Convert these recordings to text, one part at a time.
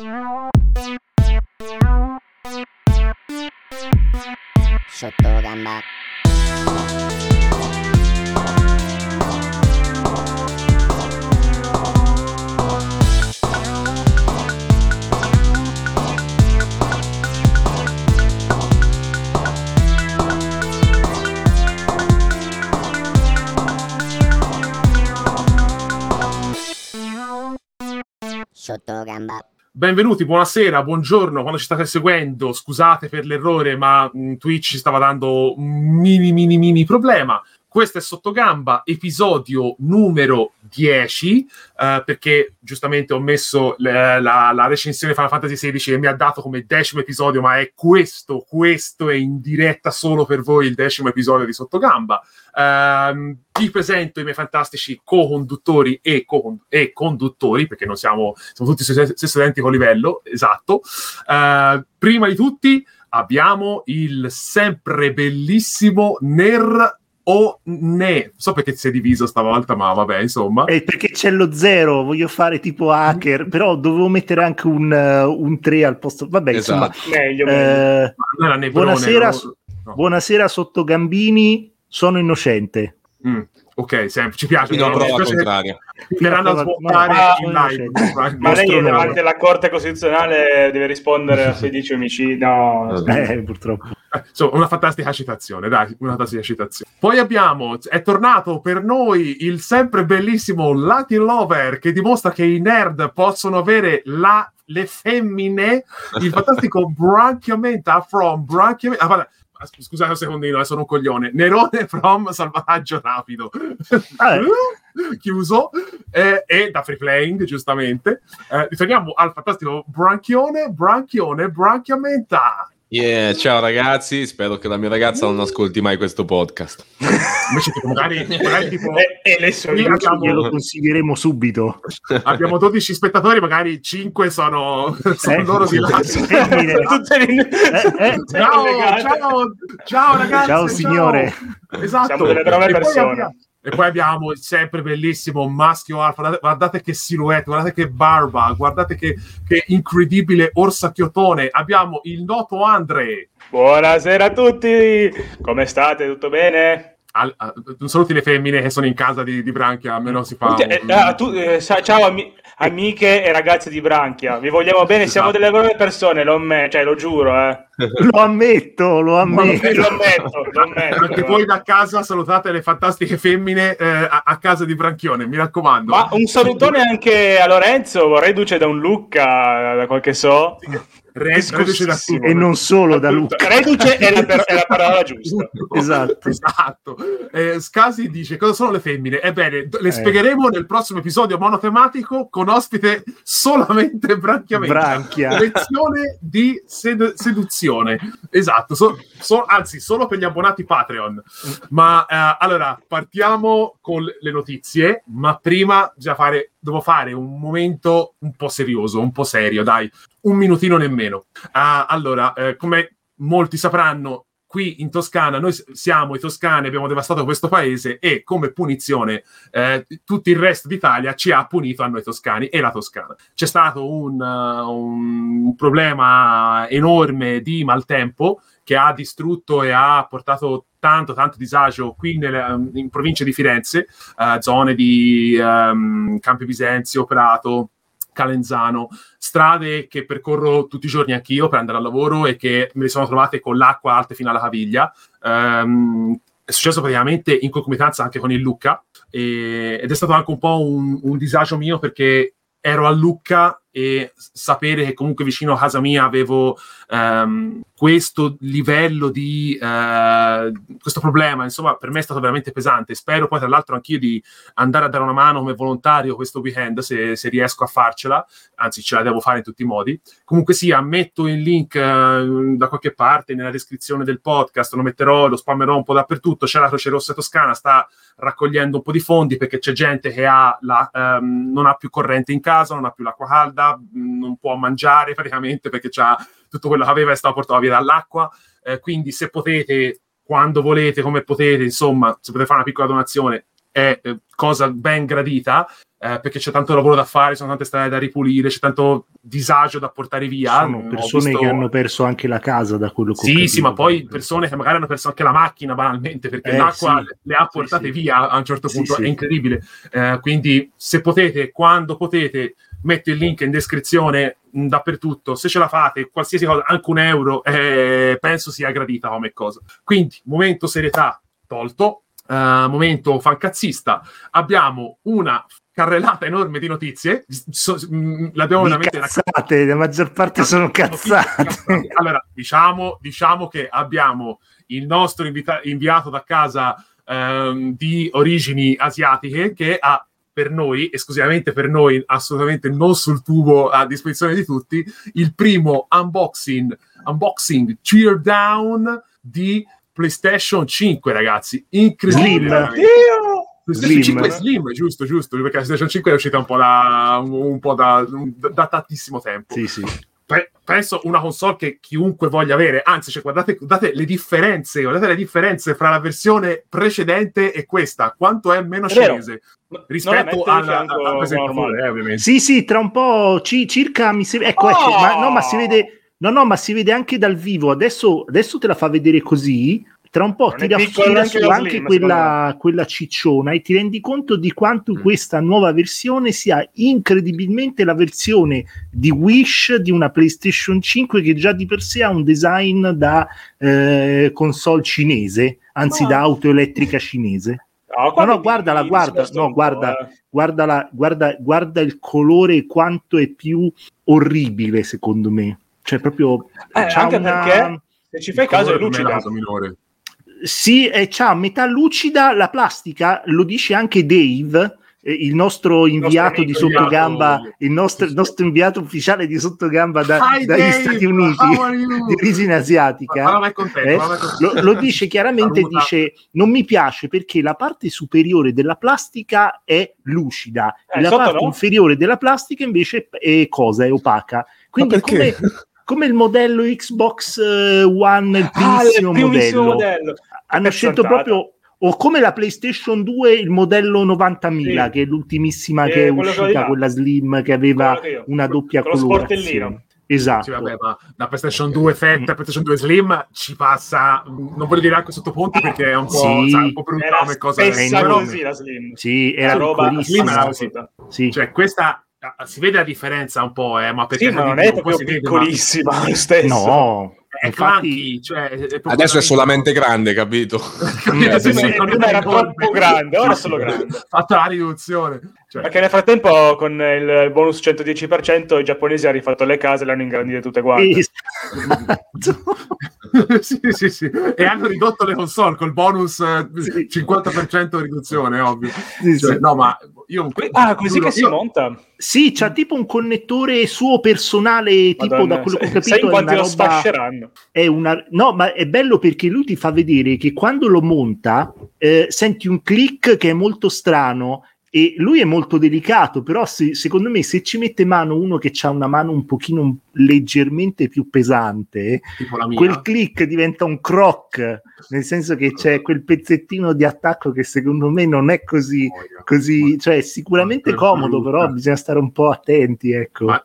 ショットガンだショットガンだ Benvenuti, buonasera, buongiorno, quando ci state seguendo, scusate per l'errore, ma Twitch stava dando un mini mini mini problema. Questo è Sottogamba, episodio numero 10, eh, perché giustamente ho messo le- la, la recensione Final Fantasy XVI e mi ha dato come decimo episodio, ma è questo, questo è in diretta solo per voi il decimo episodio di Sottogamba. Ehm, vi presento i miei fantastici co-conduttori e, co- e conduttori, perché non siamo, siamo tutti stesso identico livello, esatto. Eh, prima di tutti abbiamo il sempre bellissimo Ner o Ne. So perché si è diviso stavolta, ma vabbè, insomma. Eh, perché c'è lo zero, voglio fare tipo hacker, però dovevo mettere anche un, eh, un 3 al posto. Vabbè, Esatto. Meglio, meglio. insomma, eh, Nevrone, buonasera, no? No. buonasera sotto Gambini, sono innocente. Mm, ok, sempre, ci piace. Mi prova contraria. Finiranno a No, smontare no, in no, live. no, Ma lei nome. davanti alla Corte Costituzionale deve rispondere a 16 omicidi. No, Eh, purtroppo. Insomma, una fantastica citazione, dai, una fantastica citazione. Poi abbiamo, è tornato per noi il sempre bellissimo Latin Lover che dimostra che i nerd possono avere la- le femmine, il fantastico Branchiamenta from Branchiamenta. Ah, guarda, scusate un secondino, eh, sono un coglione. Nerone from Salvataggio Rapido. Eh. Chiuso eh, e da free playing, giustamente. Eh, ritorniamo al fantastico Branchione, Branchione, Branchiamenta. Yeah, ciao ragazzi, spero che la mia ragazza non ascolti mai questo podcast. Invece, magari, magari tipo, e, e le sue Qui abbiamo- Glielo consiglieremo subito. abbiamo 12 spettatori, magari 5 sono, sono Eh, loro di là. Tutte le- Eh, eh, Ciao, ciao, ciao ragazzi. Ciao, signore. Esatto. Siamo delle brave poi persone. E poi abbiamo il sempre bellissimo maschio alfa. Guardate, guardate che silhouette, guardate che barba, guardate che, che incredibile orsacchiotone. Abbiamo il noto Andre. Buonasera a tutti, come state? Tutto bene? Al- a- non solo tutte le femmine che sono in casa di, di Branchia, almeno si fa. Eh, un- ah, tu- eh, sa- ciao ami- amiche e ragazze di Branchia, vi vogliamo bene, siamo Esatto. delle brave persone, lo, me- cioè, lo giuro, eh. Lo ammetto, lo ammetto. lo ammetto, lo ammetto. Anche voi da casa salutate le fantastiche femmine eh, a, a casa di Branchione, mi raccomando. Ma un salutone anche a Lorenzo, reduce da un Lucca, da quel che so. Re- reduce da. E non solo da Luca. Reduce è la, per- è la parola giusta. Esatto. Esatto. Eh, Scasi dice cosa sono le femmine? Ebbene, d- le Eh. spiegheremo nel prossimo episodio monotematico con ospite solamente branchiamento. Branchia. Lezione di sed- seduzione. Esatto, so- so- anzi, solo per gli abbonati Patreon. Ma eh, allora partiamo con le notizie, ma prima bisogna fare, devo fare un momento un po' serioso, un po' serio, dai, un minutino nemmeno. Ah, allora, eh, come molti sapranno, qui in Toscana noi siamo i toscani, abbiamo devastato questo paese e come punizione eh, tutto il resto d'Italia ci ha punito a noi toscani e la Toscana. C'è stato un, uh, un problema enorme di maltempo che ha distrutto e ha portato tanto, tanto disagio qui nelle- in provincia di Firenze, eh, zone di ehm, Campi Bisenzio, Prato, Calenzano, strade che percorro tutti i giorni anch'io per andare al lavoro e che me le sono trovate con l'acqua alte fino alla caviglia. Ehm, è successo praticamente in concomitanza anche con il Lucca e- ed è stato anche un po' un, un disagio mio perché ero a Lucca e sapere che comunque vicino a casa mia avevo ehm, questo livello di eh, questo problema, insomma, per me è stato veramente pesante. Spero poi, tra l'altro, anch'io di andare a dare una mano come volontario questo weekend se, se riesco a farcela, anzi, ce la devo fare in tutti i modi. Comunque sia, metto il link eh, da qualche parte nella descrizione del podcast, lo metterò, lo spammerò un po' dappertutto. C'è la Croce Rossa Toscana, sta raccogliendo un po' di fondi perché c'è gente che ha la, ehm, non ha più corrente in casa, non ha più l'acqua calda, non può mangiare praticamente perché c'ha tutto quello che aveva è stato portato via dall'acqua. Eh, quindi se potete, quando volete, come potete, insomma, se potete fare una piccola donazione, è eh, cosa ben gradita. eh, perché c'è tanto lavoro da fare, sono tante strade da ripulire, c'è tanto disagio da portare via. Sono Ho persone visto- che hanno perso anche la casa da quello che Sì, capito. sì, ma poi persone che magari hanno perso anche la macchina banalmente perché Eh, l'acqua sì. le ha portate sì. via a un certo punto, sì. è incredibile. Eh, quindi se potete, quando potete, metto il link in descrizione mh, dappertutto. Se ce la fate, qualsiasi cosa, anche un euro, eh, penso sia gradita come cosa. Quindi, momento serietà tolto, eh, momento fancazzista. Abbiamo una carrellata enorme di notizie. So- mh, l'abbiamo Di veramente cazzate, la maggior parte sono cazzate. allora, diciamo, diciamo che abbiamo il nostro invita- inviato da casa ehm, di origini asiatiche che ha per noi, esclusivamente per noi, assolutamente non sul tubo a disposizione di tutti, il primo unboxing, unboxing tear down di PlayStation 5, ragazzi. Incredibile. Slim. veramente. Dio! PlayStation Slim. 5 è slim, giusto, giusto, perché la PlayStation 5 è uscita un po' da, un, un po' da, da tantissimo tempo Sì, sì. Pe- penso una console che chiunque voglia avere, anzi, cioè, guardate, guardate le differenze, guardate le differenze fra la versione precedente e questa, quanto è meno vero. cinese rispetto alla, alla presentatore, normale. eh, ovviamente. Sì, sì, tra un po' ci- circa mi si ecco, ecco, Oh! ma, no, ma si vede no, no, ma si vede anche dal vivo. Adesso, adesso te la fa vedere così. Tra un po' Non tira, tira neanche su anche Slim, quella, quella cicciona e ti rendi conto di quanto Mm. questa nuova versione sia incredibilmente la versione di Wish di una PlayStation 5 che già di per sé ha un design da eh, console cinese, anzi Ma- da auto elettrica cinese. No, qua No, no, mi- guardala, guarda, no, po', guarda. eh. guarda, guarda, guarda il colore quanto è più orribile secondo me cioè proprio Eh, anche una- perché se ci fai caso è lucida. minore. Sì e c'ha metà lucida la plastica lo dice anche Dave eh, il nostro inviato di amico, sottogamba inviato. il nostro, il nostro inviato ufficiale di sottogamba da- Hi, dagli Dave, Stati Uniti di origine asiatica Ma contento, Eh, lo, lo dice chiaramente, dice non mi piace perché la parte superiore della plastica è lucida Eh, e la parte no? inferiore della plastica invece è cosa, è opaca. Quindi Ma perché? come, come il modello Xbox eh, One, il Ah, primissimo, il primissimo modello. modello. Hanno scelto proprio o come la PlayStation 2 il modello 90.000 Sì. che è l'ultimissima Eh, che è uscita, quella slim che aveva che una doppia Con lo colorazione. sportellino. Esatto. Sì, vabbè, ma la PlayStation 2 Fat, la PlayStation 2 Slim ci passa, non voglio dire anche sottopunti perché è un po', Sì. sai, un po' brutta Era come cosa. enorme. così la Slim. Sì, era Era roba piccolissima. Slim era. Sì. Cioè, questa ah, si vede la differenza un po', eh, ma perché Sì, ma non è proprio si vede, ma piccolissima lo stesso. No, È infatti clunky, cioè, è proprio Adesso è solamente grande, capito? Capito? Eh, Sì, prima- sì, prima era troppo grande, ora è Sì, solo sì. grande. Fatto la riduzione. Cioè, Perché nel frattempo con il bonus 110% i giapponesi hanno rifatto le case e le hanno ingrandite tutte quante. Esatto. sì, sì, sì. E hanno ridotto le console col bonus eh, Sì. 50% riduzione, ovvio. Sì, Cioè, sì. no, ma io Ah, così giuro, che si io- monta. Sì, c'ha tipo un connettore suo personale, tipo Madonna, da quello che ho capito, sai è quanti una lo roba, sfasceranno? è una... No, ma è bello perché lui ti fa vedere che quando lo monta eh, senti un click che è molto strano e lui è molto delicato, però se- secondo me se ci mette mano uno che ha una mano un pochino leggermente più pesante, quel click diventa un croc, nel senso che c'è quel pezzettino di attacco che secondo me non è così, così cioè sicuramente comodo, però bisogna stare un po' attenti, ecco. Ma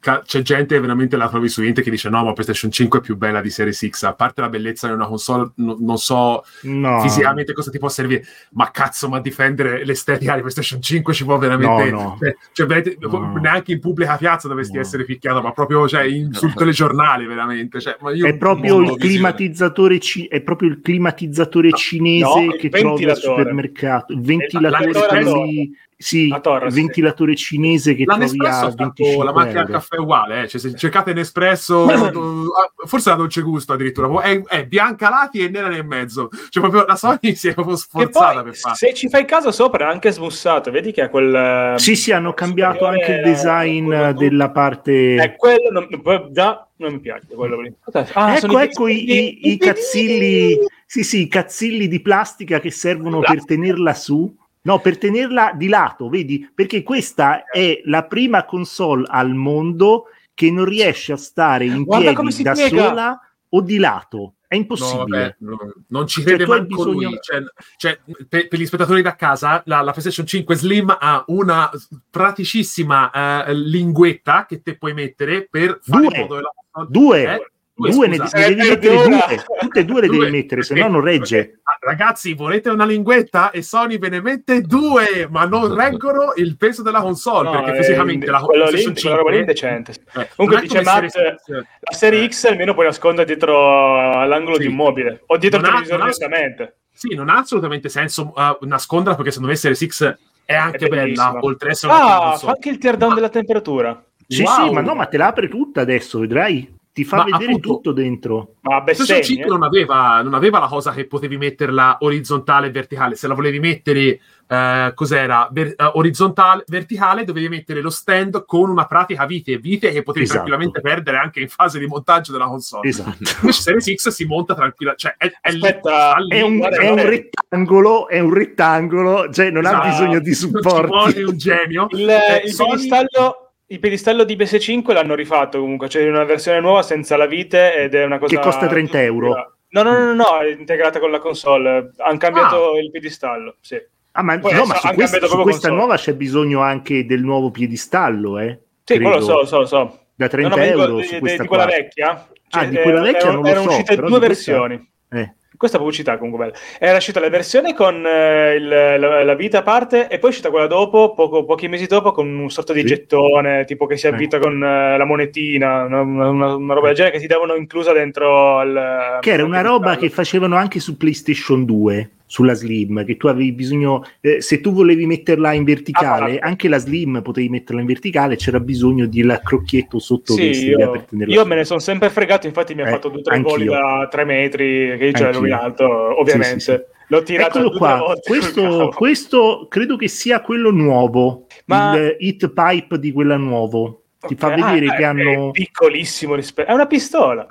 ca- c'è gente veramente la trovi su internet che dice no ma PlayStation 5 è più bella di Series X a parte la bellezza di una console no- non so no. fisicamente cosa ti può servire ma cazzo ma a difendere l'estetica di PlayStation 5 ci può veramente No, no. Cioè, cioè, neanche in pubblica piazza dovresti No. essere picchiato ma proprio cioè, in- sul telegiornale veramente cioè, ma io È proprio il climatizzatore ci- è proprio il climatizzatore cinese che trovi al ventilatore. supermercato. Il ventilatore, la- la- quelli- sì, La torre, il sì. ventilatore cinese che La trovi a ha fatto 25 la macchina al euro. caffè uguale, eh. cioè, se cercate Nespresso, ah, forse la dolce gusto addirittura, è, è bianca lati e nera nel mezzo, cioè proprio la Sony si è proprio sforzata poi, per fare. se ci fai caso sopra è anche smussato, vedi che ha quel... eh, Sì, sì, hanno cambiato anche il era design quello- della parte. Eh, quello non, non- già non mi piace quello. Ah, ecco, i ecco i, i- i cazzilli, sì, sì, i cazzilli di plastica che servono per tenerla su. No, per tenerla di lato, vedi? Perché questa è la prima console al mondo che non riesce a stare in Guarda come piedi si da piega. sola o di lato. È impossibile. No, vabbè, no, non ci Cioè, crede hai manco bisogno- lui. Cioè, cioè, per, per gli spettatori da casa, la, la PlayStation 5 Slim ha una praticissima eh, linguetta che te puoi mettere per fare Due. in modo che la console- Due. Eh? Due, ne, ne devi Eh, mettere due. due. Tutte e due le Due. devi mettere, se no non regge. perché, ah, ragazzi, volete una linguetta? E Sony ve ne mette due, ma non reggono il peso della console. No, perché è fisicamente la quello lì, PlayStation quella roba lì è 5 indecente. eh, Comunque è dice Matt, Series X. La serie X almeno puoi nascondere dietro all'angolo Sì. di un mobile o dietro il Non ha- televisore direttamente. Sì, non ha assolutamente senso uh, nasconderla perché secondo me Series X è anche È bella, oltre ad essere una Ah, console. fa anche il teardown della temperatura. Sì, Wow. sì, ma no, ma te la apre tutta adesso, vedrai. Ti fa Ma vedere appunto- tutto dentro. Ma bestemmi, 5 eh. non aveva, non aveva la cosa che potevi metterla orizzontale e verticale. Se la volevi mettere, eh, cos'era? Ver- eh, orizzontale, verticale, dovevi mettere lo stand con una pratica vite, vite che potevi Esatto. tranquillamente perdere anche in fase di montaggio della console. Esatto. Invece Series X si monta tranquilla, cioè è, è Aspetta, lì, È un, è un rettangolo, è un rettangolo, cioè non ha Esatto. bisogno di Non ci vuole un genio. Il, Eh, il Sony- piedistallo, il piedistallo di PS5 l'hanno rifatto comunque, c'è una versione nuova senza la vite ed è una cosa... Che costa 30 euro. No, no, no, no, è integrata con la console. Hanno cambiato il piedistallo, sì. Ah, ma, Poi no, ma su, questa, cambiato su questa console. nuova c'è bisogno anche del nuovo piedistallo, eh? Sì, Credo. quello so, so, so. Da 30 No, no, euro di, su di- questa di quella vecchia? Ah, Cioè, di quella vecchia erano, non lo erano so, uscite però due di questa- versioni. Eh. Questa pubblicità comunque bella. Era uscita la versione con eh, il- la, la vita a parte e poi è uscita quella dopo, poco- pochi mesi dopo, con un sorta di Sì. gettone, tipo che si Eh. avvita con eh, la monetina, una, una- una roba del genere che ti davano inclusa dentro al... Che era una roba che facevano anche su PlayStation 2, sulla Slim, che tu avevi bisogno, eh, se tu volevi metterla in verticale, Ah, anche la Slim potevi metterla in verticale, c'era bisogno del crocchietto sotto Sì, io, per tenerla io me ne sono sempre fregato, infatti mi ha Eh, fatto due o tre voli anch'io. da tre metri, che io ce Anch'io. alto, ovviamente. Sì, sì, L'ho tirato Eccolo qua, questo, questo credo che sia quello nuovo, Ma- il hit pipe di quella nuovo. Ti fa Ok, vedere ah, che è- hanno... È piccolissimo rispetto... È una pistola.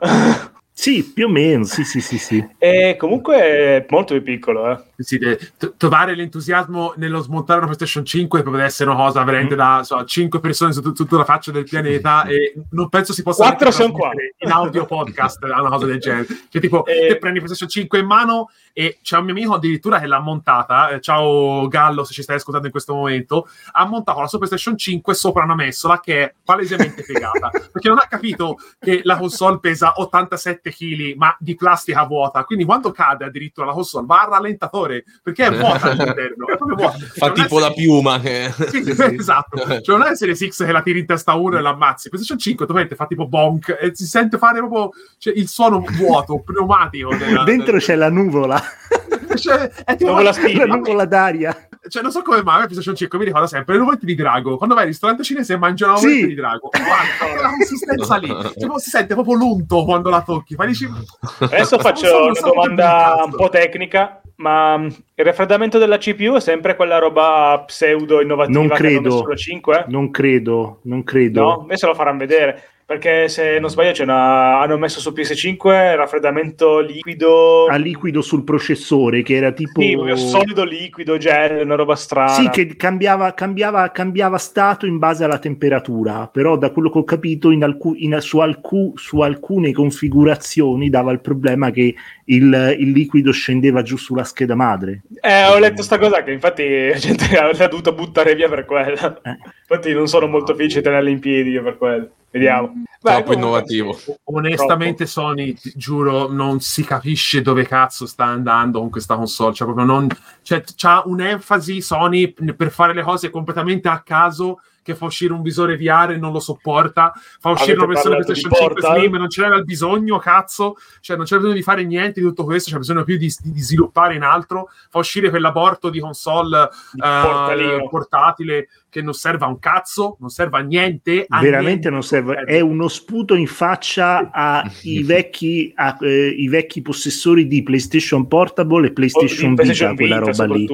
Sì, più o meno, sì, sì, sì, sì. e comunque è molto più piccolo, eh. Sì, t- trovare l'entusiasmo nello smontare una PlayStation 5 potrebbe essere una cosa veramente da so, 5 persone su tut- tutta la faccia del pianeta e non penso si possa qua. trasmettere in audio podcast una cosa del genere. Che tipo Eh. te prendi PlayStation 5 in mano e c'è un mio amico addirittura che l'ha montata eh, ciao Gallo se ci stai ascoltando in questo momento ha montato la sua PlayStation 5 sopra una messola che è palesemente piegata perché non ha capito che la console pesa 87 kg ma di plastica vuota. Quindi quando cade addirittura la console va a rallentatore perché è vuota all'interno è proprio vuota Fa Cioè, è tipo la piuma. Che... sì, esatto, cioè non è Series X che la tiri in testa a uno e l'ammazzi. PlayStation 5 dovete fa tipo bonk e si sente fare proprio cioè, il suono vuoto, pneumatico. Della, Dentro c'è la nuvola, cioè, è tipo, la la nuvola d'aria. cioè, non so come mai, a me PlayStation 5 mi ricorda sempre le nuvolette di drago. Quando vai al ristorante cinese e mangi una Sì. nuvoletta di drago, guarda, quella consistenza lì, tipo, si sente proprio l'unto quando la tocchi. Fai dici, Adesso faccio una domanda un po' tecnica, ma mm, il raffreddamento della CPU è sempre quella roba pseudo innovativa Non che credo. sulla 5? Non credo, non credo. No, adesso lo faranno vedere. Perché se non sbaglio, c'è una... hanno messo su PS5 il raffreddamento liquido. A liquido sul processore che era tipo... Sì, solido, liquido, gel, una roba strana. Sì, che cambiava, cambiava, cambiava stato in base alla temperatura, però da quello che ho capito in alcu- in- su, alcu- su alcune configurazioni dava il problema che il, il liquido scendeva giù sulla scheda madre. Eh, ho letto sta cosa che infatti la gente l'ha dovuto buttare via per quella. Eh. Infatti non sono molto felice di tenerla in piedi io per quello. Vediamo. Beh, Troppo comunque, innovativo. onestamente, Sony, ti giuro, non si capisce dove cazzo sta andando con questa console. Cioè, proprio non. Cioè, c'ha un'enfasi Sony per fare le cose completamente a caso. Che fa uscire un visore VR e non lo sopporta, fa uscire Avete una versione PlayStation 5 Portal? Slim e non c'era il bisogno, cazzo. Cioè, non c'era bisogno di fare niente di tutto questo, c'è bisogno più di, di sviluppare in altro. Fa uscire quell'aborto di console eh, portatile che non serve a un cazzo, non serve a niente. a Veramente niente. non serve, è uno sputo in faccia ai vecchi, a, eh, i vecchi possessori di PlayStation Portable e PlayStation, di PlayStation Vita, quella roba lì.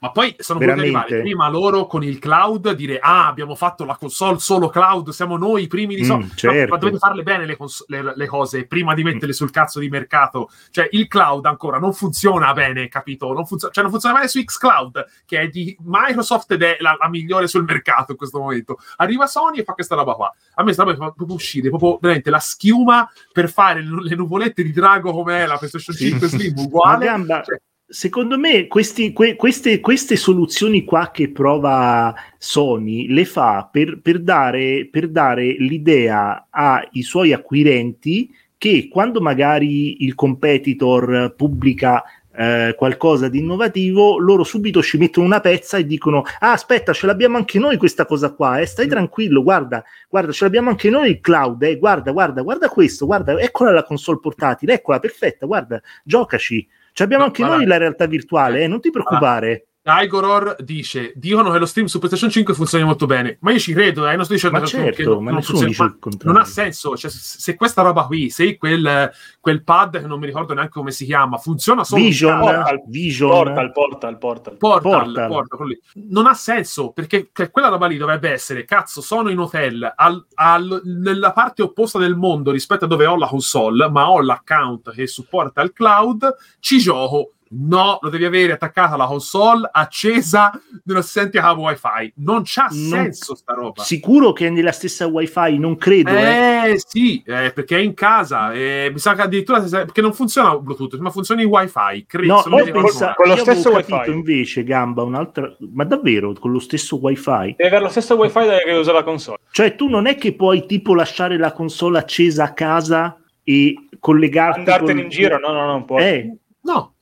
Ma poi sono voluti Veramente. arrivare prima loro con il cloud, dire ah, abbiamo fatto la console solo cloud, siamo noi i primi di so-". Mm, Ma- certo. Ma, dovete farle bene le, cons- le- le cose prima di metterle sul cazzo di mercato. Cioè, il cloud ancora non funziona bene, capito? Non funziona, cioè, non funziona bene su xCloud, che è di Microsoft ed è la, la migliore migliore sul mercato in questo momento. Arriva Sony e fa questa roba qua. A me sta roba fa proprio uscire, proprio veramente la schiuma per fare le nuvolette di drago come è la PlayStation 5 Slim, uguale. Cioè, Secondo me questi- que- queste, queste soluzioni qua che prova Sony le fa per, per dare, per dare l'idea ai suoi acquirenti che quando magari il competitor pubblica eh, qualcosa di innovativo, loro subito ci mettono una pezza e dicono: Ah, aspetta, ce l'abbiamo anche noi questa cosa qua, eh, stai Mm. tranquillo, guarda, guarda, ce l'abbiamo anche noi il cloud, eh, guarda, guarda, guarda questo, guarda, eccola la console portatile, eccola, perfetta, guarda, giocaci. Ci abbiamo No, anche noi la realtà virtuale, eh, non ti preoccupare. Igoror dice: Dicono che lo stream su PlayStation 5 funzioni molto bene. Ma io ci credo, eh, non sto dicendo Ma che- certo, che non- ma non funziona, dice ma non ha senso. Cioè, se questa roba qui, se quel, quel pad che non mi ricordo neanche come si chiama, funziona solo Vision, Portal, Vision, Portal, portal, portal. Portal, Portal. Portal, non ha senso perché che quella roba lì dovrebbe essere cazzo sono in hotel al- al- nella parte opposta del mondo rispetto a dove ho la console ma ho l'account che supporta il cloud ci gioco no lo devi avere attaccata alla console accesa non senti cavo wifi non c'ha Non- senso sta roba sicuro che è nella stessa wifi, non credo, eh. eh sì, eh, perché è in casa. eh, mi sa che addirittura perché non funziona Bluetooth, ma funziona in wifi. Credo, No, ricordo pensa-. Con lo stesso capito wifi. invece, Gamba, un'altra... Ma davvero, con lo stesso wifi? Deve avere lo stesso wifi che usa la console. Cioè tu non è che puoi tipo lasciare la console accesa a casa e collegarti Andartene col- in giro, no, no, no, non può. Eh, No, no.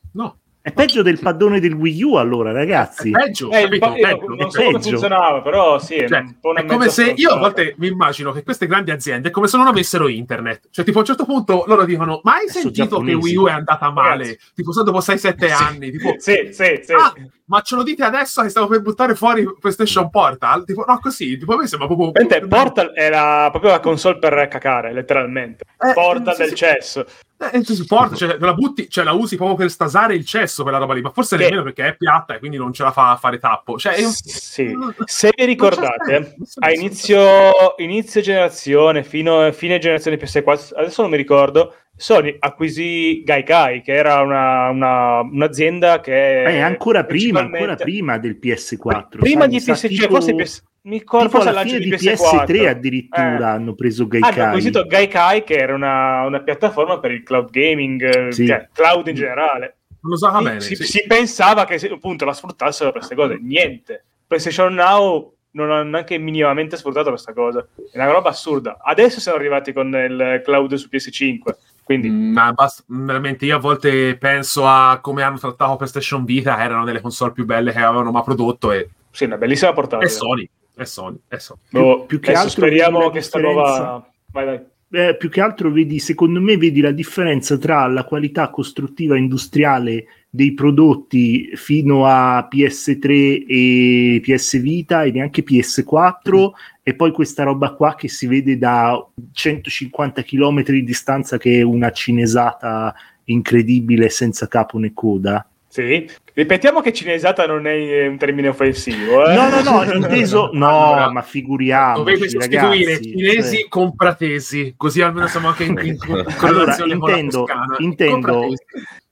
È peggio del paddone del Wii U allora, ragazzi. È peggio, Eh, il capito? pa- io Peggio, non so peggio. come funzionava, però sì, è, Cioè, un po' una è come se io a volte mi immagino che queste grandi aziende è come se non avessero internet. Cioè, tipo, a un certo punto loro dicono: Ma hai sentito che. Wii U è andata male? Ragazzi. Tipo, so dopo 6-7 anni. Tipo, Sì, sì, sì. ah, ma ce lo dite adesso che stavo per buttare fuori PlayStation Portal? Tipo, no, così. Tipo, a me sembra proprio. Veramente, Portal era proprio la console per cacare, letteralmente. Eh, Portal sì, del sì. cesso. Eh, si porta, cioè, la butti, cioè, la usi proprio per stasare il cesso quella roba lì, ma forse Che- nemmeno perché è piatta e quindi non ce la fa a fare tappo. Cioè, un- Sì. non- Se vi ricordate, a inizio, inizio generazione, fino fine generazione PS4, adesso non mi ricordo, Sony acquisì Gaikai, che era una- una- un'azienda che... Eh, ancora prima, ancora prima del PS4. Prima sai, di mi sa, PS, cioè, tipo- forse PS, mi forse alla fine di di PS4. PS3 addirittura Eh. hanno preso Hanno Gaikai. acquisito Gaikai, che era una, una piattaforma per il cloud gaming, eh, Sì. cioè cloud in generale. non lo usava Si- bene. si, sì. si pensava che appunto la sfruttassero per queste cose. Niente. PlayStation Now non ha neanche minimamente sfruttato questa cosa. È una roba assurda. Adesso siamo arrivati con il cloud su PS5. Quindi Mm, Ma basta, veramente io a volte penso a come hanno trattato PlayStation Vita, erano delle console più belle che avevano mai prodotto e sì, una bellissima portata. è Sony, è Sony, è Sony. Boh, Più- più che altro speriamo che sta nuova... Vai, vai. Eh, più che altro vedi, secondo me, vedi la differenza tra la qualità costruttiva industriale dei prodotti fino a PS3 e PS Vita e neanche PS4 e poi questa roba qua che si vede da 150 km di distanza che è una cinesata incredibile senza capo né coda. Sì. Ripetiamo che cinesata non è un termine offensivo. Eh? No, no, no, inteso no, Allora, ma figuriamoci, Dovete sostituire ragazzi, cinesi cioè. con pratesi, così almeno siamo anche in, in Allora, con la intendo, intendo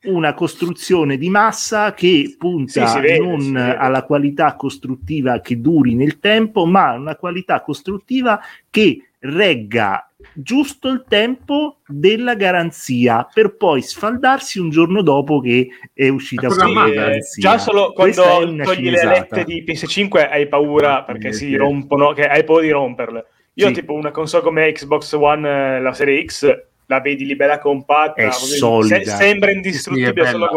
una costruzione di massa che punta Sì, vede, non alla qualità costruttiva che duri nel tempo, ma a una qualità costruttiva che regga giusto il tempo della garanzia per poi sfaldarsi un giorno dopo che è uscita È fuori la programmato, Sì, eh, garanzia. già solo quando togli le alette di PS5 hai paura perché si sì. rompono, che hai paura di romperle. Io Sì. tipo una console come Xbox One, eh, la serie X, la vedi lì bella compatta, È solida. se- sembra Sì, indistruttibile è solo a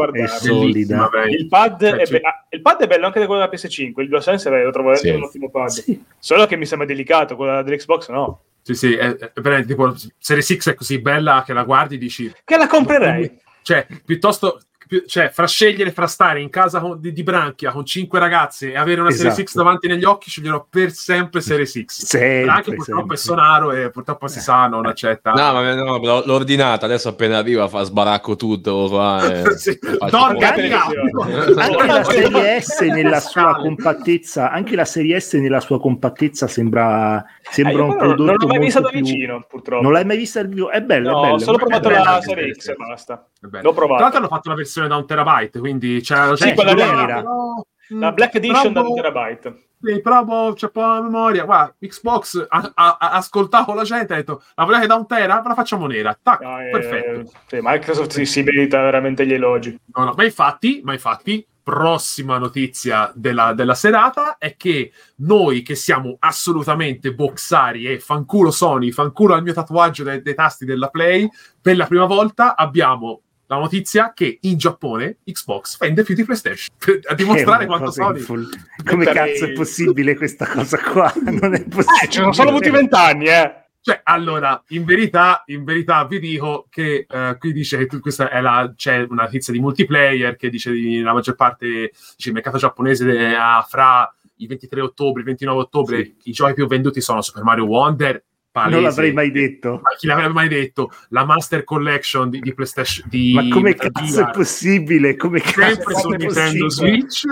beh. Il pad, Cioè, be- ah, il pad è bello anche da quello della PS5, il DualSense lo trovo Sì. un ottimo pad. Sì. Solo che mi sembra delicato, quello dell'Xbox no. Sì, sì, è, è veramente tipo Series X è così bella che la guardi e dici Che la comprerei. cioè, piuttosto cioè, fra scegliere fra stare in casa con- di, di Branchia con cinque ragazze e avere una Series Esatto. X davanti negli occhi, sceglierò per sempre Series X. Sempre, Anche purtroppo sempre. è sonaro e purtroppo si sa, non accetta. No, ma no, l'ho ordinata, adesso appena arriva fa sbaracco tutto qua. e- Sì. Anche la serie S nella sua compattezza, anche la serie S nella sua compattezza sembra, sembra Eh, un prodotto non l'ho mai vista da più- vicino, purtroppo. Non l'hai mai vista al vivo? È bella, No, è bella. ho solo provato la serie X e basta. Bello. L'ho provato. Tra l'altro hanno fatto una versione da un terabyte, quindi c'è Sì, quella nera. però- La Black Edition da 2 terabyte. Sì, però boh, c'è po' la memoria. Guarda, Xbox ha, ha- ha ascoltato la gente ha detto la volete da un tera? Ve la facciamo nera. Tac, No, eh, perfetto. sì, Microsoft si, si merita veramente gli elogi. No, no, ma infatti, ma infatti, prossima notizia della, della serata è che noi che siamo assolutamente boxari e fanculo Sony, fanculo al mio tatuaggio dei, dei tasti della Play, per la prima volta abbiamo la notizia che in Giappone Xbox vende più di PlayStation per- a dimostrare quanto Sony infol- Come cazzo è possibile questa cosa qua? Non è possibile. Eh, ci sono solo avuti vent'anni, eh. Cioè, allora, in verità, in verità vi dico che eh, qui dice che tu- questa è la, c'è una notizia di multiplayer che dice che la maggior parte, dice, il mercato giapponese ha fra i 23 ottobre e il 29 ottobre Sì. i giochi più venduti sono Super Mario Wonder, palese. Non l'avrei mai detto. Ma chi l'avrebbe mai detto? La Master Collection di, di PlayStation di Ma come cazzo è Gear, possibile? Come cazzo sempre è su Nintendo possibile? Switch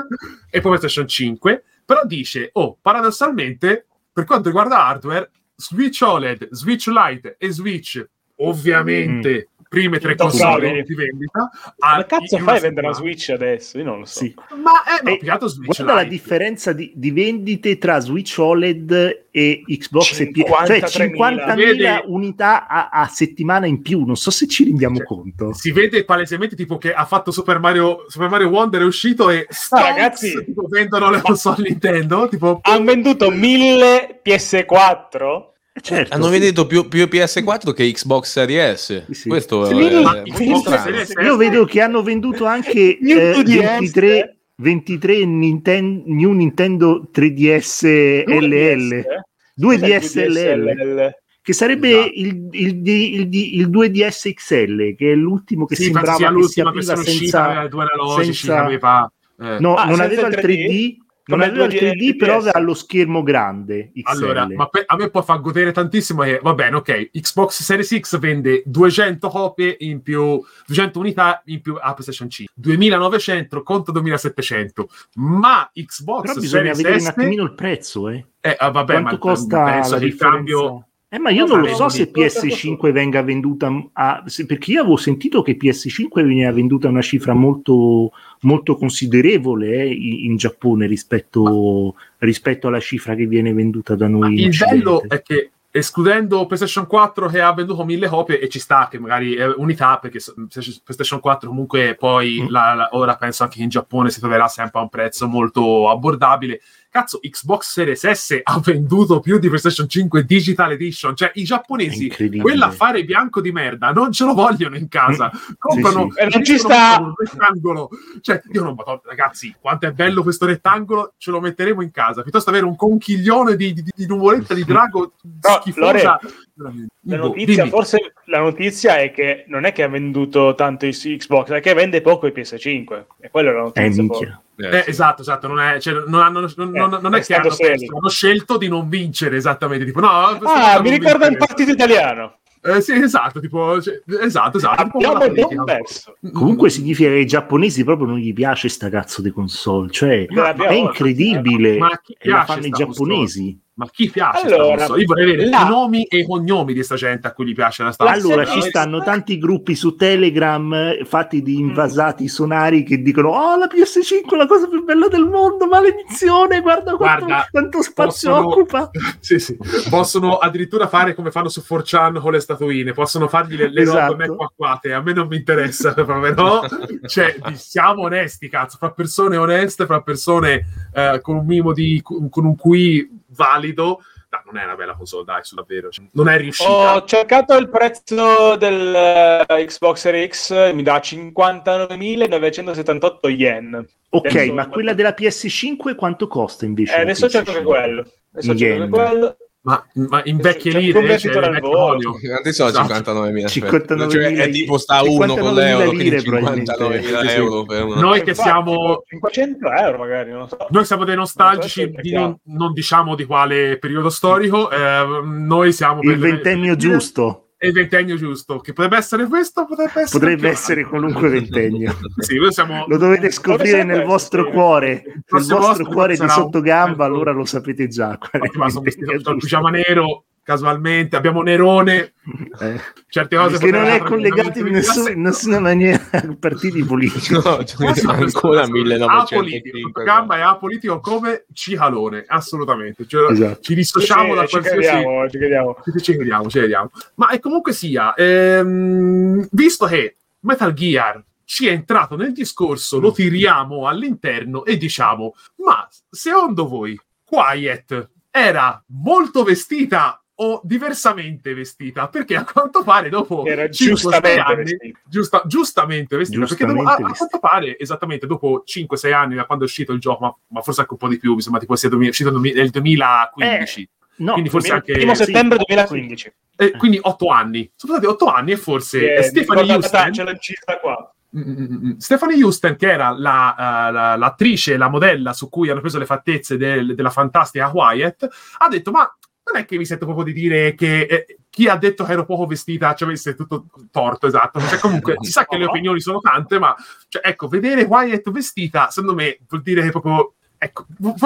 e poi PlayStation 5 però dice oh paradossalmente per quanto riguarda hardware Switch OLED Switch Lite e Switch ovviamente prime tre console di vendita Come a- cazzo fai a vendere settimana. Switch adesso? Io non lo so. Sì. ma eh, no, Switch Guarda la Lite. differenza di, di vendite tra Switch OLED e Xbox e PS, cioè 53.000. 50.000 Vedi? unità a, a settimana in più. Non so se ci rendiamo Cioè, conto. si vede palesemente tipo che ha fatto Super Mario Super Mario Wonder è uscito e Ah, ragazzi, tipo, vendono le console Nintendo tipo Hanno venduto 1000 PS4? Eh, Certo. Hanno venduto più, più PS4 che Xbox Series S. Sì. Questo Sì, è, è Io vedo che hanno venduto anche eh, 2DS. 23, 23 Ninten- New Nintendo 3DS LL, 2DS LL, che sarebbe il, il, il, il 2DS XL, che è l'ultimo che sì, sembrava sia che si apriva uscita senza... due analogici senza- eh. No, Ah, non senza aveva il il 3D, 3D? Non Come aveva il il 3D, però 2DS. aveva lo schermo grande XL. Allora, ma pe- a me poi fa godere tantissimo che va bene, ok, Xbox Series X vende 200 copie in più, 200 unità in più a PlayStation 5, 2900 contro 2700, ma Xbox Però bisogna Series vedere S un attimino il prezzo, eh. eh, ah, vabbè, Quanto ma costa il differenza? cambio Eh, ma io Non lo so se sarebbe PS5 venga venduta a, perché io avevo sentito che PS5 veniva venduta a una cifra molto, molto considerevole eh, in, in Giappone rispetto, rispetto alla cifra che viene venduta da noi. il bello è che escludendo PlayStation 4 che ha venduto mille copie e ci sta che magari è unità perché PlayStation 4 comunque poi Mm. la- la- ora penso anche che in Giappone si troverà sempre a un prezzo molto abbordabile cazzo Xbox Series S ha venduto più di PlayStation 5 Digital Edition. Cioè i giapponesi quell'affare bianco di merda non ce lo vogliono in casa. Comprano sì. Non ci sta. un rettangolo. Cioè io non madonna, ragazzi quanto è bello questo rettangolo ce lo metteremo in casa. Piuttosto avere un conchiglione di, di, di nuvoletta di drago No, schifosa Lore, La notizia, dimmi. forse la notizia è che non è che ha venduto tanto il Xbox, è che vende poco il PS5. E quella è la Eh, notizia. minchia. Eh, Eh, sì. esatto, esatto, non, è, cioè, non, hanno, non, Eh, non- non è è che hanno, perso, hanno scelto di non vincere esattamente, tipo no, ah, mi ricorda il partito italiano. Eh, sì, esatto, tipo, cioè, esatto, esatto. Abbiamo non perso. Comunque significa che ai giapponesi proprio non gli piace sta cazzo di console, cioè Ma l'abbiamo- è incredibile. Ma a chi e la fanno i giapponesi. Ma chi piace Allora? Io vorrei vedere là- i nomi e i cognomi di sta gente a cui gli piace la sta La Allora, ci stanno tanti gruppi su Telegram eh, fatti di invasati sonari che dicono: Oh, la PS5 è la cosa più bella del mondo, maledizione! Guarda quanto, Guarda, quanto spazio possono- occupa. sì, sì. Possono addirittura fare come fanno su 4chan con le statuine, possono fargli le, le Esatto. robe me acquate. A me non mi interessa, proprio, no? Cioè, siamo onesti, cazzo, fra persone oneste, fra persone eh, con un minimo di con un QI valido. No, non è una bella console, dai, su davvero. Cioè, non è riuscita. Ho cercato il prezzo del eh, Xbox Series X, mi dà 59.978 yen. Ok, Adesso- ma quella della PS5 quanto costa invece? Eh, adesso cerco PS5? che quello. Adesso cerco quello. Ma, ma in vecchie C'è lire, cioè, al vecchio volo. olio. Quanti sono Esatto. 59.000? 59.000 Cioè, è tipo sta uno con 59.000 l'euro, lire, quindi probabilmente. 59.000 Sì, sì. euro per uno. Noi che Infatti, siamo 500 euro magari, non lo so. Noi siamo dei nostalgici, Non so di non, non diciamo di quale periodo storico, eh, noi siamo Il per- ventennio giusto. È il ventennio giusto, che potrebbe essere questo, potrebbe essere Potrebbe essere qualunque ventennio. Sì, noi siamo Lo dovete scoprire nel vostro cuore. Nel vostro vostro cuore di sottogamba, allora lo sapete già. qual è il pigiama nero casualmente, abbiamo Nerone, Eh, certe cose che non è collegato in nessun- in nessuna maniera a partiti politici. No, cioè, ancora Apolitico, 1905. Gamba è apolitico come Cicalone, assolutamente. Cioè, Esatto. Ci dissociamo da Ci- ci qualsiasi... crediamo, ci crediamo. Ci, ci crediamo, ci crediamo. Ma è comunque sia, ehm, visto che Metal Gear ci è entrato nel discorso, lo tiriamo all'interno e diciamo, ma secondo voi Quiet era molto vestita o diversamente vestita? Perché a quanto pare dopo Era 5-6 giustamente anni, vestito. giusta- giustamente vestita, perché dopo- a, Giustamente a vestita. quanto pare esattamente dopo 5-6 anni da quando è uscito il gioco, ma, ma forse anche un po' di più, mi sembra tipo sia uscito nel 2015. No, Quindi forse anche- Primo settembre 2015. Eh, quindi otto anni. Sono stati otto anni e forse eh, mi ricordata- Houston, Ce l'ho incisa qua. Mm, mm, mm. Stephanie Houston, che era la, eh, la- l'attrice, la modella su cui hanno preso le fattezze del- della fantastica Wyatt, ha detto: Ma non è che mi sento proprio di dire che eh, chi ha detto che ero poco vestita ci avesse tutto torto, esatto. Cioè, comunque si sa che le opinioni sono tante, ma cioè, ecco, vedere Wyatt vestita, secondo me, vuol dire che proprio. Ecco,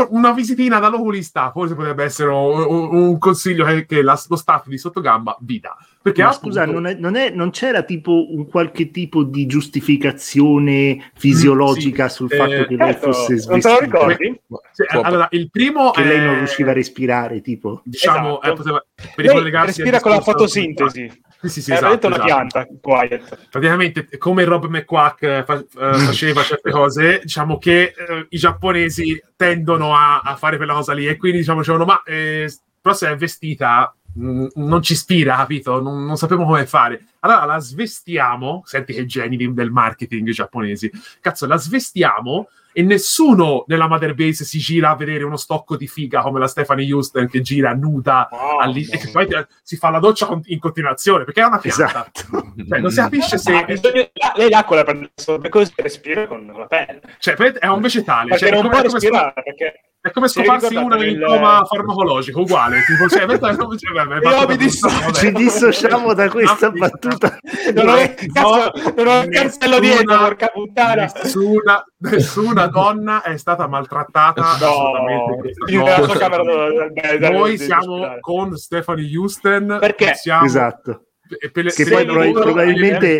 una visitina dall'oculista forse potrebbe essere un, un- un consiglio che, che la- lo staff di Sottogamba vi dà. Perché Ma appunto- scusa, non, è- non è- non c'era tipo un qualche tipo di giustificazione fisiologica Mm, sì. sul Eh, fatto che lei Certo, fosse non te lo svestita? ricordi? Sì, Può- allora, il primo Che lei non è- riusciva a respirare, tipo. diciamo, Esatto. eh, poteva- per ricollegarsi respira con la fotosintesi. Sì, sì, sì, È esatto, una esatto. pianta, Quiet. Praticamente, come Rob McQuack eh, fa- eh, faceva certe cose, diciamo che eh, i giapponesi tendono a, a fare quella cosa lì e quindi diciamo, dicevano, ma eh, però se è vestita non ci ispira, capito? Non, non sappiamo come fare. Allora la svestiamo, senti che geni del marketing giapponesi, cazzo, la svestiamo e nessuno nella Mother Base si gira a vedere uno stocco di figa come la Stephanie Houston che gira nuda Wow. all'i- e che poi si fa la doccia in continuazione perché è una pianta. Esatto. Cioè, non si capisce se Ah, bisogna- la- lei l'acqua la prende solo per così respira con la pelle. cioè, è un vegetale. Perché Cioè, non può respirare. Perché è come Si scoparsi una in del- coma farmacologico, uguale. Tipo, cioè, mentre- cioè, vabbè, Io mi dissocio. Ci dissociamo da questa battuta. non ho, cazzo, non ho il cartello nessuna- dietro, porca puttana. Nessuna, nessuna donna è stata maltrattata. assolutamente No, del- Noi siamo con Stephanie Houston. Perché? Siamo, Esatto. e per le- Che poi probabilmente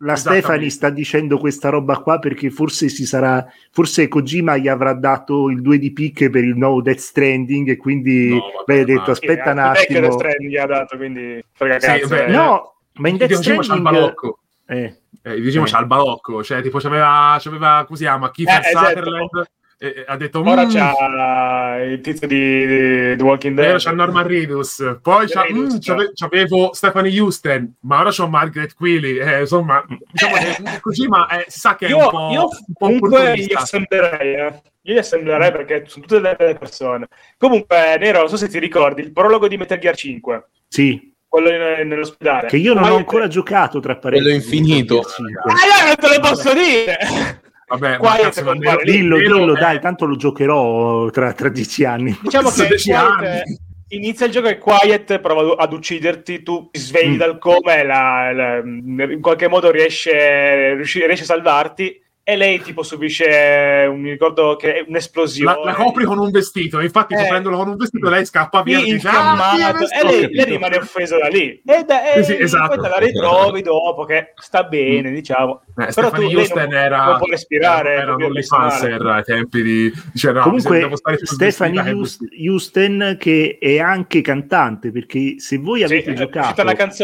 La. Stefani sta dicendo questa roba qua perché forse si sarà forse Kojima gli avrà dato il 2 di picche per il nuovo Death Stranding e quindi No, vabbè, lei ha detto ma- aspetta un Anche Death attimo Stranding gli ha dato, quindi frega Sì, cazzo. beh, eh. no ma in Il Death videogioco c'ha il Stranding balocco. eh, Eh, il videogioco Eh. c'ha il balocco, cioè tipo c'aveva, c'aveva come si chiama, Kiefer Eh, esatto. Sutherland e, e ha detto Ora "Mm, c'ha il tizio di, di The Walking Dead. c'ha Norman Reedus, poi c'ha, Reedus, mm, c'ave- c'avevo Stephanie Houston, ma ora c'ho Margaret Quilly, eh, insomma, diciamo che Kojima eh, si sa che è io, un po', io un po' comunque gli assemblerei, eh. Io li assemblerei perché sono tutte delle belle persone. Comunque, Nero, non so se ti ricordi il prologo di Metal Gear 5, sì quello in- nell'ospedale. che io non Poi- ho ancora giocato tra parentesi Quello infinito. Ah, io non te lo posso dire! Vabbè, Qua è cazzo, me- dillo Nero dillo è- dai tanto lo giocherò tra, tra dieci anni Diciamo che 16 Quiet, anni. inizia il gioco e Quiet prova ad ucciderti, tu ti svegli Mm. dal coma e la- la- in qualche modo riesce, riesce a salvarti e lei tipo subisce un, mi ricordo che è un'esplosione. la, la copri con un vestito, infatti Eh. coprendolo con un vestito lei scappa via e Sì, dice, "Ah, e lei, capito." lei rimane offesa da lì e, da, e Sì, sì, esatto. poi te la ritrovi dopo che sta bene diciamo Eh, però tu Stephanie lei Houston non, era, non può respirare era un OnlyFanser ai tempi di dice, no, Comunque, Stephanie vestita che Houst- Houston, che è anche cantante, perché se voi Sì, avete è giocato.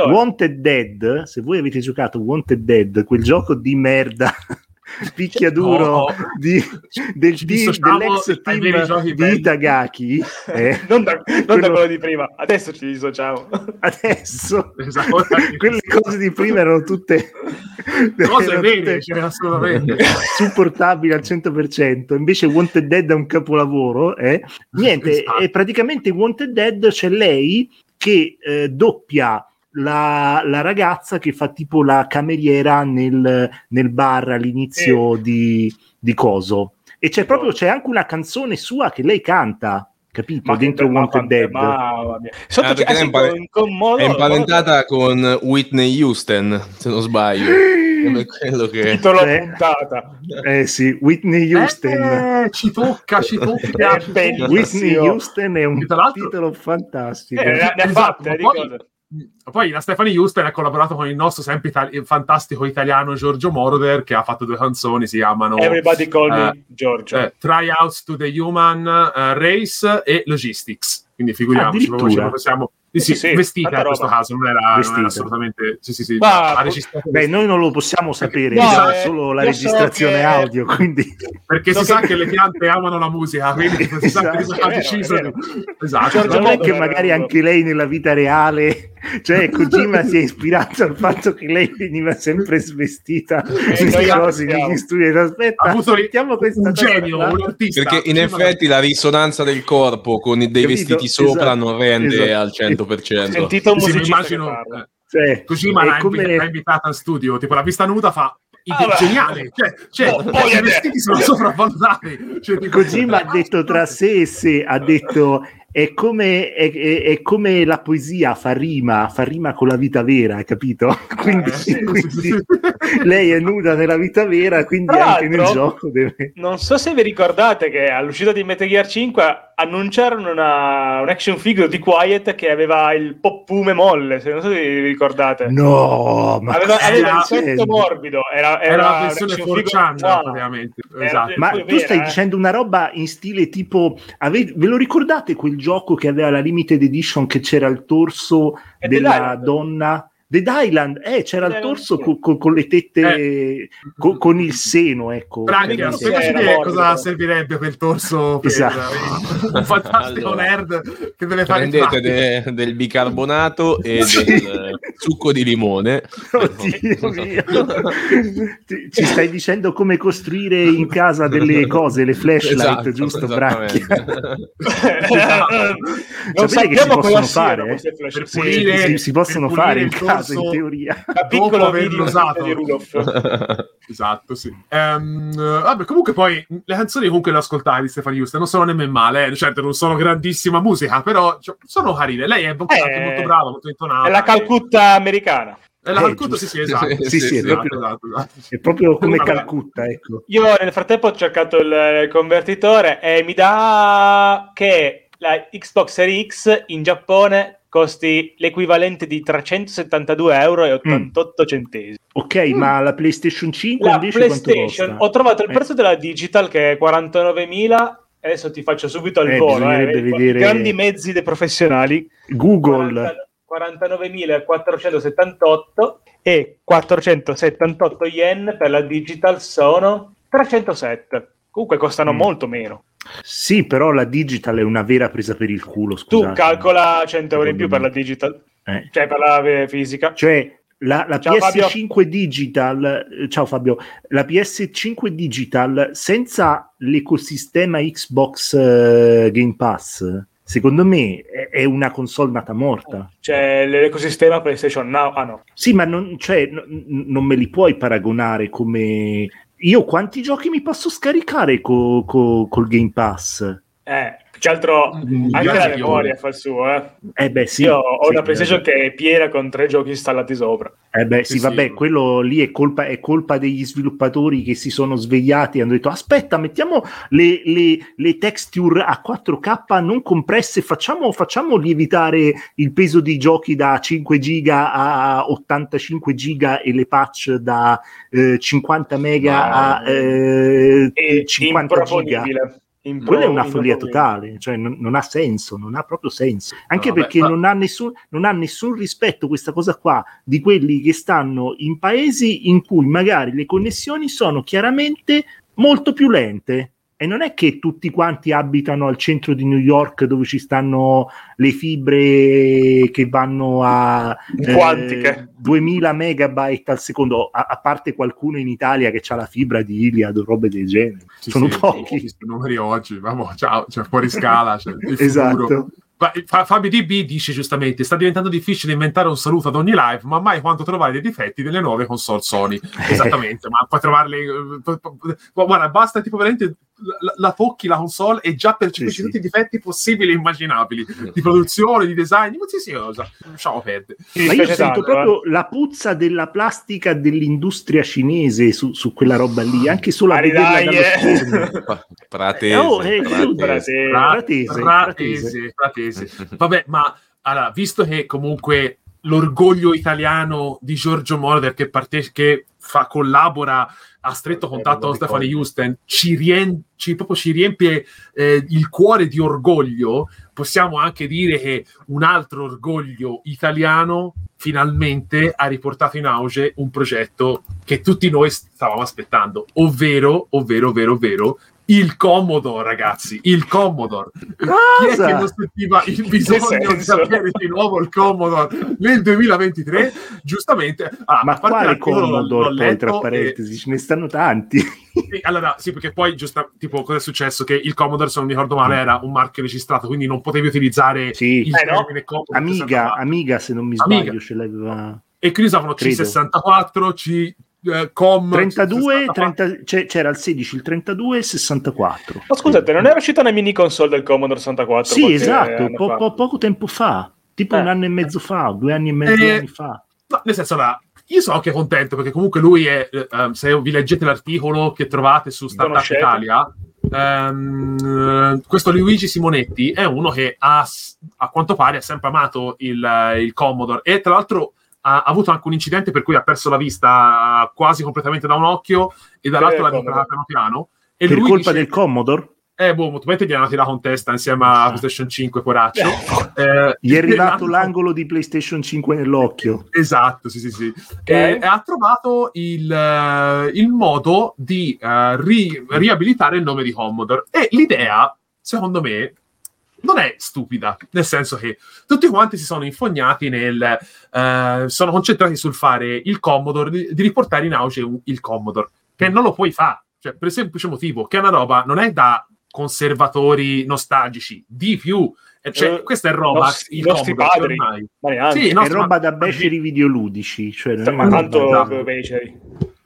Wanted Dead, se voi avete giocato Wanted Dead, quel gioco di merda picchiaduro No. di- del Ci team, dell'ex team di belli. Itagaki, eh, non, da, non da Quello- quello di prima adesso ci dissociamo adesso Esatto. quelle cose di prima erano tutte cose erano vere, tutte cioè, assolutamente. supportabili al 100%. Invece Wanted Dead è un capolavoro. eh. Niente, Esatto. è praticamente Wanted Dead c'è lei che eh, doppia la, la ragazza che fa tipo la cameriera nel, nel bar all'inizio di, di Coso. E c'è proprio c'è anche una canzone sua che lei canta, capito? Dentro ma- Wanted ma- Dead. mamma mia. Sotto Ah, è eh, sì, impare- con- con modo- È imparentata con Whitney Houston, se non sbaglio. Come quello che... Titolo Eh. puntata. Eh sì, Whitney Houston. Eh, ci tocca, ci tocca. Whitney Houston è un titolo fantastico. Eh, ne ha Esatto, fatte ma di poi- cose. Poi la Stephanie Houston ha collaborato con il nostro sempre itali- fantastico italiano Giorgio Moroder che ha fatto due canzoni, si chiamano Everybody call me eh, Giorgio. eh, Tryouts to the Human eh, Race e Logistics. Quindi figuriamoci, proprio possiamo... Sì, sì, Sì, vestita in questo caso, non era, non era assolutamente... Sì, sì, sì, Ma- Beh, noi non lo possiamo sapere, No, siamo eh, solo la so registrazione che- audio, quindi perché so si sa che- che le piante amano la musica, quindi si sa che Esatto. si ha deciso. Esatto. Non è che magari anche lei nella vita reale, cioè Kojima si è ispirato al fatto che lei veniva sempre svestita Eh, cose sappiamo. negli studi. Aspetta, ha avuto mettiamo questa un genio, un artista. Perché in effetti la risonanza del corpo con dei Capito? vestiti sopra Esatto, non rende esatto. al 100%. Sentito un Sì, immagino eh, Cioè, Kojima l'ha, come- invi- l'ha invitata in studio, tipo la vista nuda fa Ah, beh. geniale, cioè, cioè, Oh, poi i vestiti sono sopravvalutati. Cioè, tipo- Kojima ha detto tra sé e sé, ha detto è come, è, è- è come la poesia fa rima, fa rima con la vita vera, hai capito? Quindi, Eh, sì, quindi sì, sì. lei è nuda nella vita vera, quindi Tra anche nel gioco deve... Non so se vi ricordate che all'uscita di Metal Gear 5 annunciarono una, un action figure di Quiet che aveva il poppume molle, se non so se vi ricordate. No, ma aveva, aveva il dicendo? morbido, era, era, Era la un versione action figure- 4chan, Wow. praticamente. Era- Esatto. Ma tu vera, stai eh. dicendo una roba in stile tipo, ave- ve lo ricordate quel gioco che aveva la limited edition che c'era il torso della donna? Dead Island, eh, c'era il torso Island, co- co- con le tette, co- con il seno, ecco. Era che morbido. cosa servirebbe quel torso per Esatto. un fantastico Allora, nerd che deve fare Prendete de- del bicarbonato e Sì. del eh, succo di limone. Oddio mio. Ci- Ci stai dicendo come costruire in casa delle cose, le flashlight, Esatto, giusto, esattamente. Bracchia? non si sappiamo cosa possono fare. Per Sì, pulire- Si, si possono per fare in il casa, in teoria. da piccolo averlo usato. di Rudolph. Esatto, sì. Ehm, vabbè, comunque poi le canzoni comunque le ascoltai di Stefani Houston non sono nemmeno male, eh. certo non sono grandissima musica, però cioè, sono carine. Lei è anche Eh, molto brava, molto intonata. È la Calcutta americana. È la Eh, Calcutta, sì, giusto. sì, esatto. Sì, Sì, sì, è esatto, proprio- esatto, esatto. È proprio come Vabbè. Calcutta, ecco. Io nel frattempo ho cercato il convertitore e mi dà che la Xbox Series X in Giappone costi l'equivalente di 372 euro e 88 centesimi. Ok, ma la PlayStation 5 La invece PlayStation, quanto ho trovato il Eh. prezzo della digital che è 49.000. Adesso ti faccio subito al Eh, volo. eh, vedere- I grandi mezzi dei professionali. Google. 49.478 e 478 yen per la digital sono 307. Comunque costano Mm. molto meno. Sì, però la digital è una vera presa per il culo, Tu scusate. calcola 100 euro in più per la digital, Eh. cioè per la eh, fisica. Cioè, la, la Ciao, PS5 Digital, eh, ciao Fabio, la PS5 Digital senza l'ecosistema Xbox eh, Game Pass, secondo me è, è una console nata morta. C'è l'ecosistema PlayStation Now. Ah no. Sì, ma non, cioè, n- non me li puoi paragonare come... Io quanti giochi mi posso scaricare co- co- col Game Pass? Eh, che altro Mm, anche la memoria fa il suo. Eh. Eh beh, sì. Io ho sì, una PlayStation eh, che è piena con tre giochi installati sopra. Eh beh, sì, Sì, vabbè, sì. quello lì è colpa, è colpa degli sviluppatori che si sono svegliati e hanno detto aspetta, mettiamo le, le- le texture a 4K non compresse, facciamo, facciamo lievitare il peso dei giochi da 5 giga a 85 giga e le patch da eh, 50 mega a eh, E 50 giga. Improponibile. Quella è una follia totale, cioè non, non ha senso, non ha proprio senso. Anche No, vabbè, perché ma- non, ha nessun, non ha nessun rispetto questa cosa qua di quelli che stanno in paesi in cui magari le connessioni sono chiaramente molto più lente. E non è che tutti quanti abitano al centro di New York dove ci stanno le fibre che vanno a eh, Quantiche. 2000 megabyte al secondo, a, a parte qualcuno in Italia che ha la fibra di Iliad o robe del genere. Sì, sono sì, pochi. ho visto i numeri oggi, vamo, ciao, cioè fuori scala, cioè, Esatto. Fabio DB dice giustamente: sta diventando difficile inventare un saluto ad ogni live, ma mai quanto trovare dei difetti delle nuove console Sony. Esattamente, ma puoi trovarli. eh, Guarda, basta tipo veramente la, la tocchi la console e già percepisci Sì, sì. tutti i difetti possibili e immaginabili di produzione, di design, di qualsiasi cosa. Lasciamo perdere. Mi Ma io sento tanto, eh. proprio la puzza della plastica dell'industria cinese su, su quella roba lì, anche solo a vederla dai, dallo eh. schermo. Pratese. Eh, oh, eh, pratese. Pratese. Fra- Fratese, fratese, fratese. Vabbè, ma allora, visto che comunque l'orgoglio italiano di Giorgio Moroder che, parte- che fa, collabora a stretto Eh, contatto con Stefano. Houston, ci, rien- ci- proprio ci riempie eh, il cuore di orgoglio, possiamo anche dire che un altro orgoglio italiano finalmente ha riportato in auge un progetto che tutti noi stavamo aspettando, ovvero, ovvero, ovvero, ovvero, il Commodore, ragazzi, il Commodore. Chi è Cosa? che non sentiva il bisogno di sapere di nuovo il Commodore nel 2023? Giustamente. Ah, Ma quale Commodore poi, tra letto e- parentesi? Ce ne stanno tanti. sì, allora, sì, perché poi, giusta, tipo, cosa è successo? Che il Commodore, se non mi ricordo male, era un marchio registrato, quindi non potevi utilizzare Sì. il Eh, no. termine Commodore. Amiga, 64. Amiga, se non mi Amiga. sbaglio, ce l'aveva. E quindi usavano Credo. C64, C... eh, Com 32, 64. 30 c'è- c'era il 16, il 32 e il 64. Ma scusate, non era uscita una mini console del Commodore 64? Sì, esatto, po- po- poco tempo fa, tipo Eh. un anno e mezzo fa, due anni e mezzo Eh, anni fa. No, nel senso, allora, io sono anche contento perché comunque lui è, eh, ehm, se vi leggete l'articolo che trovate su Startup Conoscete? Italia, ehm, eh, questo Luigi Simonetti è uno che ha, a quanto pare ha sempre amato il, eh, il Commodore e tra l'altro ha, ha avuto anche un incidente per cui ha perso la vista quasi completamente da un occhio e dall'altro Eh, l'ha riparata piano piano. E Per lui colpa dice- del Commodore? Eh, boh, probabilmente gli hanno tirato in testa insieme a PlayStation 5, poraccio. Eh, Gli è arrivato l'angolo di PlayStation 5 nell'occhio. Esatto, sì, sì, sì. E, e ha trovato il, eh, il modo di eh, ri- riabilitare il nome di Commodore. E l'idea, secondo me, non è stupida, nel senso che tutti quanti si sono infognati nel... eh, sono concentrati sul fare il Commodore, di, di riportare in auge un- il Commodore, che non lo puoi fare, cioè, per il semplice motivo che è una roba, non è da conservatori nostalgici, di più. Cioè, Eh, questa è roba, nostri- i nostri padri. ormai. Sì, no, è roba ma- da beceri videoludici. Cioè non è tanto esatto. beceri.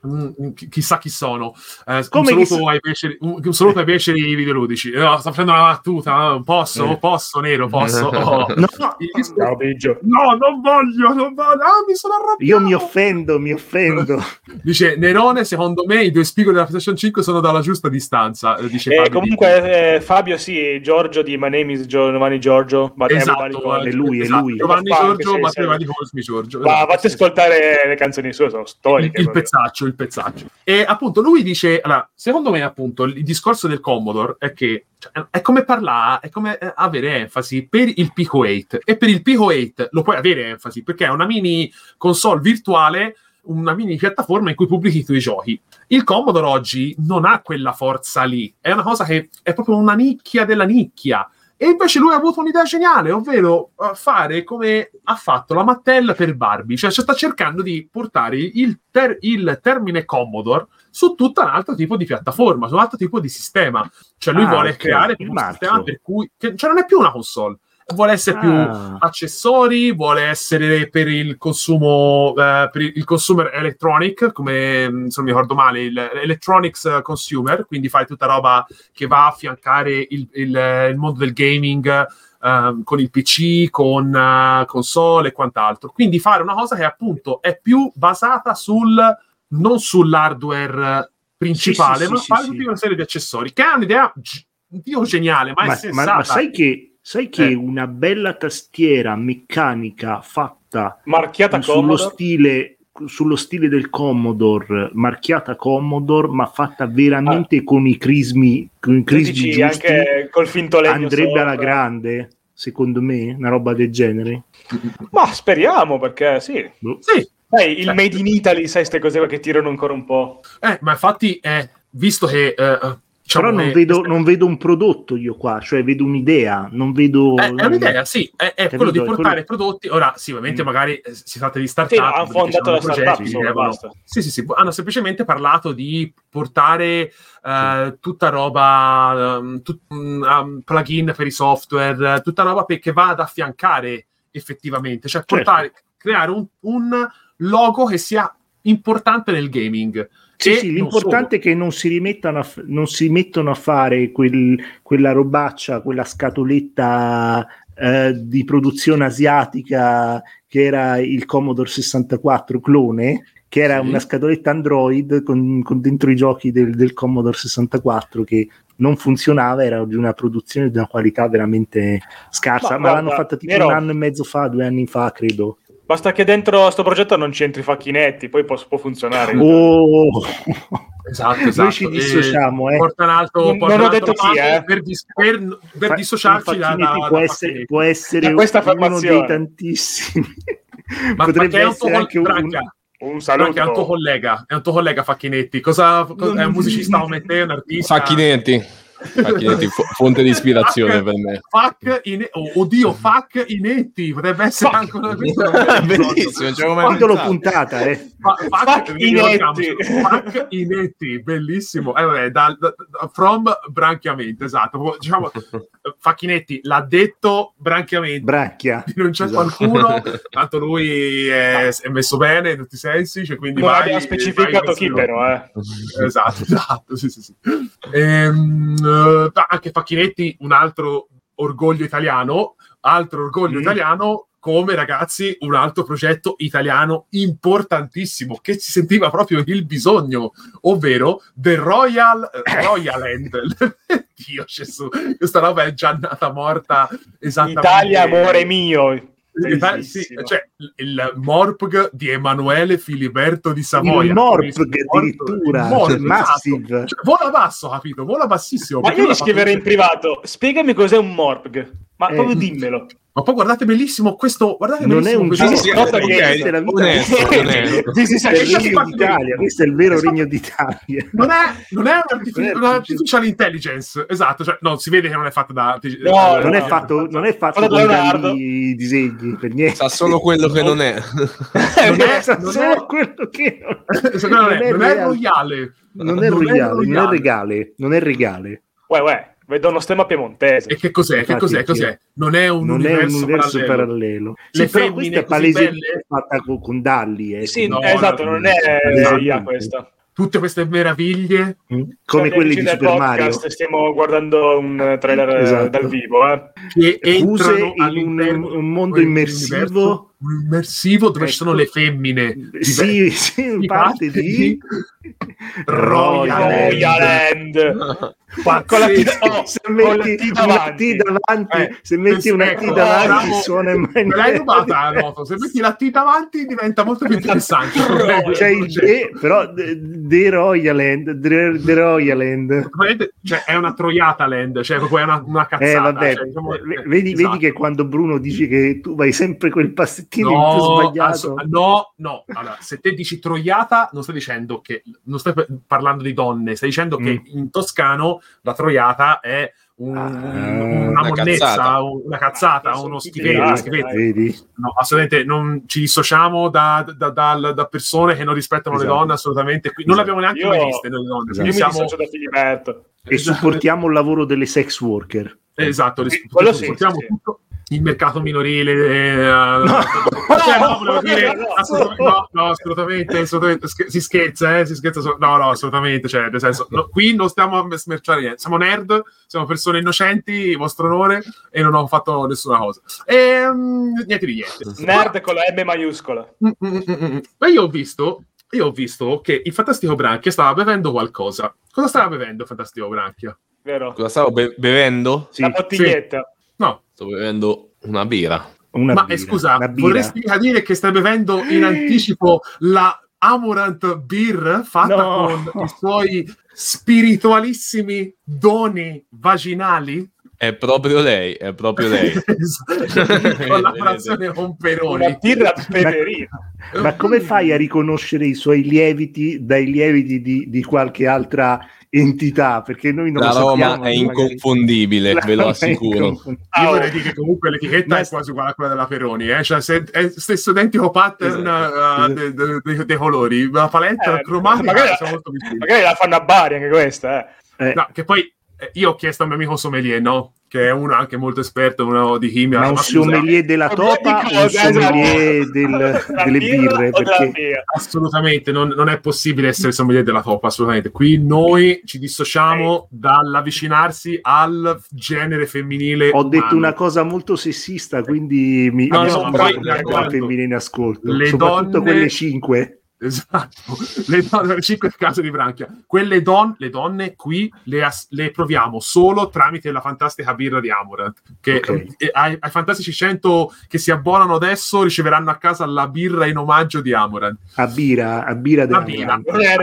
Mm, chi- chissà chi sono. Eh, Come un, chi saluto sa- ai un, un saluto ai beceri videoludici. No, sto facendo una battuta. eh, Posso? Eh. Posso, Nero? Posso? Oh. No, Il- Biggio. No, non voglio, non voglio. Ah, mi sono arrabbiato. io mi offendo, mi offendo. Dice Nerone, secondo me i due spigoli della PlayStation 5 sono dalla giusta distanza. eh, Dice Eh, Fabio comunque, eh, Fabio, sì, Giorgio di My Name is Giovanni Giorgio. Eh, Esatto, Giovanni eh, È lui, è esatto. lui. Giovanni Giorgio, Matteo Giorgio. Ma Esatto, sì. ascoltare le canzoni sue, sono il, storiche. il proprio. pezzaccio, il pezzaccio. E appunto lui dice: allora, secondo me, appunto, il discorso del Commodore è che cioè, è come parlare, è come eh, avere enfasi per il Pico 8. E per il Pico 8 lo puoi avere enfasi perché è una mini console virtuale, una mini piattaforma in cui pubblichi i tuoi giochi. Il Commodore oggi non ha quella forza lì, è una cosa che è proprio una nicchia della nicchia. E invece lui ha avuto un'idea geniale, ovvero eh, fare come ha fatto la Mattel per Barbie, cioè sta cercando di portare il, ter- il termine Commodore su tutto un altro tipo di piattaforma, su un altro tipo di sistema. Cioè lui Ah, vuole ok, creare un sistema per cui... Che, cioè non è più una console, vuole essere più Ah. accessori, vuole essere per il consumo, eh, per il consumer electronic, come mm, se non mi ricordo male, il electronics consumer, quindi fai tutta roba che va a affiancare il, il- il mondo del gaming ehm, con il PC, con eh, console e quant'altro. Quindi fare una cosa che appunto è più basata sul non sull'hardware principale, Sì, sì, ma sì, fare tutta una serie di accessori, che è un'idea Dio geniale, ma, è Ma, ma- sensata. ma sai che, sai che Eh. una bella tastiera meccanica fatta Marchiata sullo Commodore. stile, sullo stile del Commodore, marchiata Commodore, ma fatta veramente con i crismi, con i crismi dici giusti, anche col finto legno andrebbe alla sopra. grande, secondo me, una roba del genere. Ma speriamo, perché sì. Boh. Sì, Sai, il Cioè- Made in Italy, sai, queste cose qua che tirano ancora un po'. Eh, ma infatti, eh, visto che eh, diciamo, Però non è- vedo, non vedo un prodotto io qua, cioè vedo un'idea, non vedo... È, è un'idea, sì, è, è quello di portare quello- prodotti. Ora, sì, ovviamente, Mm. magari eh, si tratta di Sì, start-up. no, hanno fondato diciamo, la startup, progetti, solo. Sì, sì, sì, hanno semplicemente parlato di portare eh, tutta roba, um, tut- um, plugin per i software, tutta roba per- che va ad affiancare effettivamente, cioè Certo. portare, creare un, un logo che sia importante nel gaming. Sì, sì, l'importante è che non si rimettano a, non si mettono a fare quel- quella robaccia, quella scatoletta eh, di produzione asiatica che era il Commodore 64 clone, che era Sì. una scatoletta Android con, con dentro i giochi del, del Commodore 64 che non funzionava, era di una produzione di una qualità veramente scarsa, Ma ma, l'hanno guarda, fatta tipo Nero- un anno e mezzo fa, due anni fa, credo. Basta che dentro sto progetto non c'entri i facchinetti, poi può, può funzionare. Oh. Esatto, Noi esatto. ci E dissociamo, eh. Porta un altro, Non- porta non ho detto sì, passo eh. per, dis- per- per Fa- dissociarci da, da, può, da essere, può essere Da questa uno dei tantissimi. Ma Potrebbe perché è un tuo, essere anche un, Branca, Un Branca, è un tuo saluto. collega, è un tuo collega Facchinetti. Cosa, cosa- è un musicista come te, un artista? Facchinetti. Facchinetti, fo- fonte di ispirazione per me. Fuck in... oh, oddio, fuck Inetti, potrebbe essere Fuck. anche una questa Bellissimo, avevo mai Titolo puntata, eh. Fa- Fuck ricordiamo, Inetti. Fuck Inetti, bellissimo. Eh, vabbè, da- da- from branchiamente, esatto. Diciamo, Facchinetti l'ha detto branchiamente. Bracchia. non c'è Esatto. qualcuno, tanto lui è, è messo bene in tutti i sensi, cioè quindi Non vai- specificato vai chi però, eh. Esatto, esatto, sì, sì, sì. Ehm, eh, anche Facchinetti, un altro orgoglio italiano, altro orgoglio Mm. italiano, come ragazzi un altro progetto italiano importantissimo che si sentiva proprio il bisogno, ovvero The Royal Royal End. Dio Gesù, questa roba è già nata morta esattamente. Italia, amore mio. Italia- sì, cioè il Morpg di Emanuele Filiberto di Savoia. Il Morpg addirittura, il Morpg, cioè, massive. esatto. Cioè, vola basso, capito? Vola bassissimo. Ma io gli scriverei in privato, spiegami cos'è un Morpg. Ma Eh. proprio dimmelo. Ma poi guardate bellissimo questo. Guardate Non è bellissimo un Sì, sì, è la vita. onesto, onesto. Sì, sì, sì, Questo è il Esatto. regno d'Italia, questo è il vero regno d'Italia. Non è, non è un'artific- Non è un'artificial intelligence, esatto. Cioè, no, si vede che non è fatto da. No, Non è no. fatto, non è fatto da Leonardo. disegni per niente. Sa solo quello che non è. Non è- Sa non solo è- quello che non è, non è royale. non è Non è royale, non è regale, non è regale. Uè, uè, vedo uno stemma piemontese. E che cos'è? Che Infatti, cos'è? sì. Cos'è? Non è un non è universo, un universo parallelo. parallelo. Le Sì, femmine questa è così palesemente belle? fatta con, con Dalli. Eh, Sì, No, esatto, no, non è esatto. Questa. Tutte queste meraviglie. Mm? come Cioè, quelli amici di Super Mario. podcast, Stiamo guardando un trailer eh, Esatto. dal vivo, eh. che Fuse entrano in un, un mondo immersivo. Quell'universo immersivo dove ci sono Ecco. le femmine Sì, sì, in parte di Royal Royal End. Con la T, oh, se con la T davanti. Eh, se metti una T ecco, davanti suona in Me l'hai rubata la noto. Se metti la T davanti diventa molto più interessante. C'è il D, però The Royal End, The, Royal. Praticamente, cioè, è una troiata land, cioè è una, una cazzata. Eh, vabbè, cioè, diciamo, eh, vedi, esatto. vedi che quando Bruno dice che tu vai sempre quel passettino in più No, sbagliato. asso- no, no. Allora, se te dici troiata, non stai dicendo che non stai parlando di donne, stai dicendo che Mm. in toscano la troiata è un- Ah, una, una monnezza, cazzata. una cazzata, Ah, uno schifetto. No, assolutamente non ci dissociamo da, da- dal- da persone che non rispettano Esatto. le donne, assolutamente. Qui- Non Esatto. l'abbiamo neanche Io- mai viste noi donne. Esatto. Io mi siamo- dissocio da Filiberto. E supportiamo il lavoro delle sex worker. Esatto, ris- Sì, sì. tutto. Il mercato minorile, eh, cioè, no, volevo dire, no, assolutamente, no, no, assolutamente, assolutamente, sch- si scherza, eh, si scherza, so- no, no, assolutamente, cioè, nel senso, no, qui non stiamo a smerciare niente, siamo nerd, siamo persone innocenti, vostro onore, e non ho fatto nessuna cosa. E, mm, niente di niente. Nerd con la M maiuscola. Mm, mm, mm, mm. Ma io ho visto, io ho visto che il Fantastico Branchia stava bevendo qualcosa. Cosa stava bevendo il Fantastico Branchia? Vero? Cosa stavo be- bevendo? Sì, La bottiglietta. No, Sto bevendo una birra. una ma birra, eh, scusa, una birra. vorresti dire che stai bevendo in anticipo la Amorant Beer fatta No. con i suoi spiritualissimi doni vaginali? È proprio lei, è proprio lei. Collaborazione con Peroni. Una birra peperina. Ma come fai a riconoscere i suoi lieviti dai lieviti di, di qualche altra entità? Perché noi non La lo Roma sappiamo. è magari- inconfondibile, La ve lo assicuro. inconfondibile. Io vorrei dire che comunque l'etichetta Ma- è quasi uguale a quella della Peroni, eh? cioè se, è stesso identico pattern Esatto. uh, de- de- de- dei colori, la paletta Eh, cromatica magari- sono molto vicini. Magari la fanno a Bari anche questa, eh. Eh, No, che poi eh, io ho chiesto a mio amico sommelier, no? Che è uno anche molto esperto, uno di chimia. ma un sommelier della topa o un sommelier esatto. del- Della delle birre? Perché? Assolutamente, non, non è possibile essere sommelier della toppa, assolutamente. Qui noi ci dissociamo dall'avvicinarsi al genere femminile. ho detto umano. una cosa molto sessista, quindi mi No, mi no, per d'accordo. qualche femminile in ascolto, Le soprattutto donne- quelle cinque. Esatto, le donne, 5 case di branchia. Quelle don- le donne qui le, as- le proviamo solo tramite la fantastica birra di Amorant. Che Ok. eh, ai, ai fantastici 100 che si abbonano adesso riceveranno a casa la birra in omaggio di Amorant. A Bira, a Bira La della birra. Eh,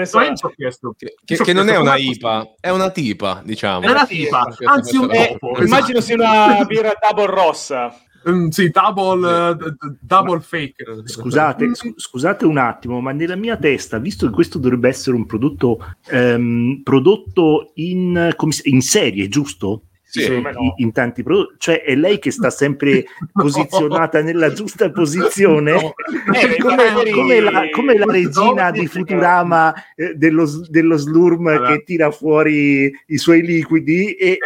Che, non è una IPA, è una tipa, diciamo. È una tipa, anzi un Eh, topo. roba. immagino sia una birra double rossa. Mm, sì, double, d- double fake. Scusate, scu- scusate un attimo, ma nella mia testa, visto che questo dovrebbe essere un prodotto ehm, prodotto in, in serie, giusto? Sì. In- no. in tanti prodotti, cioè è lei che sta sempre posizionata nella giusta posizione. No. Eh, come, magari- come la, come la regina No, di Futurama eh, dello, dello slurm Allora. che tira fuori i suoi liquidi e Eh,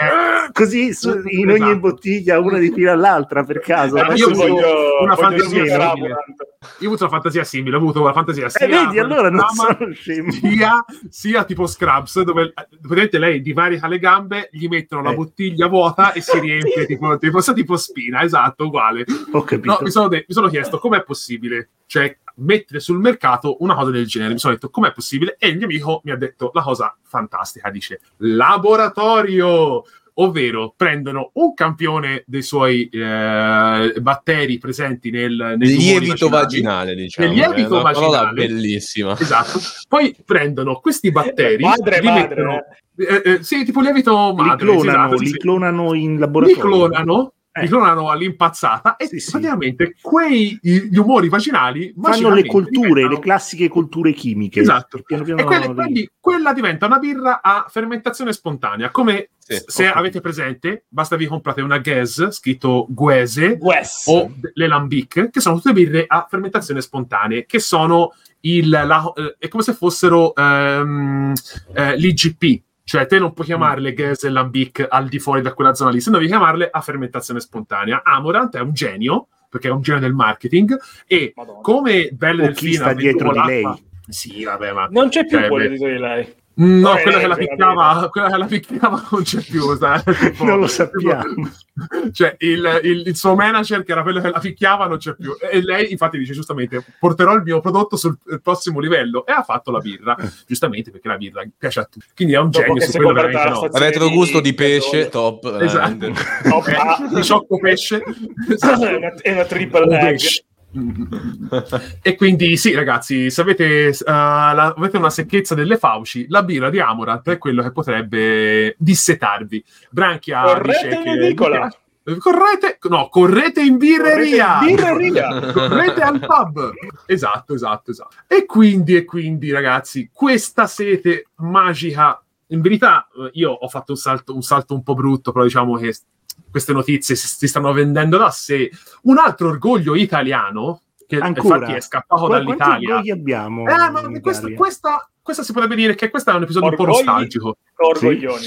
così su- in ogni esatto. bottiglia una di tira all'altra per caso. Eh, io voglio- una voglio fantasia simile. Io ho avuto una fantasia simile, ho avuto una fantasia sia Eh, vedi, allora non sono scemo. sia, sia tipo Scrubs, dove praticamente lei divarica le gambe, gli mettono la Eh. Bottiglia vuota e si riempie tipo, tipo, tipo spina, esatto, uguale. Ho capito. No, mi sono, de- mi sono chiesto com'è possibile, cioè mettere sul mercato una cosa del genere. Mi sono detto com'è possibile e il mio amico mi ha detto la cosa fantastica, dice laboratorio. Ovvero prendono un campione dei suoi eh, batteri presenti nel, tumori Lievito vaginale, diciamo. Nel lievito è una vaginale. bellissima. Esatto. Poi prendono questi batteri, Madre, li madre, mettono- eh, eh, sì, tipo lievito li madre, clonano, esatto, li sì. clonano in Li laboratorio. li clonano all'impazzata e Sì, sì. praticamente quei i- gli umori vaginali Fanno le colture, diventano- le classiche colture chimiche. Esatto. piano piano E quelle- quindi quella diventa una birra a fermentazione spontanea, come Sì, se capito. avete presente, basta vi comprate una Guess, scritto Guese, Wes. o le Lambic, che sono tutte birre a fermentazione spontanea, che sono il, la- eh, è come se fossero ehm, eh, l'IGP, cioè te non puoi chiamarle Gas e Lambic al di fuori da quella zona lì, se no devi chiamarle a fermentazione spontanea. Amorant è un genio, perché è un genio del marketing, e Madonna. come Belle del chi sta dietro di lei. Sì, vabbè, ma... Non c'è più Cioè, quello dietro di lei. No, Eh, quella che la quella picchiava, quella che la picchiava non c'è più. sai, tipo- Non lo sappiamo. cioè, il, il- il suo manager, che era quello che la picchiava, non c'è più. E lei, infatti, dice giustamente: porterò il mio prodotto sul eh, prossimo livello. E ha fatto la birra, giustamente perché la birra piace a tutti. Quindi è un Dopo genio che su quello veramente no. stazione Retrogusto di di pesce, top. Esatto. veramente. Top. Eh, sciocco pesce. è, una, è una triple pesce. E quindi sì ragazzi se avete, uh, la- avete una secchezza delle fauci la birra di Amorant è quello che potrebbe dissetarvi. Branchia Correte dice in che edicola. Correte no correte in birreria. Correte in birreria. correte al pub. Esatto esatto esatto. E quindi e quindi ragazzi questa sete magica. In verità eh, io ho fatto un salto un salto un po' brutto però diciamo che queste notizie si, si stanno vendendo da sé un altro orgoglio italiano che Ancora. infatti è scappato Qua- Quanti dall'Italia orgogli abbiamo? eh, ma questa, questa, questa si potrebbe dire che questo è un episodio un po' Orgogli? nostalgico Orgoglioni.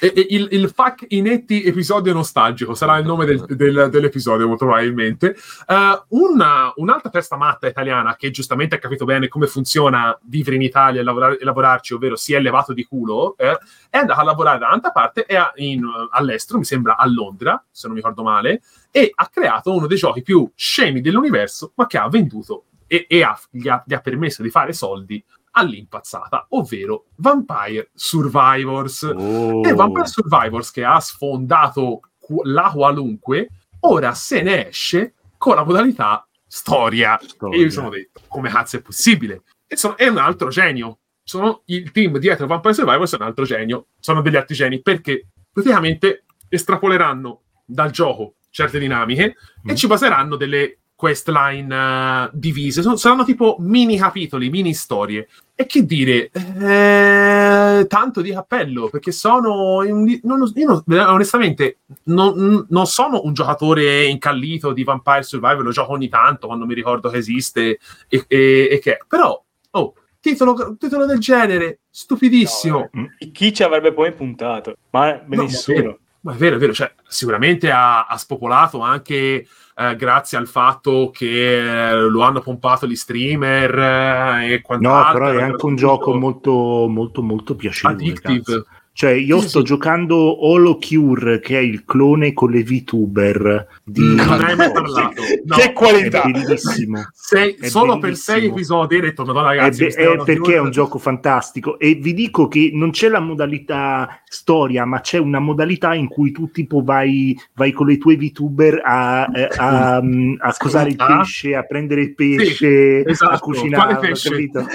e, e il, il FAC Inetti episodio nostalgico sarà il nome del- del- dell'episodio, molto probabilmente. Eh, una- un'altra testa matta italiana che giustamente ha capito bene come funziona vivere in Italia e, lavorare- e lavorarci, ovvero si è levato di culo, eh, è andata a lavorare da un'altra parte e a- in- all'estero, mi sembra a Londra, se non mi ricordo male, e ha creato uno dei giochi più scemi dell'universo, ma che ha venduto e, e ha- gli, ha, gli ha permesso di fare soldi all'impazzata, ovvero Vampire Survivors. Oh. E Vampire Survivors, che ha sfondato la qualunque, ora se ne esce con la modalità storia. Storia. E io mi sono detto, come cazzo è possibile? E sono- è un altro genio. Sono il team dietro Vampire Survivors è un altro genio. Sono degli altri geni perché praticamente estrapoleranno dal gioco certe dinamiche Mm. e ci baseranno delle questline eh, divise. Sono- saranno tipo mini capitoli, mini storie. E che dire, eh, tanto di cappello, perché sono... in- non- io non- onestamente non, non sono un giocatore incallito di Vampire Survivor, lo gioco ogni tanto quando mi ricordo che esiste e, e- e che... Però, oh, titolo, titolo del genere, stupidissimo. No, eh. Chi ci avrebbe poi puntato? Ma No, nessuno. è vero. Ma è vero, è vero, cioè, sicuramente ha, ha spopolato anche eh, grazie al fatto che eh, lo hanno pompato gli streamer eh, e No, quant'altro. però è anche un gioco molto, molto, molto piacevole. Addictive. cazzo. Cioè, io Sì, sto sì. giocando Holo Cure, che è il clone con le VTuber di non hai mai parlato. No, che È qualità! bellissimo. sei- è solo per bellissimo. sei episodi hai detto, madonna È ragazzi, be- questa è perché è un gioco fantastico e vi dico che non c'è la modalità storia ma c'è una modalità in cui tu tipo vai, vai con le tue VTuber a, eh, a, mm, a cosare il Ah. pesce a prendere il pesce esatto. a cucinare Quale pesce? capito?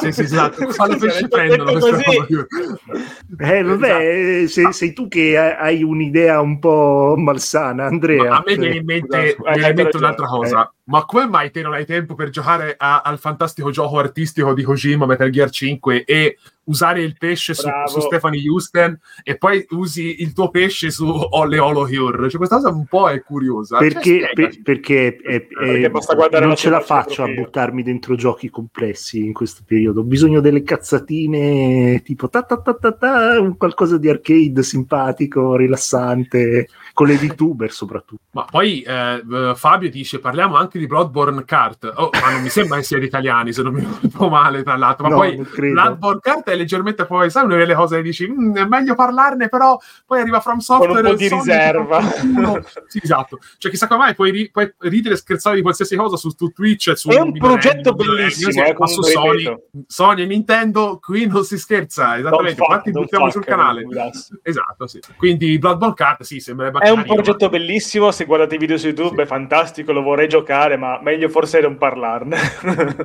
Sì, sì, esatto. Quale pesce prendono? Eh, vabbè, eh, sei, sei tu che ha- hai un'idea un po' malsana, Andrea. Ma a me viene in mente, scusa, hai viene in mente un'altra cosa. Ma come mai te non hai tempo per giocare a- al fantastico gioco artistico di Kojima Metal Gear 5 e usare il pesce su, su Stephanie Houston e poi usi il tuo pesce su Olle Holo Cure? Cioè, questa cosa un po' è curiosa. Cioè, perché, spiegaci. per- perché, è- è- Perché non ce la faccio a buttarmi dentro giochi complessi in questo periodo. Ho bisogno delle cazzatine tipo ta ta ta ta ta, un qualcosa di arcade simpatico, rilassante, con le VTuber soprattutto. Ma poi eh, eh, Fabio dice: Parliamo anche di Bloodborne Kart. Oh, ma non mi sembra che sia di italiani, se non mi ricordo male, tra l'altro. Ma No, poi. Bloodborne Kart è leggermente poi, sai, una delle cose che dici: "Mm, è meglio parlarne, però poi arriva From Software. Con un po' di Sony riserva. sì, esatto. Cioè, chissà come mai puoi, ri- puoi ridere e scherzare di qualsiasi cosa su, su Twitch e su È un Millennium, progetto Millennium, bellissimo, eh, ma su Sony. Sony e Nintendo qui non si scherza. Esattamente. Don't Infatti, buttiamo sul canale. eh, Esatto, sì. Quindi Bloodborne Kart, sì, sembrerebbe È un progetto bellissimo, se guardate i video su YouTube Sì. è fantastico, lo vorrei giocare, ma meglio forse non parlarne.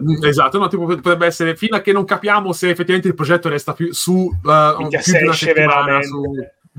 Mm, Esatto, no, tipo, potrebbe essere fino a che non capiamo se effettivamente il progetto resta più su uh, Minchia, più di una settimana. Su...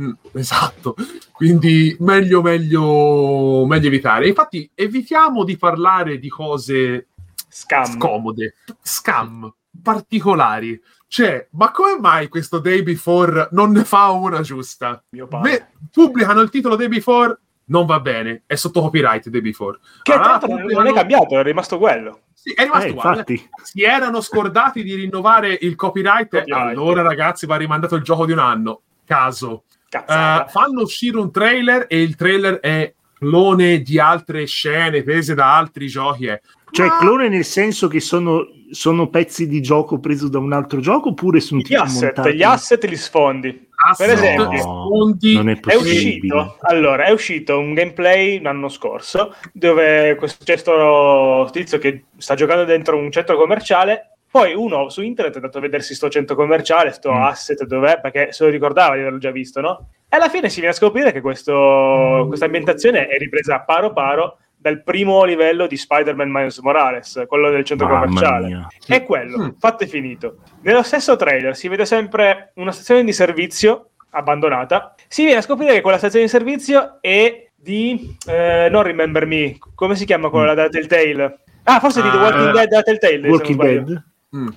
Mm, esatto, quindi meglio, meglio, meglio evitare. Infatti, evitiamo di parlare di cose Scam. scomode, scam, particolari. Cioè, ma come mai questo Day Before non ne fa una giusta? Mio padre. Beh, pubblicano il titolo Day Before, non va bene, è sotto copyright Day Before. Che Allora, tanto non non è pubblicano- cambiato, è rimasto quello. Sì, è rimasto Eh, infatti. Si erano scordati di rinnovare il copyright, Copyright. allora ragazzi va rimandato il gioco di un anno. Caso. Eh, fanno uscire un trailer e il trailer è clone di altre scene prese da altri giochi. eh. Cioè, Ma- clone nel senso che sono, sono pezzi di gioco preso da un altro gioco oppure sono gli tipo asset, montati? gli asset li sfondi. asset, per esempio- sfondi, non è È possibile. uscito, allora, è uscito un gameplay l'anno scorso dove questo tizio che sta giocando dentro un centro commerciale. Poi uno su internet è andato a vedersi sto centro commerciale, sto Mm. asset dov'è, perché se lo ricordava di averlo già visto, no? E alla fine si viene a scoprire che questo- questa ambientazione è ripresa paro paro dal primo livello di Spider-Man Miles Morales, quello del centro Mamma commerciale. mia. È quello, Mm. fatto e finito. Nello stesso trailer si vede sempre una stazione di servizio abbandonata. Si viene a scoprire che quella stazione di servizio è di eh, non Remember Me, come si chiama quella da Telltale? Ah, forse di The Ah, Walking eh, Dead da Telltale. Walking. Dead? Mm,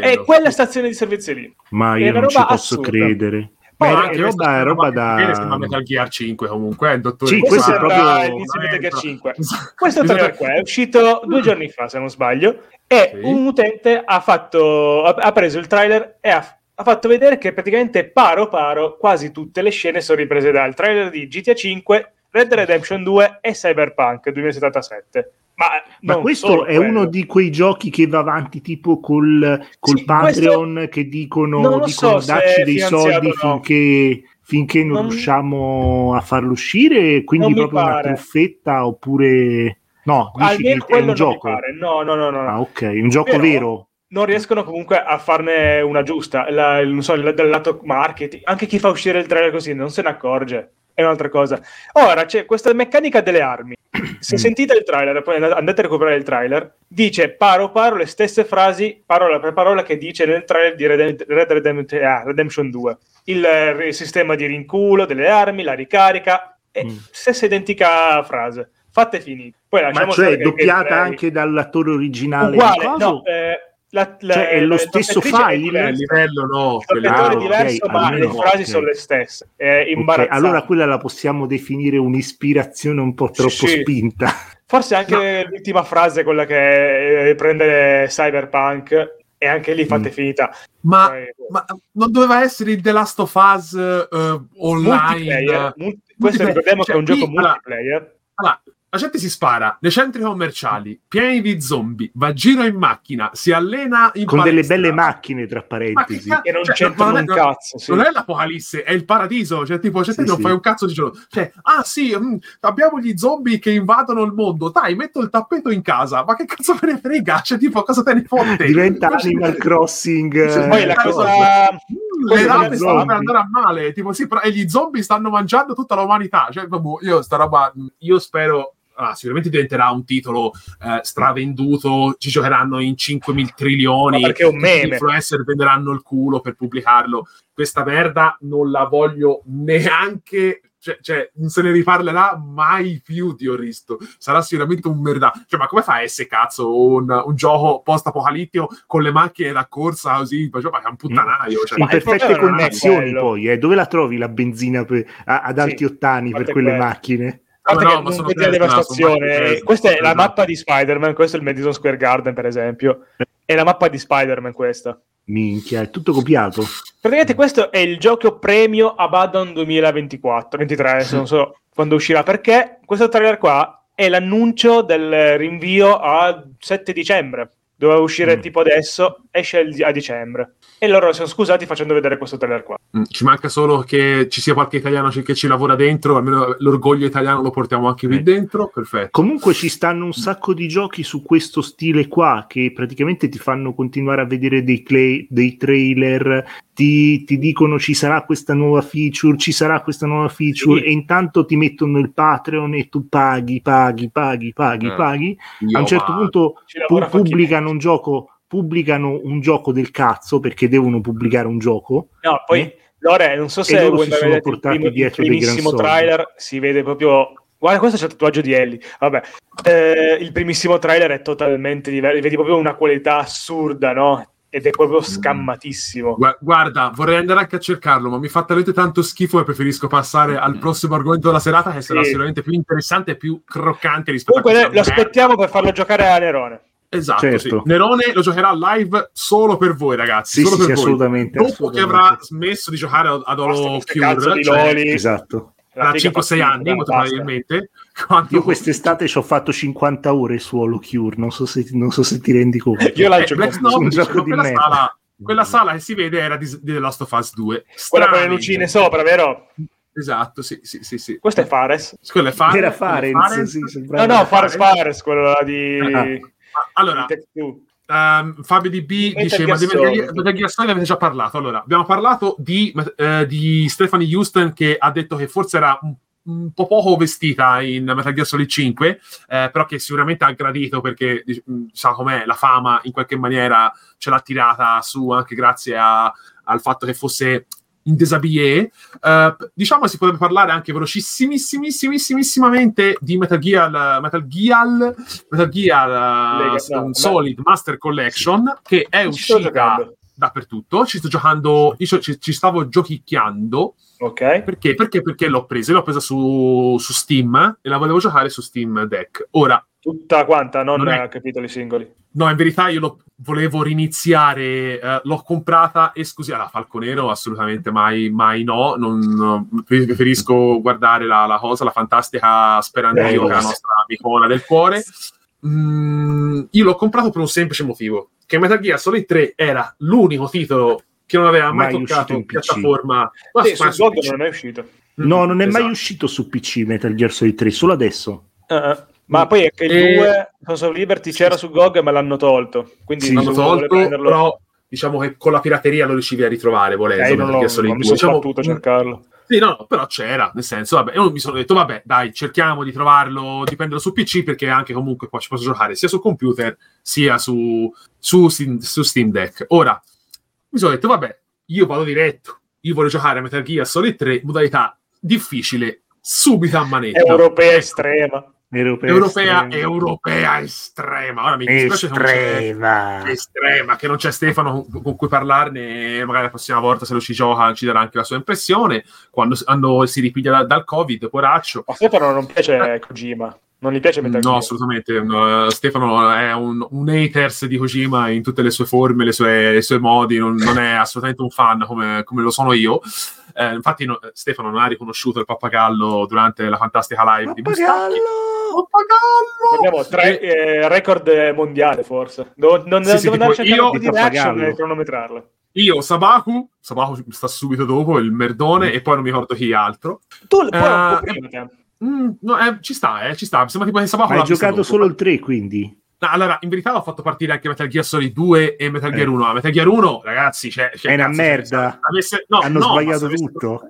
è quella stazione di servizio lì. Ma io non ci posso assurda. credere. Poi Ma anche roba, roba che viene, sembra da... Metal Gear 5 comunque, eh, il dottore Sì, Questo questo è proprio- Metal Gear 5. Esatto. Questo trailer qua è uscito due giorni fa, se non sbaglio, e Sì. un utente ha, fatto, ha, ha preso il trailer e ha, ha fatto vedere che praticamente paro paro quasi tutte le scene sono riprese dal trailer di GTA 5, Red Redemption 2 e Cyberpunk 2077. Ma, Ma questo è quello. uno di quei giochi che va avanti tipo col, col Sì, Patreon che dicono, dicono so dacci dei soldi o no. finché, finché non, Non- riusciamo a farlo uscire, quindi proprio una truffetta oppure... No, Almeno che è quello un gioco. No, no, no, no. no. Ah, ok, un gioco Però- vero. non riescono comunque a farne una giusta. La- non so, dal lato marketing, anche chi fa uscire il trailer così non se ne accorge. È un'altra cosa. Ora c'è questa meccanica delle armi. Se Mm. sentite il trailer, poi andate a recuperare il trailer, dice paro paro le stesse frasi, parola per parola, che dice nel trailer di Redem- Red Redem- ah, Redemption 2. Il, eh, il sistema di rinculo delle armi, la ricarica, è Mm. stessa identica frase. Fatte finite. Poi Ma cioè doppiata che- anche dall'attore originale uguale, no, eh, la, la- Cioè, è lo stesso file? Il diversa. livello no. Doppiatore Ah, è ok, diverso, ma almeno, le frasi ok. sono le stesse. È Ok, imbarazzante. allora quella la possiamo definire un'ispirazione un po' Sì, troppo sì. spinta. Forse anche l'ultima frase, quella che eh, prende Cyberpunk, e anche lì fatte Mm. finita. Ma, Poi- ma non doveva essere il The Last of Us eh, online? multiplayer. Multi- questo ricordiamo che è un Cioè, gioco qui, allora, multiplayer. Allora, la gente si spara nei centri commerciali pieni di zombie, va a giro in macchina, si allena in Con delle palestra. belle macchine, tra Ma che parentesi. cazzo- E non cioè, c'entrano non un cazzo. sì. Non è l'apocalisse, è il paradiso. Cioè, tipo, cioè, Sì, non sì. fai un cazzo di giorno. Cioè, ah sì, mm, abbiamo gli zombie che invadono il mondo. Dai, metto il tappeto in casa. Ma che cazzo me ne frega? Cioè, tipo, cosa te ne fotte? Diventa Cioè, Animal Crossing. Cioè, eh, Poi la cosa- cosa... Mm, Poi le rape stanno per andare a male. Tipo, sì, però- e gli zombie stanno mangiando tutta l'umanità. Cioè, vabbè, io sta roba, io spero. Ah, sicuramente diventerà un titolo eh, stravenduto, ci giocheranno in 5 mil trilioni, perché è un meme. gli influencer venderanno il culo per pubblicarlo. Questa merda non la voglio neanche. Cioè, cioè, non se ne riparlerà mai più di Oristo. Sarà sicuramente un merda. Cioè, ma come fa a essere cazzo un, un gioco post-apocalittico con le macchine da corsa così? Cioè, ma è un puttanaio. Cioè, in perfette condizioni poi, eh. dove la trovi la benzina per- a- ad Sì, alti ottani a per quelle quello. macchine? No, che no, ma sono Tesla, devastazione. Tesla. Questa è la Esatto. mappa di Spider-Man, questo è il Madison Square Garden, per esempio. È la mappa di Spider-Man questa. Minchia, è tutto copiato. Praticamente questo è il gioco premio Abaddon 2024, 23, adesso non so quando uscirà, perché questo trailer qua è l'annuncio del rinvio a 7 dicembre. Doveva uscire Mm. tipo adesso, esce a dicembre. E loro si sono scusati facendo vedere questo trailer qua. Mm, Ci manca solo che ci sia qualche italiano che ci lavora dentro, almeno l'orgoglio italiano lo portiamo anche qui Eh. dentro. Perfetto. Comunque ci stanno un sacco di giochi su questo stile qua che praticamente ti fanno continuare a vedere dei, clay- dei trailer, ti, ti dicono ci sarà questa nuova feature, ci sarà questa nuova feature Sì. e intanto ti mettono il Patreon e tu paghi, paghi, paghi, paghi, Eh. paghi. Io, a un certo punto pu- pubblicano un gioco pubblicano un gioco del cazzo perché devono pubblicare un gioco No, poi Eh? Lore, non so se voi si sono vedete il, portati primo- il dietro dei primissimo trailer, si vede proprio... Guarda, questo c'è il tatuaggio di Ellie. Vabbè, Eh, il primissimo trailer è totalmente diverso, vedi proprio una qualità assurda, no? Ed è proprio scammatissimo. Gua- Guarda, vorrei andare anche a cercarlo, ma mi fa talmente tanto schifo e preferisco passare al prossimo argomento della serata, che sarà Sì. sicuramente più interessante e più croccante rispetto Comunque a questa lo aspettiamo per farlo giocare a Nerone. Esatto, Certo. sì. Nerone lo giocherà live solo per voi, ragazzi. sì solo sì, per sì, voi. assolutamente, Dopo che assolutamente. avrà smesso di giocare ad di Cure, cioè, esatto tra figa 5-6 fa anni, molto basta. probabilmente. Quando... io quest'estate ci ho fatto 50 ore su Holo Cure non so se, non so se ti rendi conto Io lancio Eh, Black Snow, su un gioco di quella merda. sala, quella sala che si vede era di, di The Last of Us 2. Quella con le lucine sopra, vero? Esatto, sì, sì, sì. sì. Questo è Fares. Quello è Fares, era è Farenz, sì, No, no, Fares, Fares. Fares, quello là di... Ah. Allora, di ehm, Fabio DB Metal dice: Ma di Metal Solid. Gear Metal Gear Solid avete già parlato. Allora, abbiamo parlato di, eh, di Stephanie Houston che ha detto che forse era un, un po' poco vestita in Metal Gear Solid 5, eh, però che sicuramente ha gradito perché mh, sa com'è la fama in qualche maniera ce l'ha tirata su anche grazie a- al fatto che fosse in desabillé. Eh, diciamo si potrebbe parlare anche velocissimissimamente di Metal Gear, Metal Gear, Metal Gear eh, Lega- no, Solid Master Collection che è uscita dappertutto. Ci sto giocando, io ci, ci stavo giochicchiando Ok. perché? Perché? Perché l'ho presa, l'ho presa su, su Steam e la volevo giocare su Steam Deck. Ora, Tutta quanta, non, Non è- a capitoli singoli. no, in verità io lo volevo riniziare, eh, l'ho comprata esclusiva. La Falconero assolutamente mai, mai no, non, no, preferisco guardare la, la cosa, la fantastica Sperandio, Eh, che è la nostra amicona del cuore. Mm, io l'ho comprato per un semplice motivo, che Metal Gear Solid 3 era l'unico titolo che non aveva mai, Mai toccato uscito in PC. piattaforma. Ma Sì, su GOG PC. non è mai uscito. no non è mai Esatto. uscito su PC Metal Gear Solid 3 solo adesso eh. Ma poi è che il E- 2 Sons of Liberty c'era su GOG ma l'hanno tolto. Quindi Sì, l'hanno tolto, prenderlo- però diciamo che con la pirateria lo riuscivi a ritrovare volendo. Eh, non, Gear Solid non mi 2. sono Diciamo, battuto a cercarlo. sì, no, no, però c'era, nel senso, vabbè, io mi sono detto, vabbè, dai, cerchiamo di trovarlo, di prenderlo su PC, perché anche comunque qua ci posso giocare sia su computer, sia su, su, Steam, su Steam Deck. Ora, mi sono detto, vabbè, io vado diretto, io voglio giocare a Metal Gear Solid 3, modalità difficile, subito a manetta. Europea estrema. Europea, Europea, estrema. europea estrema. Ora mi dispiace che non c'è- estrema. estrema, che non c'è Stefano con, con cui parlarne, magari la prossima volta se lo ci gioca ci darà anche la sua impressione, quando, quando si ripiglia da- dal Covid, poraccio. A Stefano non piace Kojima. Non gli piace Metal No, Gear. assolutamente. no, Stefano è un, un haters di Kojima in tutte le sue forme, le sue, i suoi modi, non, non è assolutamente un fan come, come lo sono io. Eh, infatti, no, Stefano non ha riconosciuto il pappagallo durante la fantastica live di Mustacchi. Pappagallo! Abbiamo tre eh, record mondiale, forse. Devo, non, Sì, sì, devo tipo andare a cercare io- di reaction Pappagallo. e cronometrarlo. Io, Sabaku, Sabaku sta subito dopo, il merdone, e poi non mi ricordo chi altro. Tu poi Eh. Mm, no, eh, ci sta, eh, ci sta. Mi sembra tipo che Sabaku Ma hai giocato dopo. solo il 3, quindi? No, allora, in verità ho fatto partire anche Metal Gear Solid 2 e Metal Gear Eh. 1. Ma Metal Gear 1, ragazzi, c'è, c'è È una cazzo, cioè, merda. se avesse- no, Hanno no, sbagliato se avesse- tutto.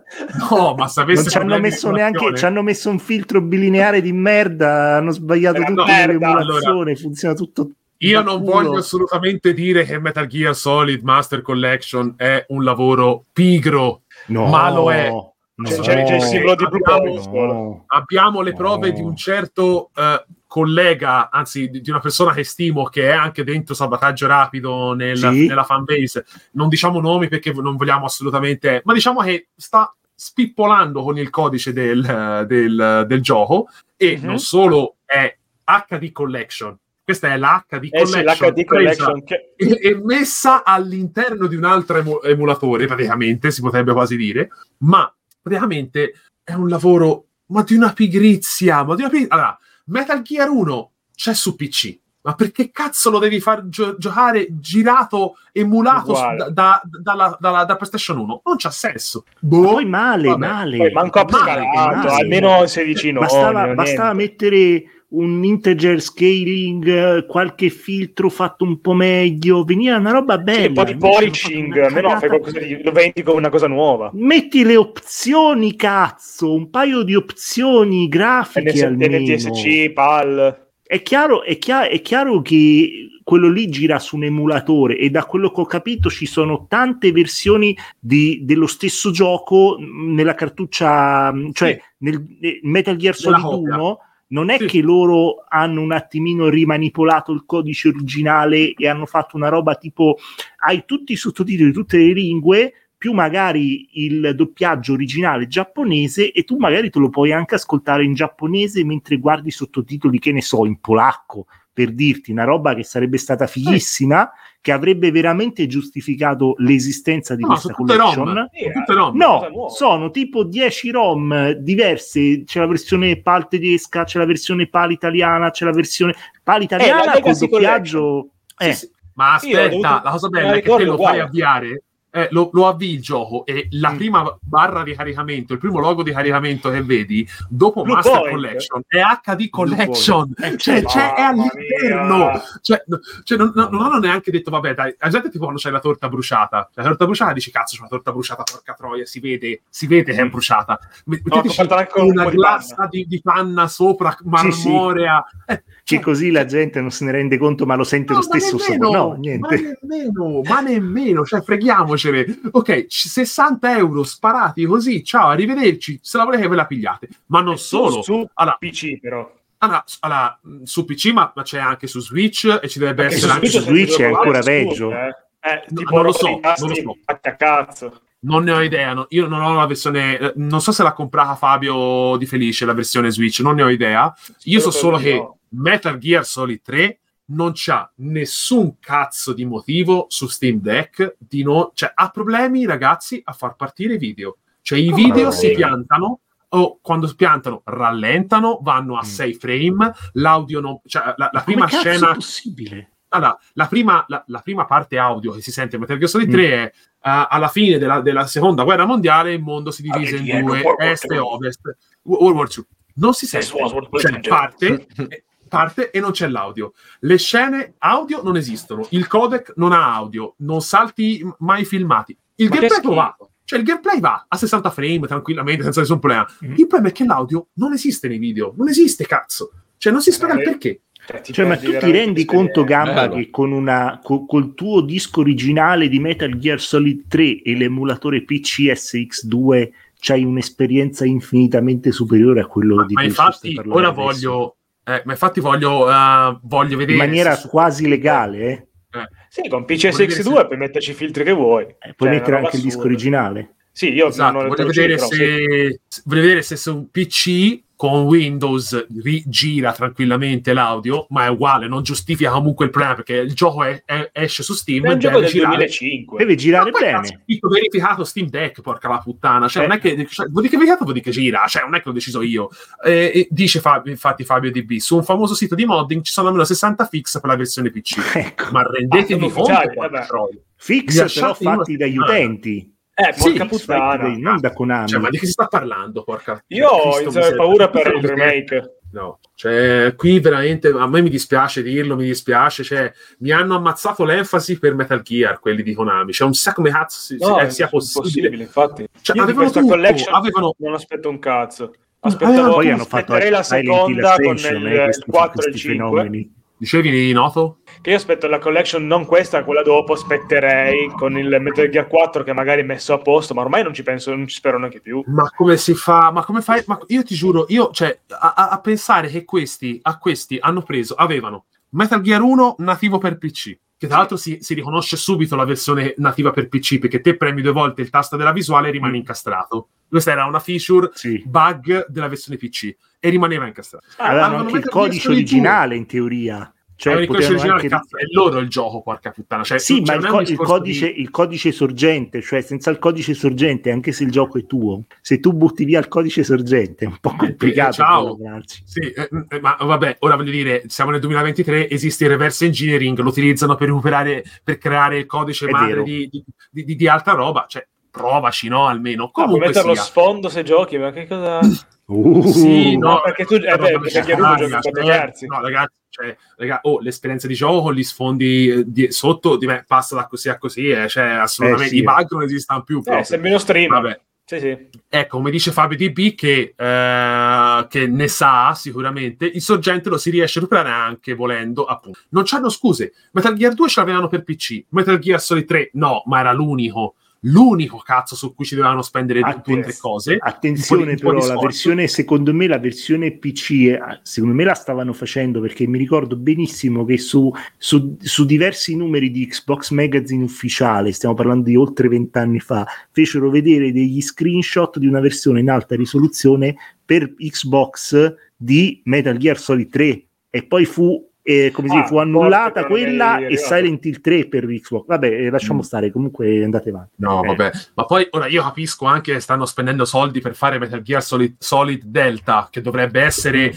No, ma se avesse Non ci hanno messo neanche, ci hanno messo un filtro bilineare di merda, hanno sbagliato Eh, tutto merda, nell'emulazione, funziona tutto. Io non culo. voglio assolutamente dire che Metal Gear Solid Master Collection è un lavoro pigro. No, Ma lo è. No, C'è, c'è- c'è il simbolo di Blue Abbiamo- no. Abbiamo le prove No. di un certo eh, collega, anzi di di una persona che stimo, che è anche dentro Sabotaggio Rapido nel- Sì. nella fanbase. Non diciamo nomi perché non vogliamo assolutamente, ma diciamo che sta spippolando con il codice del, del- del gioco e Mhm. non solo è HD Collection. Questa è la HD Eh sì, Collection, l'HD presa Collection che... e, e messa all'interno di un altro emu- emulatore, praticamente, si potrebbe quasi dire, ma praticamente è un lavoro, ma di una pigrizia, ma di una pigrizia. Allora, Metal Gear 1 c'è su PC, ma perché cazzo lo devi far gio- giocare girato, emulato su- da, da- dalla, dalla- da PlayStation 1? Non c'ha senso. Ma Boh. poi male, Vabbè, male. Poi manco Male, upscalato, male. almeno 16 no. bastava, bastava mettere un integer scaling, eh, qualche filtro fatto un po' meglio, veniva una roba bella. un po' di polishing, almeno fai qualcosa di... lo vendi come una cosa nuova. Metti le opzioni, cazzo, un paio di opzioni grafiche NS- almeno. NTSC, PAL... È chiaro, è, chia- è chiaro che quello lì gira su un emulatore e da quello che ho capito ci sono tante versioni di- dello stesso gioco nella cartuccia, mh, cioè Sì. nel, nel Metal Gear Solid copia. 1 non è Sì. che loro hanno un attimino rimanipolato il codice originale e hanno fatto una roba tipo hai tutti i sottotitoli di tutte le lingue più magari il doppiaggio originale giapponese e tu magari te lo puoi anche ascoltare in giapponese mentre guardi i sottotitoli, che ne so, in polacco, per dirti una roba che sarebbe stata fighissima, che avrebbe veramente giustificato l'esistenza di No, questa tutte collection. ROM. Sì, ROM. No, sono tipo 10 ROM diverse. C'è la versione PAL tedesca, c'è la versione PAL italiana, c'è la versione PAL italiana col Legacy doppiaggio. Sì, Eh, sì. Ma Io ho aspetta, dovuto- la cosa bella è che te lo uguale. fai avviare, eh, lo, lo avvii il gioco e la Mm. prima barra di caricamento, il primo logo di caricamento che vedi dopo Blue Master Point. Collection è HD Collection. Eh, cioè, cioè, è all'interno, cioè, no- cioè, non, non- non hanno neanche detto vabbè dai, la gente tipo quando c'è la torta bruciata, la torta bruciata dici cazzo c'è una torta bruciata, porca troia, si vede, si vede che è bruciata, Me- No, metteteci un una di glassa di, di panna sopra, Sì, sì. marmorea, Eh, che cioè, così la gente non se ne rende conto, ma lo sente lo No, ma stesso nemmeno. No, Ma niente. nemmeno, ma nemmeno, cioè freghiamocene. Ok, c- 60 euro sparati così, ciao, arrivederci, se la volete ve la pigliate. Ma non solo. Su Allora, PC però. allora, allora, mh, su PC, ma, ma c'è anche su Switch e ci dovrebbe essere anche su su Switch è ancora Switch, peggio. Eh, Eh, No, tipo non lo so, non lo so. fatti a cazzo. Non ne ho idea, no- io non ho la versione, eh, non so se l'ha comprata Fabio Di Felice, la versione Switch, non ne ho idea. Io so solo che no. Metal Gear Solid 3 non c'ha nessun cazzo di motivo su Steam Deck di no, cioè ha problemi ragazzi a far partire i video. Cioè i video no? si piantano o quando piantano rallentano, vanno a Mm. 6 frame, l'audio non, cioè la, la prima scena è possibile? allora, la prima, la, la prima parte audio che si sente in Metal Gear Mm. Solid 3 è uh, alla fine della, della seconda guerra mondiale il mondo si divise Alle in due, est e ovest. World War II. Non si sente, cioè parte, e parte e non c'è l'audio. Le scene audio non esistono, il codec non ha audio, non salti mai filmati. Il Ma gameplay va. Cioè il gameplay va a 60 frame tranquillamente senza nessun problema. Mm. Il problema è che l'audio non esiste nei video, non esiste cazzo. Cioè non si spiega il Eh, perché. Cioè, ti Cioè, ma tu ti rendi conto. Gamba, Bello. che con una, co- col tuo disco originale di Metal Gear Solid 3 e l'emulatore PCSX2 c'hai un'esperienza infinitamente superiore a quello Ma, di ma cui infatti ora adesso. voglio, eh, ma infatti voglio, eh, voglio vedere in maniera se su- quasi legale, eh? eh, Sì, con Voglio PCSX2 vedere puoi metterci i filtri che vuoi. Eh, puoi Cioè, mettere anche il disco originale. Sì, io Esatto, non ho voglio vedere, però sì. se, se- voglio vedere se su PC con Windows rigira tranquillamente l'audio, ma è uguale, non giustifica comunque il problema perché il gioco è- è- esce su Steam È un gioco del girare. 2005. Deve girare Ma cazzo, bene. dico verificato Steam Deck, porca la puttana. Cioè, Eh. non è che cioè, vuol dire che verificato, vuol dire che gira. Cioè, non è che l'ho deciso io. Eh, e dice Fabio, infatti Fabio DB, su un famoso sito di modding ci sono almeno 60 fix per la versione PC. Ecco. Ma rendetevi Ah, conto. Fix però fatti dagli utenti, Eh, Sì, porca puttana. non da Konami. Cioè, ma di che si sta parlando, porca? Io Cioè, ho Cristo miseria. paura per il remake. No, cioè, qui veramente a me mi dispiace dirlo, mi dispiace. Cioè, mi hanno ammazzato l'enfasi per Metal Gear, quelli di Konami. C'è un sacco come cazzo si- No, eh, è sia possibile. impossibile, infatti. Cioè, avevano tutto, collection avevano non aspetto un cazzo. Aspettavo, Poi hanno fatto la seconda con il, eh, il 4 e il questi 5. fenomeni. Dicevi, Noto? Che io aspetto la collection, non questa, quella dopo. Aspetterei con il Metal Gear 4 che magari è messo a posto, ma ormai non ci penso, non ci spero neanche più. Ma come si fa? Ma come fai? Ma io ti giuro, io, cioè, a, a- a pensare che questi, a questi hanno preso, avevano Metal Gear 1 nativo per PC, che tra l'altro si, si riconosce subito la versione nativa per PC, perché te premi due volte il tasto della visuale e rimane Mm. incastrato. Questa era una feature Sì. bug della versione PC e rimaneva incastrato. Avevano avevano anche il codice originale in teoria. Cioè, il codice potevano anche- cazzo, è loro il gioco, porca puttana. Cioè, Sì, ma il, co- il codice, di- il codice sorgente, cioè senza il codice sorgente, anche se il gioco è tuo, se tu butti via il codice sorgente è un po' complicato. ciao. poi lavorarci. Sì, eh, eh, ma vabbè, ora voglio dire, siamo nel 2023, esiste il reverse engineering, lo utilizzano per recuperare, per creare il codice È madre di, di, di- altra roba, cioè provaci, no, almeno. Ah, puoi Comunque metterlo sia. sfondo se giochi, ma che cosa... Uh, Sì, no, No, perché tu- eh, roba beh, perché uno gioca quattro terzi. No, ragazzi, cioè, raga, oh, l'esperienza di gioco con gli sfondi eh, di- sotto div- passa da così a così, eh, cioè, assolutamente, Eh, sì, i bug non esistono più. Eh, proprio. sembri uno stream. Vabbè. Sì, sì. Ecco, come dice Fabio DB, che, eh, che ne sa sicuramente, il sorgente lo si riesce a recuperare anche volendo, appunto. Non c'hanno scuse. Metal Gear 2 ce l'avevano per PC, Metal Gear Solid 3 no, ma era l'unico, l'unico cazzo su cui ci dovevano spendere Ah, due o tre cose. Attenzione però, la versione, secondo me la versione PC, secondo me la stavano facendo perché mi ricordo benissimo che su, su- su diversi numeri di Xbox Magazine ufficiale, stiamo parlando di oltre vent'anni fa, fecero vedere degli screenshot di una versione in alta risoluzione per Xbox di Metal Gear Solid 3 e poi fu... eh, come si Ah, fu annullata quella è e. Silent Hill 3 per Xbox. Vabbè, eh, lasciamo Mm. stare, comunque andate avanti. No, Eh. vabbè. Ma poi ora io capisco anche che stanno spendendo soldi per fare Metal Gear Solid, Solid Delta, che dovrebbe essere... eh,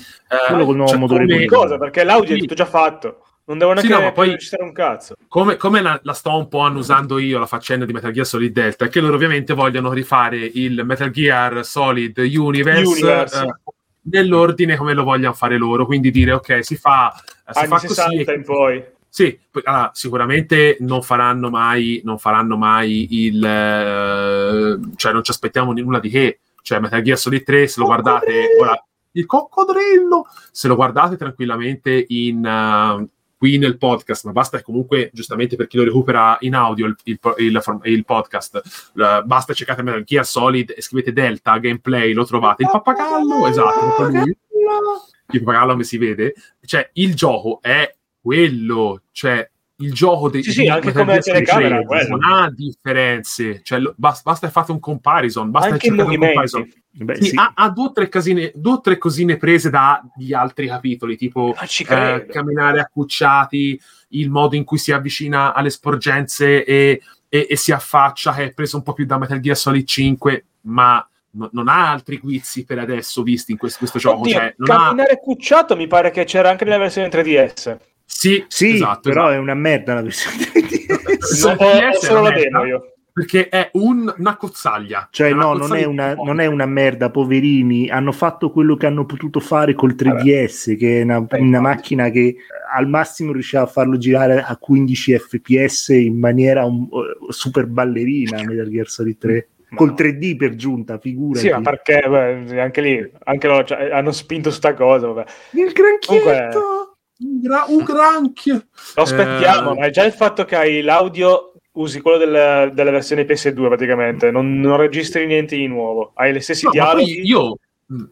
Quello col nuovo motore come, di Cosa? Perché l'audio è Sì. tutto già fatto. Non devo Sì, neanche no, ma poi- registrare un cazzo. come, come la, la sto un po' annusando io la faccenda di Metal Gear Solid Delta, è che loro ovviamente vogliono rifare il Metal Gear Solid Universe, Universe. eh, nell'ordine come lo vogliono fare loro, quindi dire ok, si fa, eh, si fa 60 così. e- in poi. Sì, allora, sicuramente non faranno mai, non faranno mai il, eh, cioè non ci aspettiamo nulla di che, cioè Metal Gear Solid 3 se lo guardate, ora, il coccodrillo, se lo guardate tranquillamente in, eh, qui nel podcast, ma basta comunque, giustamente per chi lo recupera in audio il, il- il- il podcast, eh, basta cercate Metal Gear Solid e scrivete Delta Gameplay, lo trovate. Il pappagallo, esatto, lui. il pappagallo come si vede, cioè il gioco è quello, cioè il gioco dei Sì, sì, di anche come telecamera, 3 quello. non ha differenze, cioè, lo- basta, basta fate un comparison, basta Anche cercate un comparison. movimenti. Beh, Sì, sì. ha, ha due o tre casine, due o tre cosine prese dagli altri capitoli, tipo ci eh, camminare accucciati, il modo in cui si avvicina alle sporgenze e, e- e si affaccia, che è preso un po' più da Metal Gear Solid 5, ma no- non ha altri guizzi per adesso visti in questo, questo gioco. Oddio, Cioè, non ha... camminare cucciato mi pare che c'era anche nella versione 3DS. Sì, Sì, esatto, però esatto. è una merda la versione 3DS. Sì, ho, ho PS solo la demo io. perché è un- una cozzaglia. Cioè, È una no, non cozzaglia è, una, non è una merda, poverini. Hanno fatto quello che hanno potuto fare col 3DS, che è una, Beh, una macchina che al massimo riusciva a farlo girare a 15 fps in maniera un- eh, super ballerina Metal Gear Solid 3. Ma Col no. 3D per giunta, figurati. Sì, ma perché beh, anche lì anche loro cioè, hanno spinto sta cosa. Vabbè. Il Comunque- granchietto! Un, gra- un granchio. Lo aspettiamo, Eh. ma è già il fatto che hai l'audio, usi quello del- della versione PS2 praticamente, non, non registri niente di nuovo, hai le stessi No, ma poi dialoghi. io...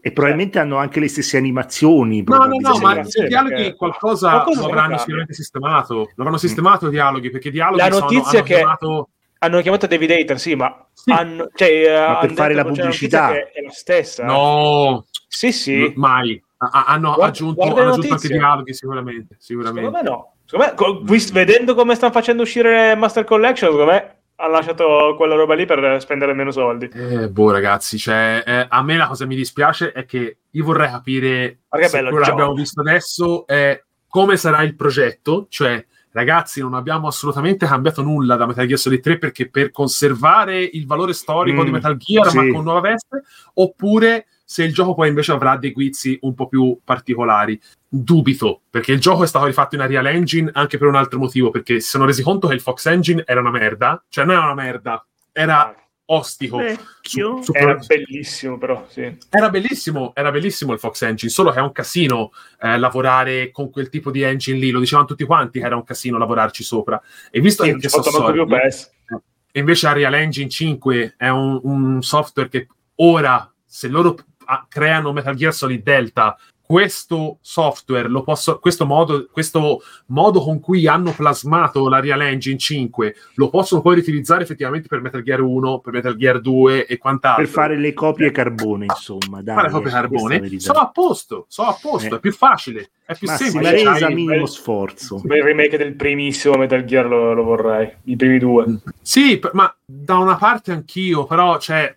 E probabilmente hanno anche le stesse animazioni. No, no, no, ma i dialoghi perché- qualcosa qualcosa lo non avranno cambia. sicuramente sistemato. Lo avranno sistemato i dialoghi, perché i dialoghi La sono, notizia hanno che- chiamato... Hanno chiamato David Hater, sì, ma, Sì. hanno, cioè, eh, hanno per fare la pubblicità. è la stessa. No, Sì, sì. mai. Ha- hanno Guarda- aggiunto, guarda hanno aggiunto anche dialoghi, sicuramente. sicuramente. Secondo me no. Secondo me, vis- vedendo come stanno facendo uscire Master Collection, secondo me ha lasciato quella roba lì per spendere meno soldi. Eh, boh, ragazzi, cioè, eh, a me la cosa che mi dispiace è che io vorrei capire se quello che abbiamo visto adesso è come sarà il progetto, cioè ragazzi non abbiamo assolutamente cambiato nulla da Metal Gear Solid 3 perché per conservare il valore storico Mm, di Metal Gear sì. ma con nuova veste oppure se il gioco poi invece avrà dei guizzi un po' più particolari dubito perché il gioco è stato rifatto in Unreal Engine anche per un altro motivo perché si sono resi conto che il Fox Engine era una merda cioè non era una merda era ostico Vecchio. Su- su- Era bellissimo, però, sì. era bellissimo, era bellissimo il Fox Engine, solo che è un casino eh, lavorare con quel tipo di engine lì, lo dicevano tutti quanti che era un casino lavorarci sopra. E visto Sì, che e invece Unreal Engine 5 è un, un software che ora, se loro ah, creano Metal Gear Solid Delta, questo software, lo posso, questo, modo, questo modo con cui hanno plasmato la Real Engine 5 lo possono poi riutilizzare effettivamente per Metal Gear 1, per Metal Gear 2 e quant'altro Per fare le copie carbone, insomma. Dai, fare copie eh, la carbone sono a posto, sono a posto, Eh. è più facile, è più Massima semplice. resa, Hai- minimo bel- sforzo. Il remake del primissimo Metal Gear lo, lo vorrei. I primi due. Sì, p- ma da una parte anch'io, però cioè,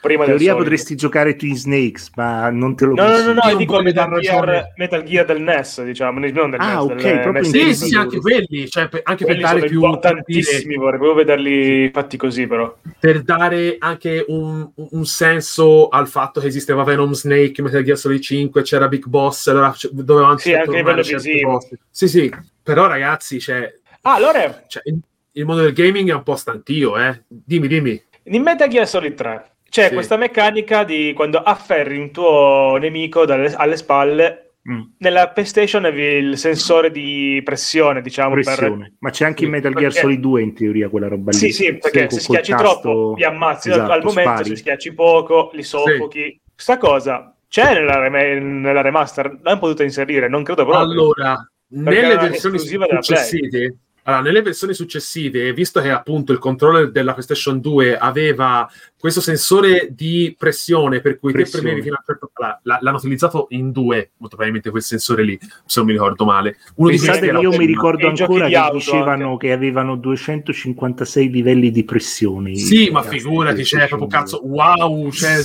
Prima In del teoria potresti giocare Twin Snakes, ma non te lo No, no, no, no, dico Metal Gear. Metal Gear del NES, diciamo, non del Ah, NES, ok, del proprio in sì, sì, anche quelli, cioè, per- anche per Quelli dare sono più importantissimi, vorrei proprio vederli fatti così, però. per dare anche un, un senso al fatto che esisteva Venom Snake Metal Gear Solid 5, c'era Big Boss, allora c- dovevamo Sì, anche a livello visivo. Sì, sì, però ragazzi, cioè, Ah, allora, cioè, il, il mondo del gaming è un po' stantio, eh. Dimmi, dimmi. in Metal Gear Solid 3 c'è Sì. questa meccanica di quando afferri un tuo nemico dalle- alle spalle. Mm, Nella PlayStation avevi il sensore di pressione, diciamo, per... pressione. Ma c'è anche in Sì, Metal Gear Solid 2 in teoria quella roba lì. Sì, sì, perché se schiacci tasto- troppo li ammazzi Esatto, al momento, spari. se schiacci poco li soffochi. Sta cosa c'è nella, rem- nella remaster, l'hanno potuta inserire, non credo proprio. Allora, nelle versioni esclusiva della Play. successive, allora, nelle versioni successive, visto che appunto il controller della PlayStation 2 aveva questo sensore di pressione per cui Pressione. te premevi fino a certo la- l'hanno utilizzato in due, molto probabilmente quel sensore lì, se non mi ricordo male. Uno di Pensate questi che io mi ricordo ancora di che auto dicevano anche. che avevano 256 livelli di pressione. Sì, ma ragazzi figurati, di cioè, proprio 2. cazzo, wow, cioè,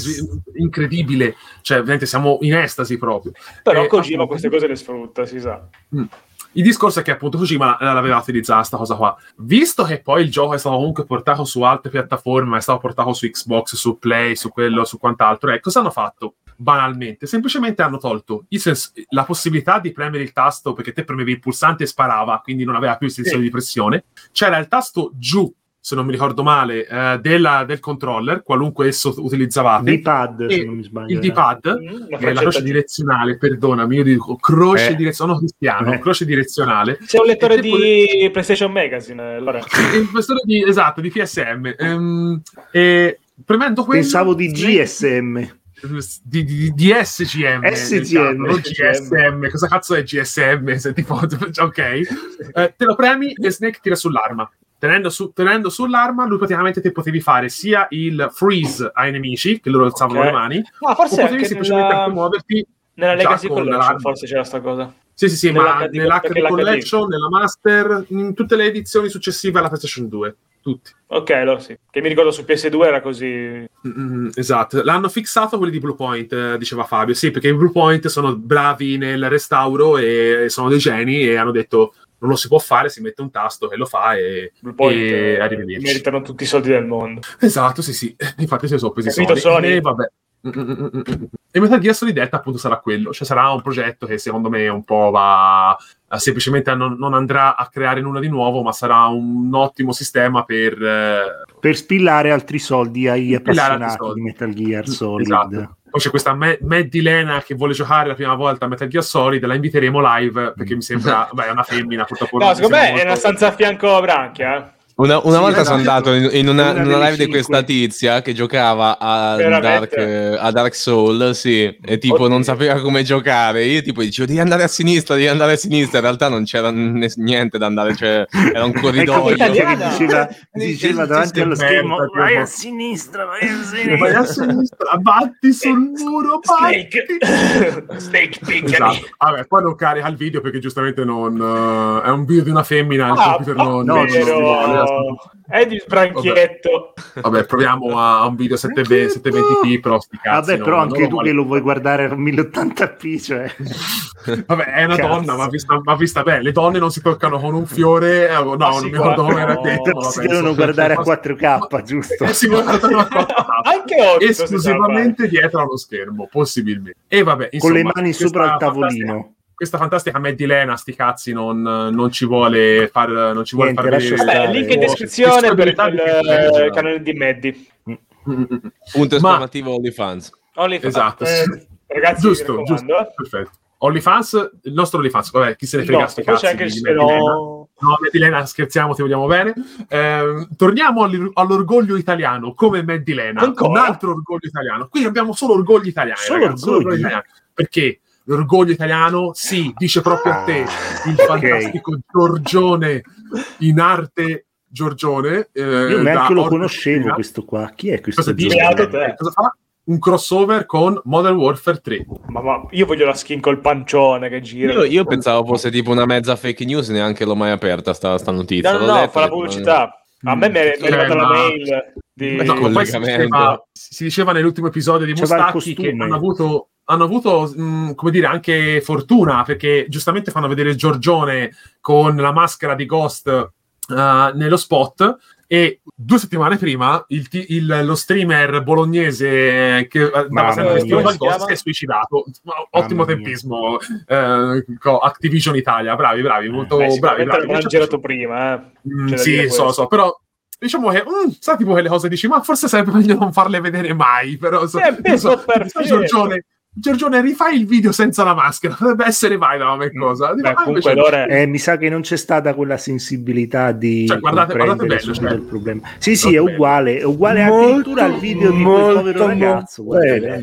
incredibile, cioè, veramente siamo in estasi proprio. Però Eh, Kojima queste cose le sfrutta, si sa. Il discorso è che appunto Kojima l'aveva utilizzata sta cosa qua. Visto che poi il gioco è stato comunque portato su altre piattaforme, è stato portato su Xbox, su Play, su quello, su quant'altro, eh, cosa hanno fatto? Banalmente, semplicemente hanno tolto il sens- la possibilità di premere il tasto perché te premevi il pulsante e sparava, quindi non aveva più il sensore Sì. di pressione. C'era il tasto giù, se non mi ricordo male, eh, della- del controller, qualunque esso utilizzavate. D-pad, se non mi sbaglio. il era. D-pad Mm, la eh, la croce giù. direzionale, perdonami, io dico croce Eh. direzionale, sono cristiano, Eh. croce direzionale. C'è un lettore di PlayStation Magazine, allora. il questore di, esatto, di PSM. Ehm, e premendo quello... Pensavo di GSM. Di, di- di SGM. SGM. non GSM. Cosa cazzo è GSM? Se tipo, ok. Eh, te lo premi e Snake tira sull'arma. Tenendo, su- tenendo sull'arma, lui praticamente te potevi fare sia il freeze ai nemici, che loro alzavano Ok. le mani, Ah, o forse potevi anche semplicemente nella, muoverti. nella Legacy con Collection l'arma. forse c'era sta cosa. Sì, sì, sì, ma Nell'HD. Collection, nella Master, in tutte le edizioni successive alla PlayStation 2. Tutti. Ok, allora sì. Che mi ricordo su PS2 era così. Mm, esatto, l'hanno fissato quelli di Bluepoint, eh, diceva Fabio. Sì, perché i Bluepoint sono bravi nel restauro e sono dei geni e hanno detto non lo si può fare, si mette un tasto e lo fa e, Point, e eh, arrivederci. meritano tutti i soldi del mondo. Esatto, sì, sì. Infatti si sono presi i Capito, soldi. Sony? E vabbè. E Metal Gear Solid Delta appunto sarà quello, cioè sarà un progetto che secondo me un po' va a- semplicemente non, non andrà a creare nulla di nuovo, ma sarà un ottimo sistema per eh, Per spillare altri soldi agli spillare altri appassionati soldi. di Metal Gear Solid. Esatto. Poi c'è questa Ma- Maddie Lena che vuole giocare la prima volta a Metal Gear Solid, la inviteremo live perché mi sembra, beh, è una femmina, purtroppo. No, secondo me è una stanza a fianco a Branchia. Una, una Sì, volta esatto. sono andato in, in una, Una in una live di questa tizia che giocava a? Dark, eh, a Dark Soul, sì, e tipo Oddio. non sapeva come giocare. Io tipo dicevo devi andare a sinistra, devi andare a sinistra. In realtà non c'era ne- niente da andare, cioè era un corridoio. diceva, diceva davanti allo schermo vai a sinistra, vai a Vai a sinistra. sinistra, batti sul muro, batti. Snake. Snake Picani. Esatto. Vabbè, poi non carica il video perché giustamente non eh, è un video di una femmina, il Ah, computer ah, non, no, non-. È di Branchietto. Vabbè, proviamo a un video 720, 720p, però sti cazzi. Vabbè, no, però anche tu vuole- che lo vuoi guardare a 1080p, cioè Vabbè, è una Cazzo. donna, ma vista, ma vista bene, le donne non si toccano con un fiore, eh, no, Ma non si mi ricordo come era detto. ma si devono guardare a 4K, giusto? Eh, si guardano a 4K. Anche 8 esclusivamente dietro allo schermo, possibilmente. E vabbè, Con le insomma, mani sopra il fantastica- tavolino. Questa fantastica Maddie Lena, sti cazzi, non, non ci vuole far, non ci vuole Niente, far vedere. stare. Vabbè, link in Eh, descrizione per il eh, canale di Maddy. Punto Ma- esclamativo OnlyFans. OnlyFans. Esatto, Eh, ragazzi, giusto, giusto, eh. perfetto. OnlyFans, il nostro OnlyFans, vabbè, chi se ne frega No, sti poi c'è cazzi anche di il Maddie Lena. no. Medilena, scherziamo, ti vogliamo bene. Ehm, torniamo all'orgoglio italiano, come Medilena, Ancora? un altro orgoglio italiano. Qui abbiamo solo orgogli italiani, Solo ragazzi, solo orgogli? italiani. Perché l'orgoglio italiano, sì, dice proprio a te, il ok. fantastico Giorgione in arte Giorgione. eh, Io neanche lo Orco conoscevo Cristina. questo qua. Chi è questo? Cosa dice? Cosa fa? Un crossover con Modern Warfare 3. Ma, ma io voglio la skin col pancione che gira. Io, io pensavo fosse tipo una mezza fake news, neanche l'ho mai aperta sta, sta notizia. No, no, no, fa la pubblicità. A me mi è arrivata la ma- mail di... No, si diceva, si diceva nell'ultimo episodio di il Mustacchi che hanno avuto, hanno avuto mh, come dire, anche fortuna perché giustamente fanno vedere Giorgione con la maschera di Ghost eh, nello spot e due settimane prima il il- lo streamer bolognese che eh, andava Mamma sempre vestito da Ghost si è suicidato ottimo Mamma tempismo eh, Activision Italia bravi bravi molto Beh, bravi, bravi. l'avranno girato prima, eh. Mm, sì, so, so, però diciamo che, mm, sai tipo quelle cose dici, ma forse sarebbe meglio non farle vedere mai, però so, Eh, penso so- perfetto. Giorgione, Giorgione, rifai il video senza la maschera, potrebbe essere vai da me cosa. Dico, Beh, ah, comunque allora Eh, mi sa che non c'è stata quella sensibilità di Cioè, guardate- guardate bello, cioè. il problema. Sì, sì, è uguale, è uguale Molto, addirittura al video di quel molto, povero ragazzo. Guarda.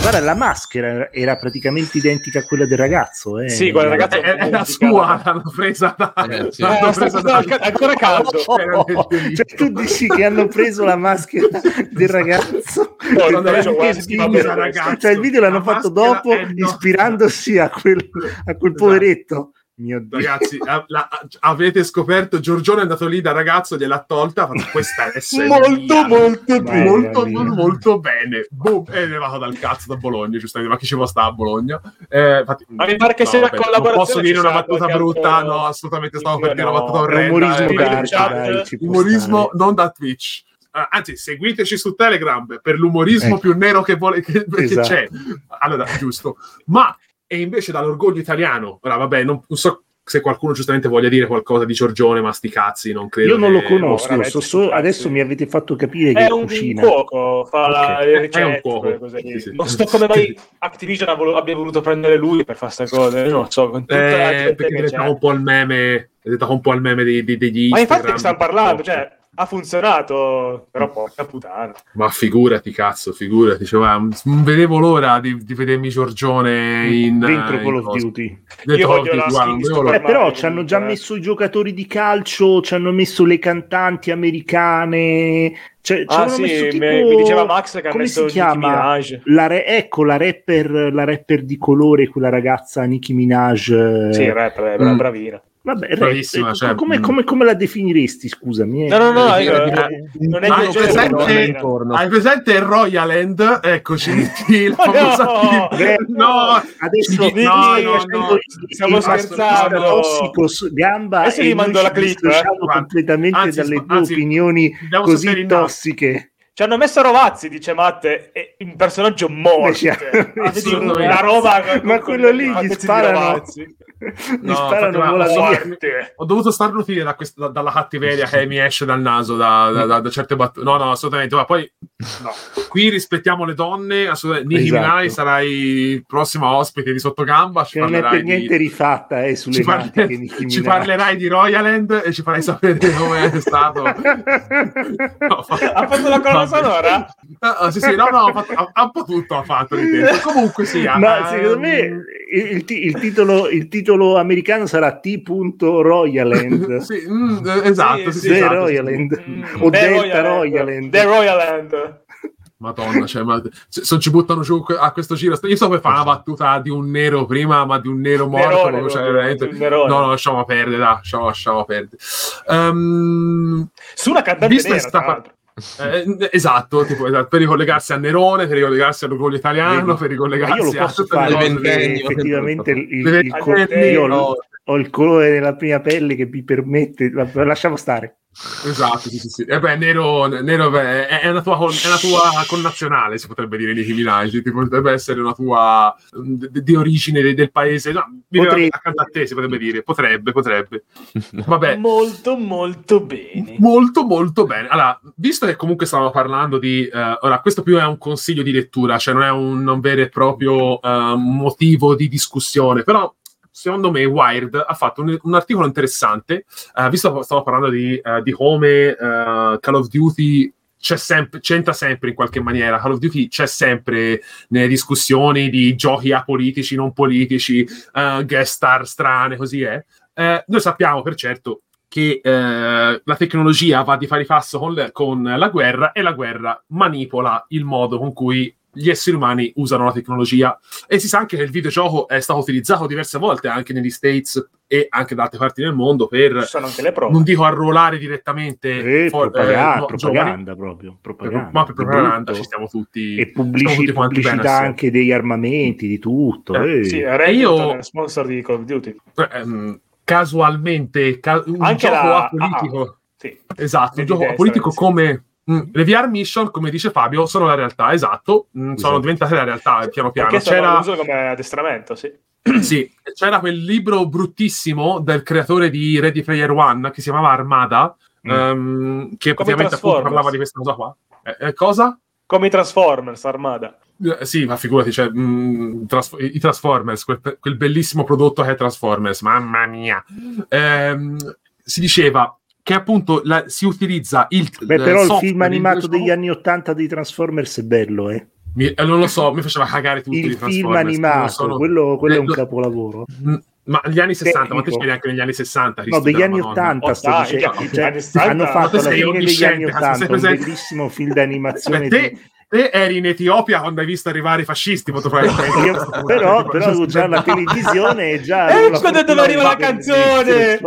Guarda, la maschera era- praticamente identica a quella del ragazzo. Eh. Sì, quella del ragazzo- è la sua, l'hanno presa da... Eh, sì. l'hanno Eh, presa sta- da- ancora caldo. Cioè, tu dici che hanno preso la maschera del ragazzo? No, Del non ragazzo guarda, ragazzo. cioè, il video l'hanno La fatto dopo, ispirandosi a quel, a quel Esatto. poveretto. Mio Dio. Ragazzi, a- la- avete scoperto, Giorgione è andato lì da ragazzo, gliel'ha tolta, ha fatto questa è Molto, molto Mamma molto, mia. molto bene. Boom, è arrivato dal cazzo da Bologna, giustamente, ma chi ci può sta a Bologna? Eh, infatti, Ma mi pare che sia una collaborazione, Non posso dire una battuta brutta, no, assolutamente stavo per dire una no. battuta orrenda. umorismo eh, Scrivete in dark, dai, umorismo stare. non da Twitch. Eh, anzi, seguiteci su Telegram per l'umorismo Ecco. più nero che, vuole, che, che Esatto. c'è. Allora, giusto. Ma, e invece dall'orgoglio italiano, ora vabbè, non, non so se qualcuno giustamente voglia dire qualcosa di Giorgione, ma sti cazzi, non credo. Io non lo che- conosco, veramente, so cazzi. adesso mi avete fatto capire che È un cucina. cuoco, fa la- Ok. le È un cuoco. Sì, sì. Non so come mai Activision abbia voluto prendere lui per fare queste cose, non lo so, con tutta la Eh, perché è che diventato c'è. un po' il meme, è diventato un po' il meme dei- degli Ma infatti Instagram, stiamo parlando, cioè, ha funzionato, però porca puttana. Ma figurati, cazzo, figurati. Cioè, va, non vedevo l'ora di, di vedermi Giorgione in dentro in Call of cosa. Duty. Dentro Io Call of voglio la Duty. Eh, però ci hanno già messo i giocatori di calcio, ci hanno messo le cantanti americane. Cioè, ci Ah hanno sì, messo mi, tipo- mi diceva Max che ha come messo si Nicki chiama? Minaj. La re- ecco la rapper, la rapper di colore, quella ragazza Nicki Minaj. eh, Sì, rap, è bra- Mm. bravina. Vabbè, Bravissima, eh, cioè, come, mm. come- come la definiresti, scusami? eh? No, no, no, Eh, io- eh, non è Hai presente, eh. hai presente il Royal End? Eccoci, il Ma famoso no! Eh, no, adesso no, Vicky, no, no. stiamo scherzando. tossico su- gamba Adesso e gli mando la clip, eh. Completamente anzi, dalle tue anzi, opinioni così tossiche. Ci hanno messo Rovazzi, dice Matte, è un personaggio morto. Ci hanno messo- vedi, una roba ma quello lì gli sparano No, sparano infatti, via Morte. Ho dovuto starnutire da quest- da- dalla cattiveria che mi esce dal naso da, da- da- da certe battute. No, no, assolutamente. Ma poi, no. Qui rispettiamo le donne. Assolutamente. Nicki Esatto. Minaj sarai il prossimo ospite di Sottogamba. Ci che non è parlerai per niente di, rifatta eh, sulle ci, Nicki ci parlerai di Royaland e ci farai sapere come è stato. No, fa- Ha fatto la colonna sonora? Ah, ah, sì, sì, no, no, ha, fatto, ha- ha un po' tutto ha fatto. Comunque sia. Ma secondo ehm, me il, il il titolo, il titolo americano sarà T. Royaland. Sì, mm, esatto, sì, sì, The esatto, sì. Royaland Mm, o The Delta Royal Royaland. The Royal End. Madonna, cioè, ma, se, ci buttano giù a questo giro. Io so per fare una battuta di un nero prima, ma di un nero morto. Nerone, cioè, veramente-. No, no, lasciamo perdere, dai, lasciamo, lasciamo perdere. Ehm, Su una cantante nera, sta tra fa- l'altro. Eh, esatto, tipo, esatto, per ricollegarsi a Nerone, per ricollegarsi all'orgoglio italiano, Vedi? per ricollegarsi io lo a posso le fare effettivamente il, il- il col- ventennio, io ho, il colore della prima pelle che mi permette la- lasciamo stare Esatto, sì, sì, sì. E beh, Nero, Nero beh, è, una tua, è una tua connazionale, si potrebbe dire, Nicki Minaj, tipo, potrebbe essere una tua di, di origine de- del paese, no, Potrebbe. accanto a te, si potrebbe dire, potrebbe, potrebbe. Vabbè, Molto, molto bene. molto, molto bene. Allora, visto che comunque stavamo parlando di... eh, ora, questo più è un consiglio di lettura, cioè non è un, un vero e proprio eh, motivo di discussione, però secondo me Wired ha fatto un, un articolo interessante, eh, visto che stavo parlando di, eh, di come eh, Call of Duty c'è sempre, c'entra sempre in qualche maniera. Call of Duty c'è sempre nelle discussioni di giochi apolitici, non politici, eh, guest star strane, così è. Eh, noi sappiamo per certo che eh, la tecnologia va di pari passo con, con la guerra e la guerra manipola il modo con cui gli esseri umani usano la tecnologia. E si sa anche che il videogioco è stato utilizzato diverse volte anche negli States e anche da altre parti del mondo per, sono anche le prove. non dico arruolare direttamente Eh, for- propaganda, eh, no, propaganda giovani, proprio propaganda, ma per propaganda ci stiamo tutti e pubblici- siamo tutti bene pubblicità assieme. anche degli armamenti di tutto Eh, eh. Sì, E io- sponsor di Call of Duty. ehm, casualmente ca- un Anche gioco la- apolitico ah, Sì. Esatto, un gioco destra, politico sì. come le VR mission, come dice Fabio, sono la realtà, esatto, mm, sono Esatto. diventate la realtà piano piano. Perché sono C'era, uso come addestramento, sì. sì, c'era quel libro bruttissimo del creatore di Ready Player One che si chiamava Armada, Mm. ehm, che Come praticamente parlava di questa cosa qua. Eh, eh, cosa? Come i Transformers, Armada. Eh, sì, ma figurati, cioè, mm, trasf- i Transformers, quel, quel bellissimo prodotto che è Transformers, mamma mia. Ehm, si diceva che appunto la- si utilizza il Beh, però il film animato degli anni 80 di Transformers è bello eh. Mi- eh, non lo so, mi faceva cagare tutti i il film Transformers, non animato sono- quello, quello è Eh, un lo- capolavoro Mm, Ma gli anni 60, ma te Tecnico. c'eri anche negli anni 60? No, degli anni Madonna. 80 Oh, sto dicendo. Cioè, anni 60, hanno ma fatto tu sei fine degli anni cazzo, 80 sei un bellissimo film d'animazione Beh, di- te, eri in Etiopia quando hai visto arrivare i fascisti, molto probabilmente. Io- però, però già la televisione è già Eh, la guarda dove fortuna arriva la canzone!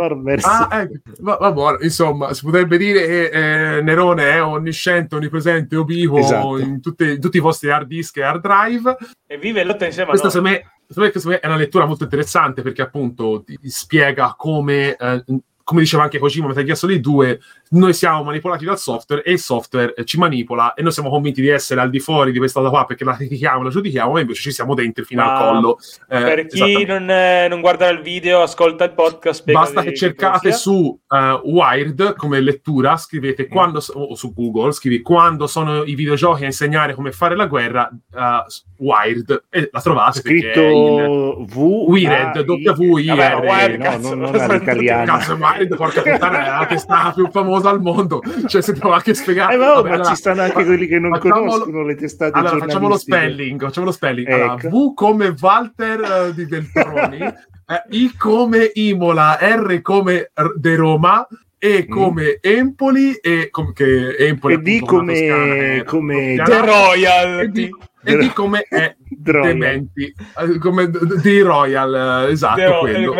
Ah, ecco. va, va buono. Insomma, si potrebbe dire che eh, Nerone è onnisciente, onnipresente, obivo Esatto. in, tutte- in tutti i vostri hard disk e hard drive. E vive e lotta insieme a Questa noi. secondo me, secondo è una lettura molto interessante perché appunto ti ti spiega come, eh, come diceva anche Kojima Metal Gear Solid 2, noi siamo manipolati dal software e il software ci manipola e noi siamo convinti di essere al di fuori di questa cosa qua perché la critichiamo, la giudichiamo, ma invece ci siamo dentro fino Ma al collo. Eh, Per chi non, eh, non guarda il video, ascolta il podcast. Basta che cercate su eh, Wired come lettura, scrivete Mm. quando o su Google, scrivi quando sono i videogiochi a insegnare come fare la guerra, eh, Wired, e la trovate è scritto V Wired, W-I-R. No, cazzo, non, non all'italiano Cazzo, Wired, porca puttana, è la testata famosa al mondo. Cioè, se devo anche spiegare. Eh, ma, oh, Vabbè, ma allora, ci stanno anche quelli che non conoscono le testate Allora, facciamo lo spelling. Facciamo lo spelling. Allora, Ecco. V come Walter eh, di Beltroni, eh, I come Imola, R come De Roma, E come Empoli, e com- che Empoli E D come- Toscana, eh, come. The E Royalty. E di come è dementi eh, come d- di Royal eh, esatto quello.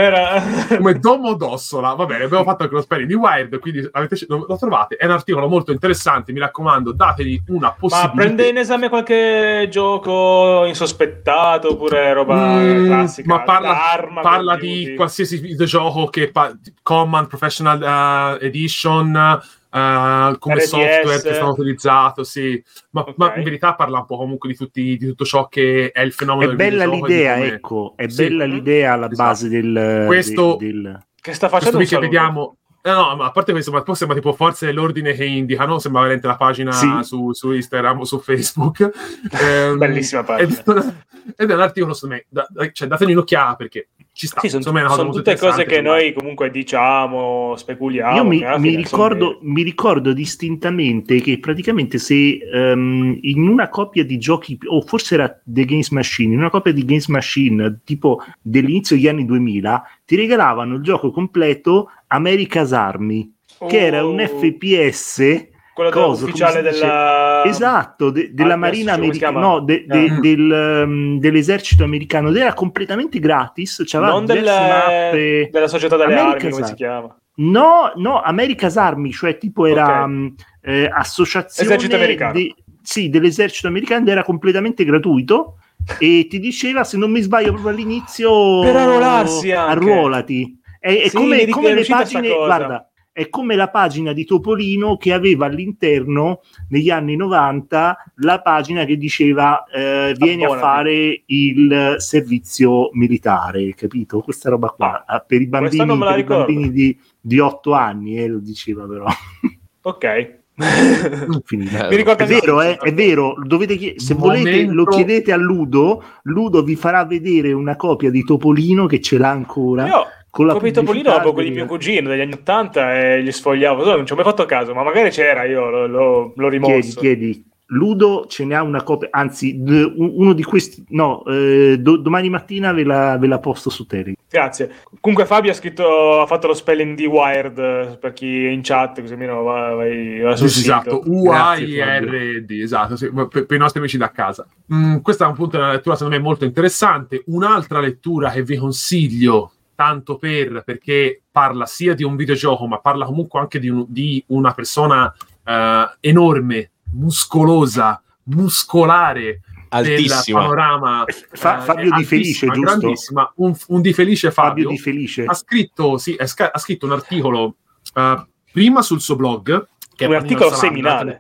come Domodossola va bene abbiamo fatto anche lo spelling di Wired quindi avete, lo, lo trovate. È un articolo molto interessante mi raccomando dategli una Ma possibilità. prende in esame qualche gioco insospettato oppure roba Mm, classica? ma parla, parla di qualsiasi videogioco che pa- Command Professional eh, Edition eh, come RTS. software che è stato utilizzato sì ma, Ok. ma in verità parla un po' comunque di, tutti, di tutto ciò che è il fenomeno È del bella l'idea, ecco, è Sì. bella l'idea alla Esatto. base del... Questo- de- del- Che sta questo facendo un qui che vediamo eh, no, ma a parte questo, ma poi sembra tipo forze dell'ordine che indicano, sembra veramente la pagina Sì. su, su Instagram o su Facebook. Ehm, Bellissima pagina. Ed, è un articolo, secondo me, da, da- cioè, dategli un'occhiata perché ci sta. Sì, sono, secondo me è una cosa sono tutte cose che interessante, noi comunque diciamo, speculiamo. Io mi, mi ricordo, mi ricordo distintamente che praticamente se ehm, in una coppia di giochi, o forse era The Games Machine, in una coppia di Games Machine tipo dell'inizio degli anni 2000, ti regalavano il gioco completo America's Army, che era un Oh, FPS quello coso, ufficiale della Esatto, de- della Ah, Marina americana, no, de- de- Ah. del, um, dell'esercito americano, ed era completamente gratis. C'aveva non del- mappe. della società delle America's armi, come si chiama? No, no, America's Army, cioè tipo era Ok. mh, eh, associazione Esercito americano. sì, dell'esercito americano ed era completamente gratuito e ti diceva, se non mi sbaglio proprio all'inizio, Per arruolarsi anche. arruolati. È, è Sì, come, come le pagine, guarda, è come la pagina di Topolino che aveva all'interno negli anni 90 la pagina che diceva eh, vieni a Abbonati. fare il servizio militare, capito? Questa roba qua Ah, per i bambini, per i bambini di, di 8 anni, eh, lo diceva però. Ok. Non finita. Mi ricordo È vero, eh, è vero, dovete chie- se volete lo Momento- chiedete a Ludo, Ludo vi farà vedere una copia di Topolino che ce l'ha ancora. Io con la Come i Topolino avevo quelli di mio cugino degli anni 80 e li sfogliavo, non ci ho mai fatto caso, ma magari c'era, io l'ho, l'ho- l'ho Chiedi, rimosso. chiedi. Ludo ce n'ha una copia, anzi, d- un- uno di questi, no, eh, do- domani mattina ve la, ve la posto su Telegram. Grazie. Comunque Fabio ha scritto, ha fatto lo spelling di Wired eh, per chi è in chat, così almeno va, vai, va sul esatto. U-A-I-R-D, esatto, sì, per, per i nostri amici da casa. Mm, questa è un punto della lettura secondo me molto interessante. Un'altra lettura che vi consiglio, tanto per, perché parla sia di un videogioco, ma parla comunque anche di, un- di una persona eh, enorme, muscolosa, muscolare Altissimo. del panorama. Fa- eh, Fabio Di Felice, altissima, giusto? grandissima, un, un Di Felice Fabio Fabio Di Felice. ha scritto, sì, ha scritto un articolo eh, prima sul suo blog, che Un è articolo seminale.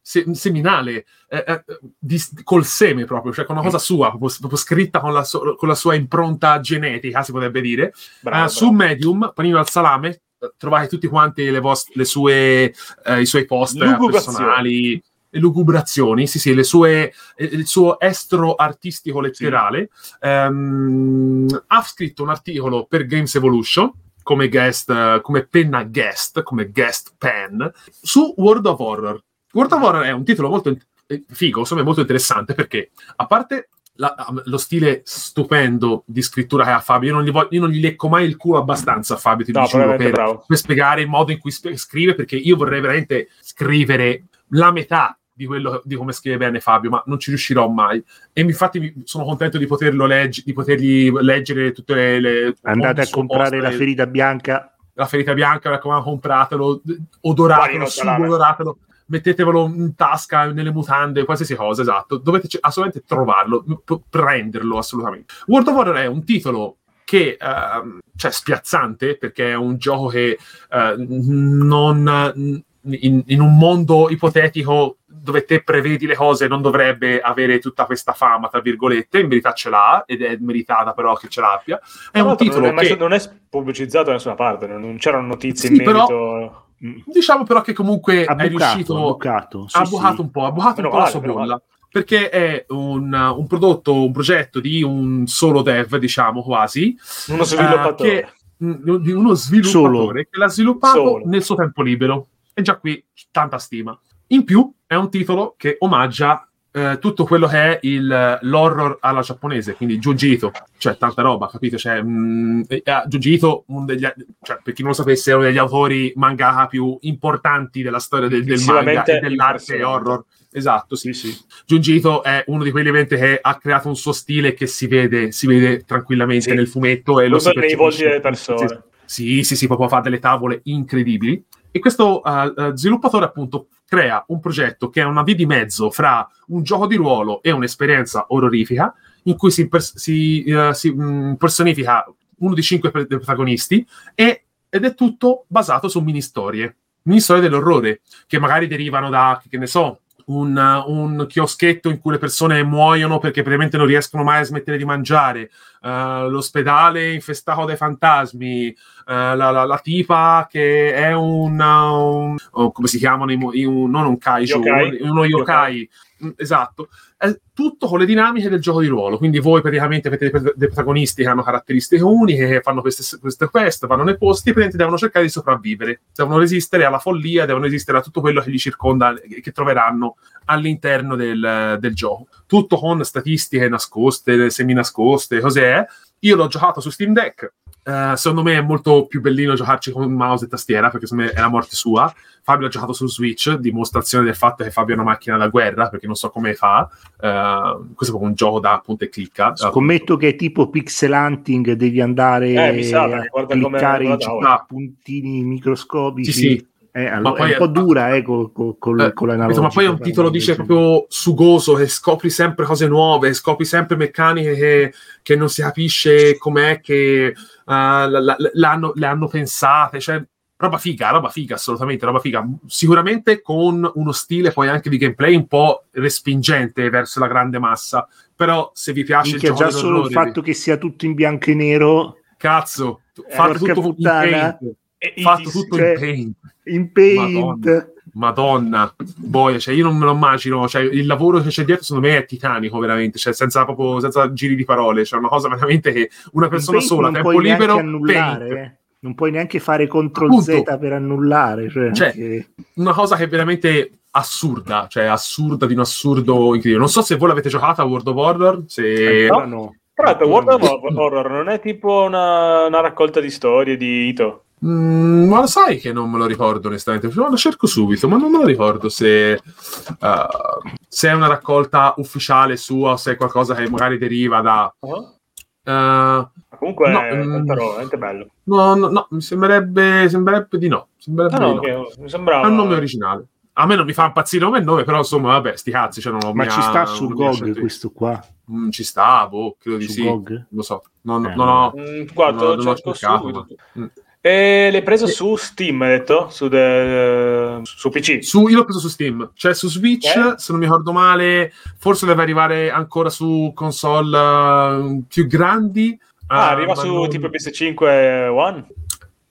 se- seminale, eh, eh, di- col seme proprio, cioè con una cosa sua, proprio, proprio scritta con la, su- con la sua impronta genetica, si potrebbe dire. Bravo, Eh, su Medium, Panino al Salame, trovate tutti quanti le, vost- le sue, eh, i suoi post personali, lugubrazioni, sì, sì, le sue, eh, il suo estro artistico letterale. Ehm, ha scritto un articolo per Games Evolution come guest, come penna guest, come guest pen, su World of Horror. World of Horror è un titolo molto eh, figo, insomma, è molto interessante perché, a parte la- lo stile stupendo di scrittura che ha Fabio, io non gli, voglio- io non gli lecco mai il culo abbastanza a Fabio, ti No, giuro, per, per spiegare il modo in cui sp- scrive, perché io vorrei veramente scrivere la metà di quello di come scrive bene Fabio, ma non ci riuscirò mai. E infatti sono contento di poterlo legge- di potergli leggere tutte le. le Andate a comprare post, la ferita bianca. la ferita bianca, raccomando, compratelo, odoratelo, subodoratelo, mettetevelo in tasca, nelle mutande, qualsiasi cosa, esatto. Dovete c- assolutamente trovarlo, p- prenderlo assolutamente. World of Warcraft è un titolo che ehm, cioè spiazzante perché è un gioco che eh, non in, in un mondo ipotetico dove te prevedi le cose non dovrebbe avere tutta questa fama tra virgolette in verità ce l'ha ed è meritata però che ce l'abbia è un titolo non, è che non è pubblicizzato da nessuna parte, non, non c'erano notizie Sì, in però- merito. diciamo però che comunque Ha è bucato, ha riuscito bucato. sì, ha sì. bucato un po', ha bucato un po' la male, sua bolla. Perché è un, un prodotto, un progetto di un solo dev, diciamo quasi, Uno eh, sviluppatore. che, mm, di uno sviluppatore che l'ha sviluppato Solo. nel suo tempo libero. E già qui tanta stima. In più è un titolo che omaggia eh, tutto quello che è il, l'horror alla giapponese, quindi Jujito, cioè tanta roba, capito? Cioè, mh, eh, Jujito, uno degli, cioè, per chi non lo sapesse, è uno degli autori mangaka più importanti della storia del, del manga e dell'arte horror. Esatto, sì, sì. Jujito è uno di quegli eventi che ha creato un suo stile che si vede, si vede tranquillamente Sì. nel fumetto e lo si nei volti delle persone. Sì, sì, sì, proprio fa delle tavole incredibili. E questo eh, eh, sviluppatore, appunto, crea un progetto che è una via di mezzo fra un gioco di ruolo e un'esperienza orrorifica, in cui si, pers- si, eh, si, mh, personifica uno dei cinque pre- protagonisti e- ed è tutto basato su mini storie, mini storie dell'orrore, che magari derivano da, che ne so, un, un chioschetto in cui le persone muoiono perché praticamente non riescono mai a smettere di mangiare, eh, l'ospedale infestato dai fantasmi, la, la- la tipa che è un, un- oh, come si chiamano i un- non un kaiju, Yokai. uno, uno yokai, Mm, esatto. È tutto con le dinamiche del gioco di ruolo. Quindi voi praticamente avete dei, protagonisti che hanno caratteristiche uniche, che fanno queste, queste quest, vanno nei posti e praticamente devono cercare di sopravvivere. Devono resistere alla follia, devono resistere a tutto quello che li circonda, e che troveranno all'interno del, del gioco. Tutto con statistiche nascoste, semi-nascoste, cos'è. Io l'ho giocato su Steam Deck. Eh, secondo me è molto più bellino giocarci con mouse e tastiera perché secondo me è la morte sua. Fabio ha giocato su Switch, dimostrazione del fatto che Fabio è una macchina da guerra perché non so come fa. Eh, questo è proprio un gioco da punta e clicca. Scommetto che è tipo pixel hunting, devi andare Eh, mi sa, a cliccare i puntini microscopici. Sì, sì. Eh, allora, poi è un po' dura eh, col, col, col, Eh, con l'analogico. ma poi è un titolo dice proprio sugoso che scopri sempre cose nuove, scopri sempre meccaniche che, che non si capisce com'è che eh, la- la- l'hanno, le hanno pensate, cioè roba figa, roba figa, assolutamente, roba figa. Sicuramente con uno stile poi anche di gameplay un po' respingente verso la grande massa, però se vi piace Minchia, il gioco già solo il fatto che sia tutto in bianco e nero cazzo, Eh, fatto tutto in puttana. paint, E fatto tutto cioè- in paint. In paint. Madonna. Madonna, boia, cioè io non me lo immagino, cioè il lavoro che c'è dietro secondo me è titanico veramente, cioè senza proprio senza giri di parole, cioè una cosa veramente che una persona sola, non tempo libero, annullare, paint. eh. non puoi neanche fare CTRL Appunto. Z per annullare. Cioè, Cioè, che- una cosa che è veramente assurda, cioè assurda di un assurdo incredibile. Non so se voi l'avete giocata a World of Horror, se... ancora no. Tra l'altro, World of No. Horror non è tipo una, una raccolta di storie di Ito. Mm, ma lo sai che non me lo ricordo onestamente, No, lo cerco subito, ma non me lo ricordo se, uh, se è una raccolta ufficiale sua o se è qualcosa che magari deriva da... uh, Comunque No, è mm. roba, veramente bello. No, no, no, mi sembrerebbe, sembrerebbe di no. Sembrerebbe Ah, no, di no. ok, mi sembrava... È un nome originale. A me non mi fa impazzire come nome, però insomma, vabbè, sti cazzi. Cioè, non ho Ma mia- ci sta su GOG questo qua? Mm, ci sta, boh, credo di Su sì. GOG? Lo so. Non, Eh, non ho... Mm, guarda, non non cerco cercato, subito. ma- Mm. E l'hai preso su Steam, hai detto? Su, de- su PC? Su, io l'ho preso su Steam, cioè su Switch, Eh? se non mi ricordo male, forse deve arrivare ancora su console eh, più grandi. Ah, eh, arriva su non- tipo PS5 One?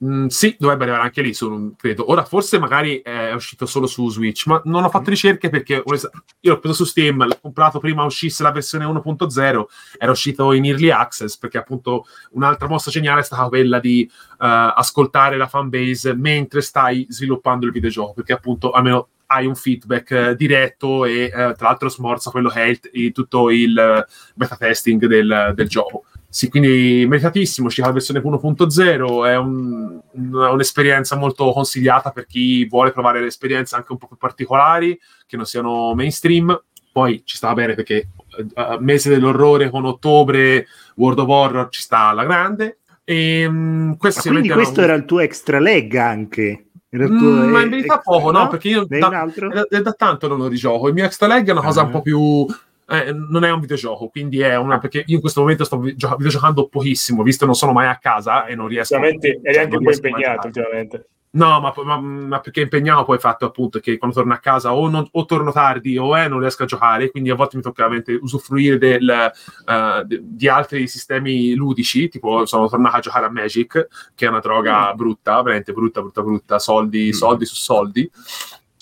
Mm, sì, dovrebbe arrivare anche lì, su- credo. Ora, forse magari è uscito solo su Switch, ma non ho fatto ricerche perché io l'ho preso su Steam, l'ho comprato prima uscisse la versione 1.0, era uscito in Early Access, perché appunto un'altra mossa geniale è stata quella di eh, ascoltare la fanbase mentre stai sviluppando il videogioco, perché appunto almeno hai un feedback eh, diretto e eh, tra l'altro smorza quello che è il- tutto il eh, beta testing del, del gioco. Sì, quindi meritatissimo, uscita la versione 1.0, è un- una- un'esperienza molto consigliata per chi vuole provare le esperienze anche un po' più particolari, che non siano mainstream. Poi ci sta bene perché eh, mese dell'orrore con ottobre, World of Horror ci sta alla grande. E, mm, questo quindi questo una- era il tuo extra leg anche? Era Mm, ma in verità extra- poco, no? Perché io da, un è da, tanto non lo rigioco. Il mio extra leg è una cosa Ah. un po' più. Eh, non è un videogioco, quindi è una. Perché io in questo momento sto gio- videogiocando pochissimo, visto che non sono mai a casa e non riesco. Ultimamente eri anche non un po' impegnato ultimamente. No, ma, ma- ma perché impegnato poi il fatto appunto che quando torno a casa o, non- o torno tardi o eh, non riesco a giocare, quindi a volte mi tocca veramente usufruire del, eh, de- di altri sistemi ludici, tipo sono tornato a giocare a Magic, che è una droga brutta, veramente brutta, brutta, brutta, soldi, Mm. soldi su soldi.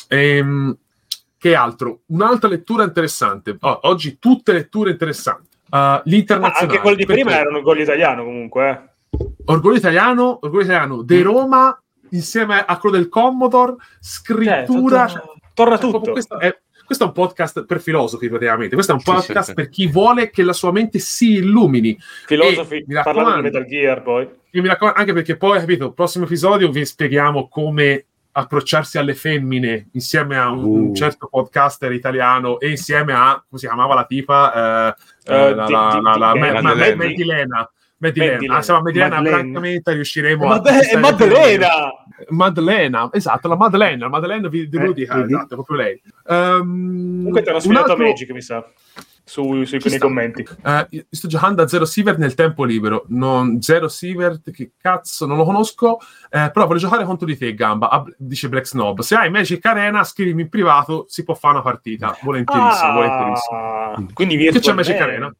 Ehm, che altro? Un'altra lettura interessante. Oh, oggi tutte letture interessanti. Uh, l'internazionale. anche quelli di Perché? prima erano gol italiano comunque. eh. Orgoglio italiano, orgoglio italiano, Mm. De Roma insieme a quello del Commodore, scrittura. Cioè, tutto- torna cioè, tutto. questo è- questo è un podcast per filosofi, praticamente. Questo è un podcast sì, sì. per chi vuole che la sua mente si illumini. Filosofi, raccomando, di Metal Gear poi. io mi raccomando, anche perché poi, capito, il prossimo episodio vi spieghiamo come approcciarsi alle femmine insieme a un, un Uh. certo podcaster italiano e insieme a, come si chiamava la tipa? Eh, Eh, eh, la, la, la, la. Madilena. Madeleine. Ah, siamo a francamente riusciremo a... È conquistare Maddalena! Madeleine, esatto, la Madeleine, la Madeleine vi Eh, esatto, proprio lei. Ehm, Comunque hanno un sfidato altro- Magic, mi sa, su, nei sta. commenti. Io sto giocando a Zero Sievert nel tempo libero. Non, Zero Sievert, che cazzo, non lo conosco. eh, però voglio giocare contro di te, Gamba. Ah, dice Black Snob. Se hai Magic Arena, scrivimi in privato, si può fare una partita. Volentierissimo, volentierissimo. Ah, quindi Che c'è. Magic Arena?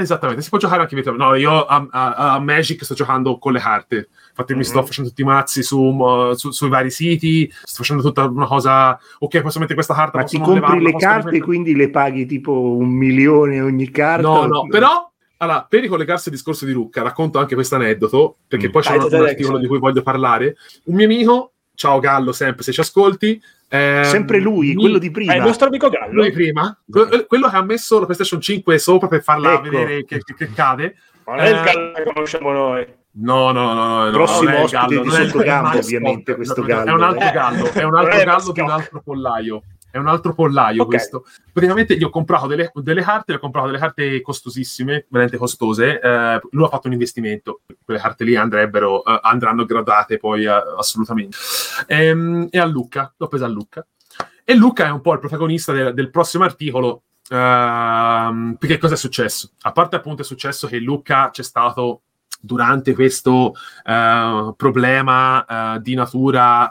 Esattamente, si può giocare anche virtualmente. No, io a, a- a Magic sto giocando con le carte. Infatti, mi Mhm. sto facendo tutti i mazzi su, su- sui vari siti. Sto facendo tutta una cosa. Ok, posso mettere questa carta. Ma ti compri levarla, le carte, rimettere- quindi le paghi tipo un milione ogni carta? No, no, però allora, per ricollegarsi al discorso di Lucca, racconto anche questo aneddoto, perché Mm. poi c'è Dai, un, un articolo di cui voglio parlare. Un mio amico, ciao Gallo, sempre se ci ascolti. Ehm, Sempre lui, mi- quello di prima. Ah, il nostro amico Gallo. lui prima, que- quello che ha messo la PlayStation 5 sopra per farla Ecco. vedere che, che- che cade. Ma non è il Eh, Gallo che conosciamo noi. No, no, no, no, no, Prossimo è ospite Gallo, di non è il- Sottogamba, è ovviamente, questo no, no, È Gallo. un altro Eh. gallo, è un altro è gallo di un altro pollaio. È un altro pollaio Ok. questo. Praticamente gli ho comprato delle, delle carte, gli ho comprato delle carte costosissime, veramente costose. eh, lui ha fatto un investimento. Quelle carte lì andrebbero, eh, andranno gradate poi eh, assolutamente. Ehm, e a Lucca, l'ho presa a Lucca. E Luca è un po' il protagonista del, del prossimo articolo. ehm, perché cosa è successo? A parte appunto è successo che Luca c'è stato durante questo eh, problema eh, di natura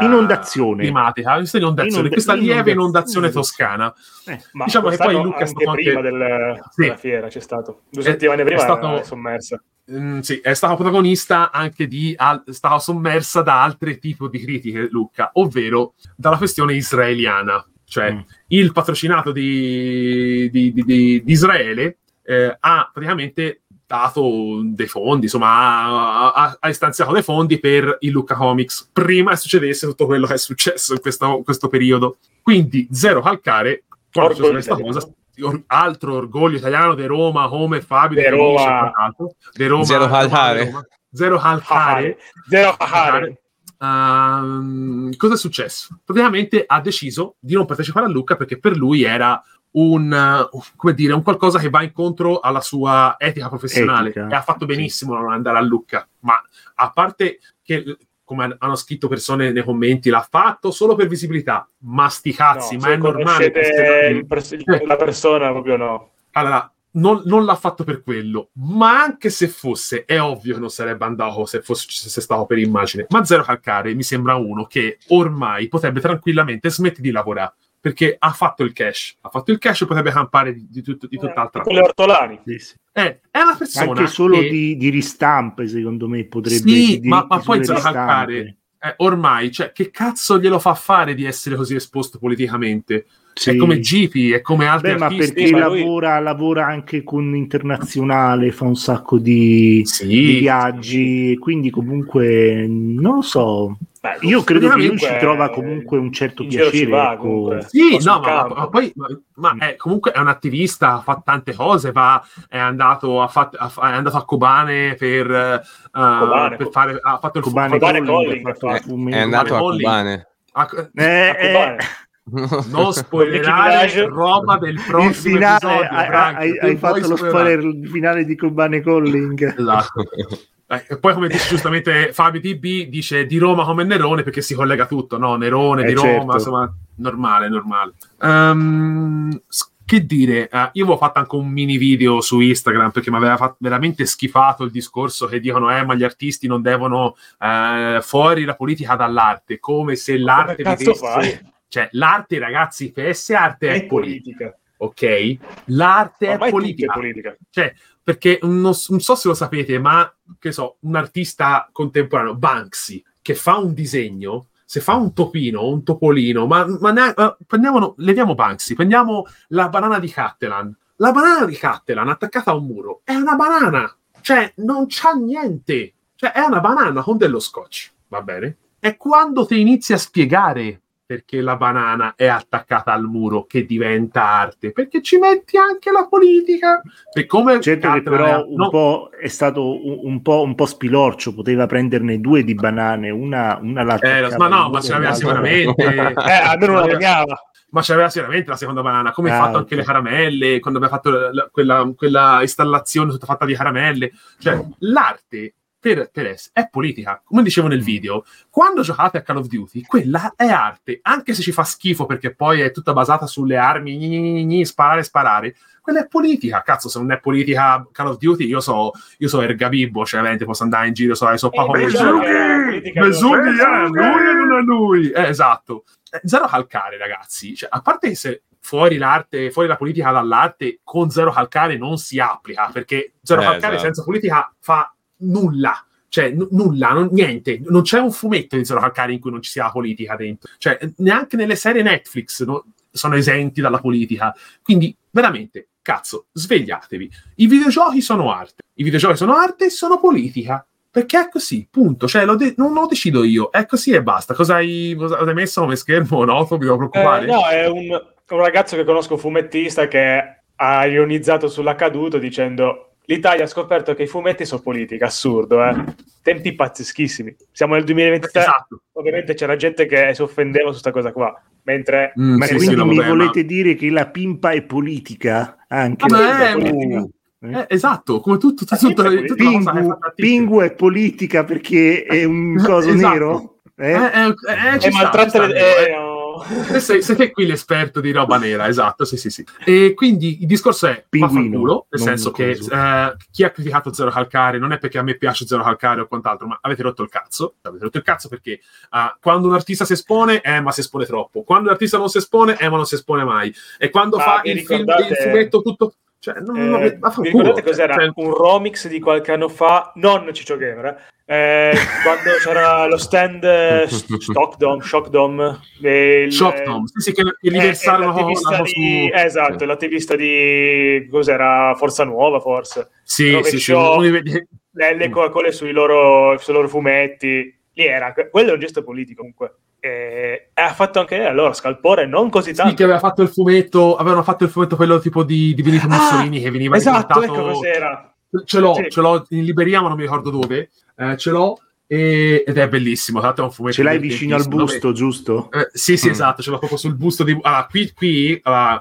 eh, Inondazione. climatica, questa inondazione, Inonda- questa lieve inondaz- inondazione inondazione. toscana. Eh, Ma Diciamo che poi Luca è stato prima anche- del- Sì. della fiera c'è stato. Due È- settimane è prima stato- era sommersa. Mm, sì, è stata protagonista anche di al- stava sommersa da altri tipi di critiche, Luca, ovvero dalla questione israeliana, cioè Mm. il patrocinato di, di- di- di- di Israele eh, ha praticamente dato dei fondi, insomma, ha, ha- ha istanziato dei fondi per il Luca Comics prima che succedesse tutto quello che è successo in questo, questo periodo. Quindi, zero calcare, Orgoglio questa cosa, or- altro orgoglio italiano di Roma, come Fabio Felice, Roma. De Roma, Zero calcare. Zero calcare. Zero Hahare. Ehm, cosa è successo? Praticamente ha deciso di non partecipare a Lucca perché per lui era un, uh, come dire, un qualcosa che va incontro alla sua etica professionale Etica. e ha fatto benissimo a non andare a Lucca, ma a parte che come hanno scritto persone nei commenti, l'ha fatto solo per visibilità, ma sti cazzi, No, ma se è normale. pers- il- Eh. la persona proprio no. allora, non, non l'ha fatto per quello, ma anche se fosse, è ovvio che non sarebbe andato se fosse se stato per immagine. Ma Zero Calcare mi sembra uno che ormai potrebbe tranquillamente smettere di lavorare perché ha fatto il cash, ha fatto il cash e potrebbe campare di, di, tutto- di tutt'altra Con le cosa. ortolani. sì, sì. Eh, è una persona Anche solo che, di, di ristampe, secondo me, potrebbe... Sì, ma- ma poi Zero ristampe. Calcare eh, ormai, cioè, che cazzo glielo fa fare di essere così esposto politicamente? Sì. È come GP, è come altri Beh, ma artisti. perché ma lui- lavora, lavora anche con internazionale, fa un sacco di, Sì, di viaggi, quindi comunque non lo so. Beh, Io credo che lui ci trova comunque un certo piacere. va, ecco. Sì, no, ma, ma poi ma, ma è, comunque è un attivista, fa tante cose, va, è, andato a fat- a fa- è andato a Kobane per, eh, Kobane, per fare, ha fatto il Cubane Kobane Calling, Calling, ha fatto eh. È andato a. Cubane. ha- Eh, A Kobane. non spoilerare roba del prossimo finale, episodio, hai, Frank, hai- hai fatto lo spoiler il finale di Cubane Calling. Esatto. Eh, poi, come dice giustamente Fabio TB, dice di Roma come Nerone perché si collega tutto, no? Nerone Eh, di Roma, certo. insomma, normale, normale. S- che dire, eh, io avevo fatto anche un mini video su Instagram perché mi aveva fatto veramente schifato il discorso che dicono, eh, ma gli artisti non devono eh, fuori la politica dall'arte, come se l'arte vivesse-? Cioè, l'arte, ragazzi, PS arte è, È politica, politica. ok? L'arte è politica è politica. cioè, perché non, non so se lo sapete, ma che so, un artista contemporaneo, Banksy, che fa un disegno, se fa un topino, un topolino, ma, ma ne- eh, prendiamo, leviamo Banksy, prendiamo la banana di Cattelan. La banana di Cattelan attaccata a un muro è una banana, cioè non c'ha niente, cioè è una banana con dello scotch, va bene? E quando ti inizi a spiegare perché la banana è attaccata al muro che diventa arte? Perché ci metti anche la politica. E come certo che però un no. po' è stato un, un, po', un po' spilorcio, poteva prenderne due di banane, una, una la eh, Ma no, ma ce l'aveva sicuramente. eh, almeno una premiava ma c'aveva sicuramente la seconda banana, come ah, fatto okay. anche le caramelle, quando abbiamo fatto la, la, quella, quella, installazione tutta fatta di caramelle. Cioè, l'arte per, per es, è politica. Come dicevo nel video, quando giocate a Call of Duty, quella è arte, anche se ci fa schifo perché poi è tutta basata sulle armi, gni, gni, gni, sparare, sparare. Quella è politica, cazzo, se non è politica Call of Duty, io so, io so Ergabibbo, cioè veramente posso andare in giro, so, so Besughi, Besughi, eh, lui non è lui. Eh, esatto. Zero calcare, ragazzi. Cioè, a parte che se fuori l'arte, fuori la politica dall'arte, con zero calcare non si applica, perché zero eh, calcare esatto. senza politica fa nulla. Cioè, n- nulla, non, niente. Non c'è un fumetto di zero calcare in cui non ci sia la politica dentro. Cioè, neanche nelle serie Netflix no, sono esenti dalla politica. Quindi, veramente, cazzo, svegliatevi. I videogiochi sono arte. I videogiochi sono arte e sono politica. Perché è così, punto. Cioè, lo de- non lo decido io, è così e basta. Cosa hai, cosa hai messo come schermo? No, mi devo preoccupare. Eh, no, è un, un, ragazzo che conosco, fumettista, che ha ionizzato sull'accaduto dicendo l'Italia ha scoperto che i fumetti sono politica, assurdo, eh? Tempi pazzeschissimi. Siamo nel 2023, esatto. ovviamente c'era gente che si offendeva su questa cosa qua. Mentre mm, ma sì, quindi sì, mi vabbè, volete ma... dire che la pimpa è politica anche? Ah, beh, eh? Eh, esatto, come tutto, tutto, tutto, tutto Pingu, Pingu è politica perché è un coso esatto. nero? Eh? Eh, eh, eh, maltratta le... Sei, sei qui l'esperto di roba nera, esatto, sì, sì, sì. E quindi il discorso è Pinguino, culo, nel senso che eh, chi ha criticato Zero Calcare non è perché a me piace Zero Calcare o quant'altro, ma avete rotto il cazzo. Avete rotto il cazzo perché uh, quando un artista si espone, eh, ma si espone troppo. Quando un artista non si espone, eh, ma non si espone mai. E quando ma fa il, ricordate... film, il fumetto tutto cioè, non, eh, non, vi ricordate cos'era? Cioè... Un remix di qualche anno fa, non Ciccio Gamer, eh, quando c'era lo stand eh, Stockdom, Shockdom, il, Shockdom, sì, sì, che li eh, versarono l'attivista di, su... Esatto, l'attivista di cos'era Forza Nuova, forse. Sì, sì, sì. Le Coca-Cola sui loro, sui loro fumetti. Lì era, quello è un gesto politico comunque. E ha fatto anche lei allora Scalpore non così tanto. sì, che aveva fatto il fumetto avevano fatto il fumetto quello tipo di, di Benito ah, Mussolini ah, che veniva esatto ecco cos'era. Ce l'ho, sì. ce l'ho in libreria ma non mi ricordo dove. Eh, ce l'ho e, ed è bellissimo. Tanto è un fumetto ce l'hai vicino al busto, dove... giusto? Eh, sì, sì, mm. esatto. Ce l'ho proprio sul busto di. Allora, qui, qui allora,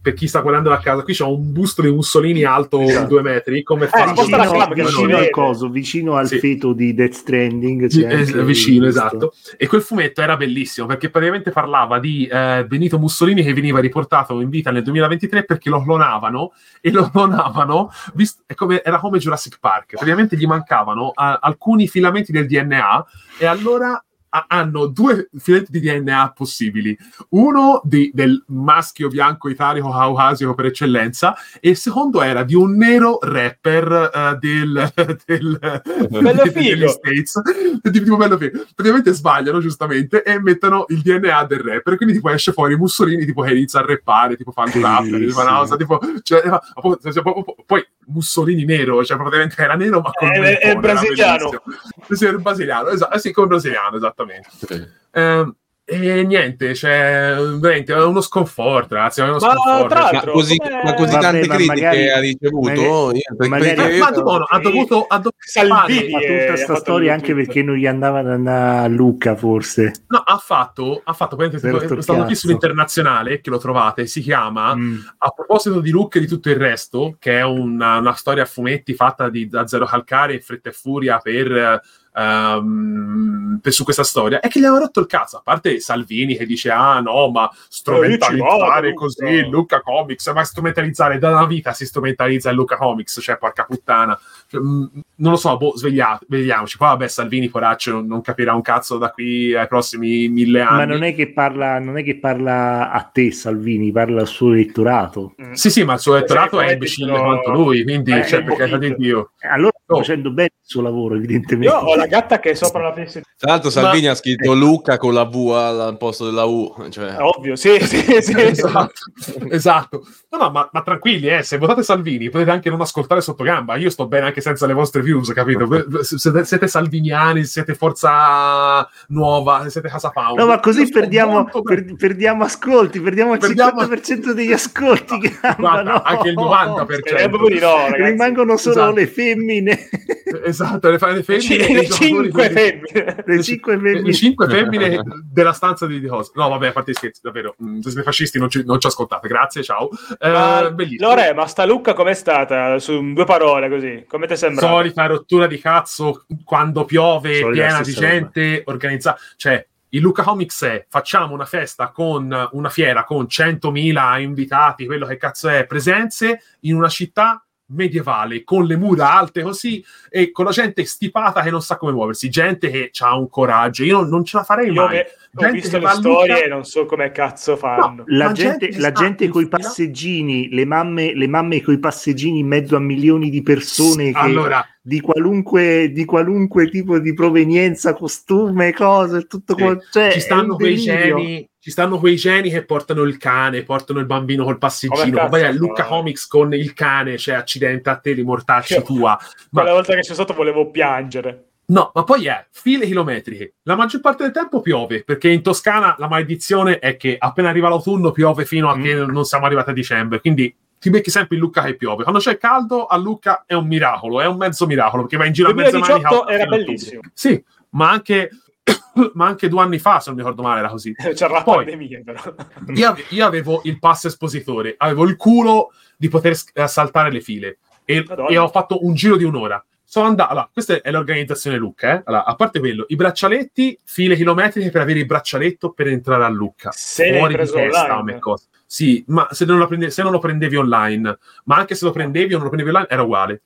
per chi sta guardando da casa, qui c'è un busto di Mussolini alto esatto. due metri. Come eh, fa vicino, vicino, vicino al coso, vicino al sì. feto di Death Stranding. Eh, vicino, esatto. E quel fumetto era bellissimo perché praticamente parlava di eh, Benito Mussolini che veniva riportato in vita nel 2023 perché lo clonavano e lo clonavano. Visto, come, era come Jurassic Park. Praticamente gli mancavano uh, alcuni filamenti del DNA e allora hanno due filetti di DNA possibili, uno di, del maschio bianco italico caucasico per eccellenza e il secondo era di un nero rapper uh, del, del, bello degli States. Di tipo bello figo. Praticamente sbagliano giustamente e mettono il DNA del rapper, quindi tipo esce fuori Mussolini tipo che inizia a rappare, tipo fa il rapper, tipo, no, tipo, cioè, cioè, poi Mussolini nero, cioè praticamente era nero ma con è, è brasiliano. Sì, è brasiliano, esatto, sì, come brasiliano, esattamente. Sì. Eh, e niente, cioè, veramente è uno sconforto, ragazzi. È uno ma, sconforto. ma così, ma così Vabbè, tante critiche magari, ha ricevuto. Magari, magari, ma, ma, ha dovuto, ha dovuto fa tutta questa storia anche tutto. perché non gli andava ad andare a Lucca, forse. No, ha fatto, ha fatto questa notizia internazionale che lo trovate. Si chiama mm. A proposito di Lucca e di tutto il resto, che è una, una storia a fumetti fatta di, da Zero Calcare e Fretta e Furia per um, per, su questa storia è che gli hanno rotto il cazzo. A parte Salvini che dice: Ah, no, ma strumentalizzare così il Luca Comics, ma strumentalizzare da una vita si strumentalizza il Luca Comics, cioè porca puttana. Cioè, mh, mm, non lo so, boh, svegliate, svegliamoci. Poi, vabbè, Salvini, poraccio, non, capirà un cazzo da qui ai prossimi mille anni. Ma non è che parla, non è che parla a te, Salvini, parla al suo elettorato. Mm. Sì, sì, ma il suo elettorato è imbecille quanto lui, quindi, eh, cioè, perché Dio. Allora Oh. facendo bene il suo lavoro, evidentemente. Io ho la gatta che è sopra la PS. Tra l'altro Salvini ha scritto Luca con la V al posto della U. Cioè, ovvio, sì, sì, sì. esatto, esatto. No, no, ma, ma tranquilli, eh, se votate Salvini potete anche non ascoltare sotto gamba. Io sto bene anche senza le vostre views, capito? Siete, siete salviniani, siete Forza Nuova, siete Casa Pound. No, ma così perdiamo, per- perdiamo ascolti, perdiamo il Perdiamo- 50% degli ascolti. Gamba, Guarda, no. anche il 90%. Eh, no. Rimangono solo Esatto. le femmine, Esatto, le, le femmine. Ci- cinque femmine. le cinque femmine. le cinque femmine della stanza di, di cosa. No, vabbè, a parte scherzi, davvero. Mm, Se siete fascisti non ci, non ci ascoltate. Grazie, ciao. Eh, Ma, bellissimo. Lore, ma sta Lucca com'è stata? Su due parole così, come ti sembra? solita rottura di cazzo quando piove, Solita piena di gente organizzata. Cioè, il Luca Comics è facciamo una festa con una fiera con 100.000 invitati, quello che cazzo è, presenze in una città medievale con le mura alte così e con la gente stipata che non sa come muoversi, gente che ha un coraggio. Io non, non ce la farei Io mai. ho Gente visto le storie e non so come cazzo fanno. La Ma gente, gente la gente coi fila- passeggini, le mamme, le mamme coi passeggini in mezzo a milioni di persone che, Allora, di, qualunque, di qualunque tipo di provenienza, costume, cose, tutto Sì. cioè, ci stanno quei geni ci stanno quei geni che portano il cane portano il bambino col passeggino cazzo vai a? Lucca Comics con il cane cioè accidente a te li mortacci Io- tua ma, Quella volta che c'è stato volevo piangere. no ma poi è file chilometriche la maggior parte del tempo piove perché in Toscana la maledizione è che appena arriva l'autunno piove fino a Mm. che non siamo arrivati a dicembre quindi ti becchi sempre in Lucca che piove quando c'è caldo a Lucca è un miracolo è un mezzo miracolo perché vai in giro a 2018 manica era bellissimo. sì ma anche ma anche due anni fa se non mi ricordo male era così C'era la Poi- pandemia, però. io, ave- io avevo il pass espositore, avevo il culo di poter eh, saltare le file e, e ho fatto un giro di un'ora. Sono andato, allora, questa è l'organizzazione Lucca, eh? Allora, a parte quello, i braccialetti, file chilometriche per avere il braccialetto per entrare a Lucca. Se Fuori di preso testa, online. cosa. Sì, ma se non, lo prende- se non lo prendevi online, ma anche se lo prendevi o non lo prendevi online, era uguale.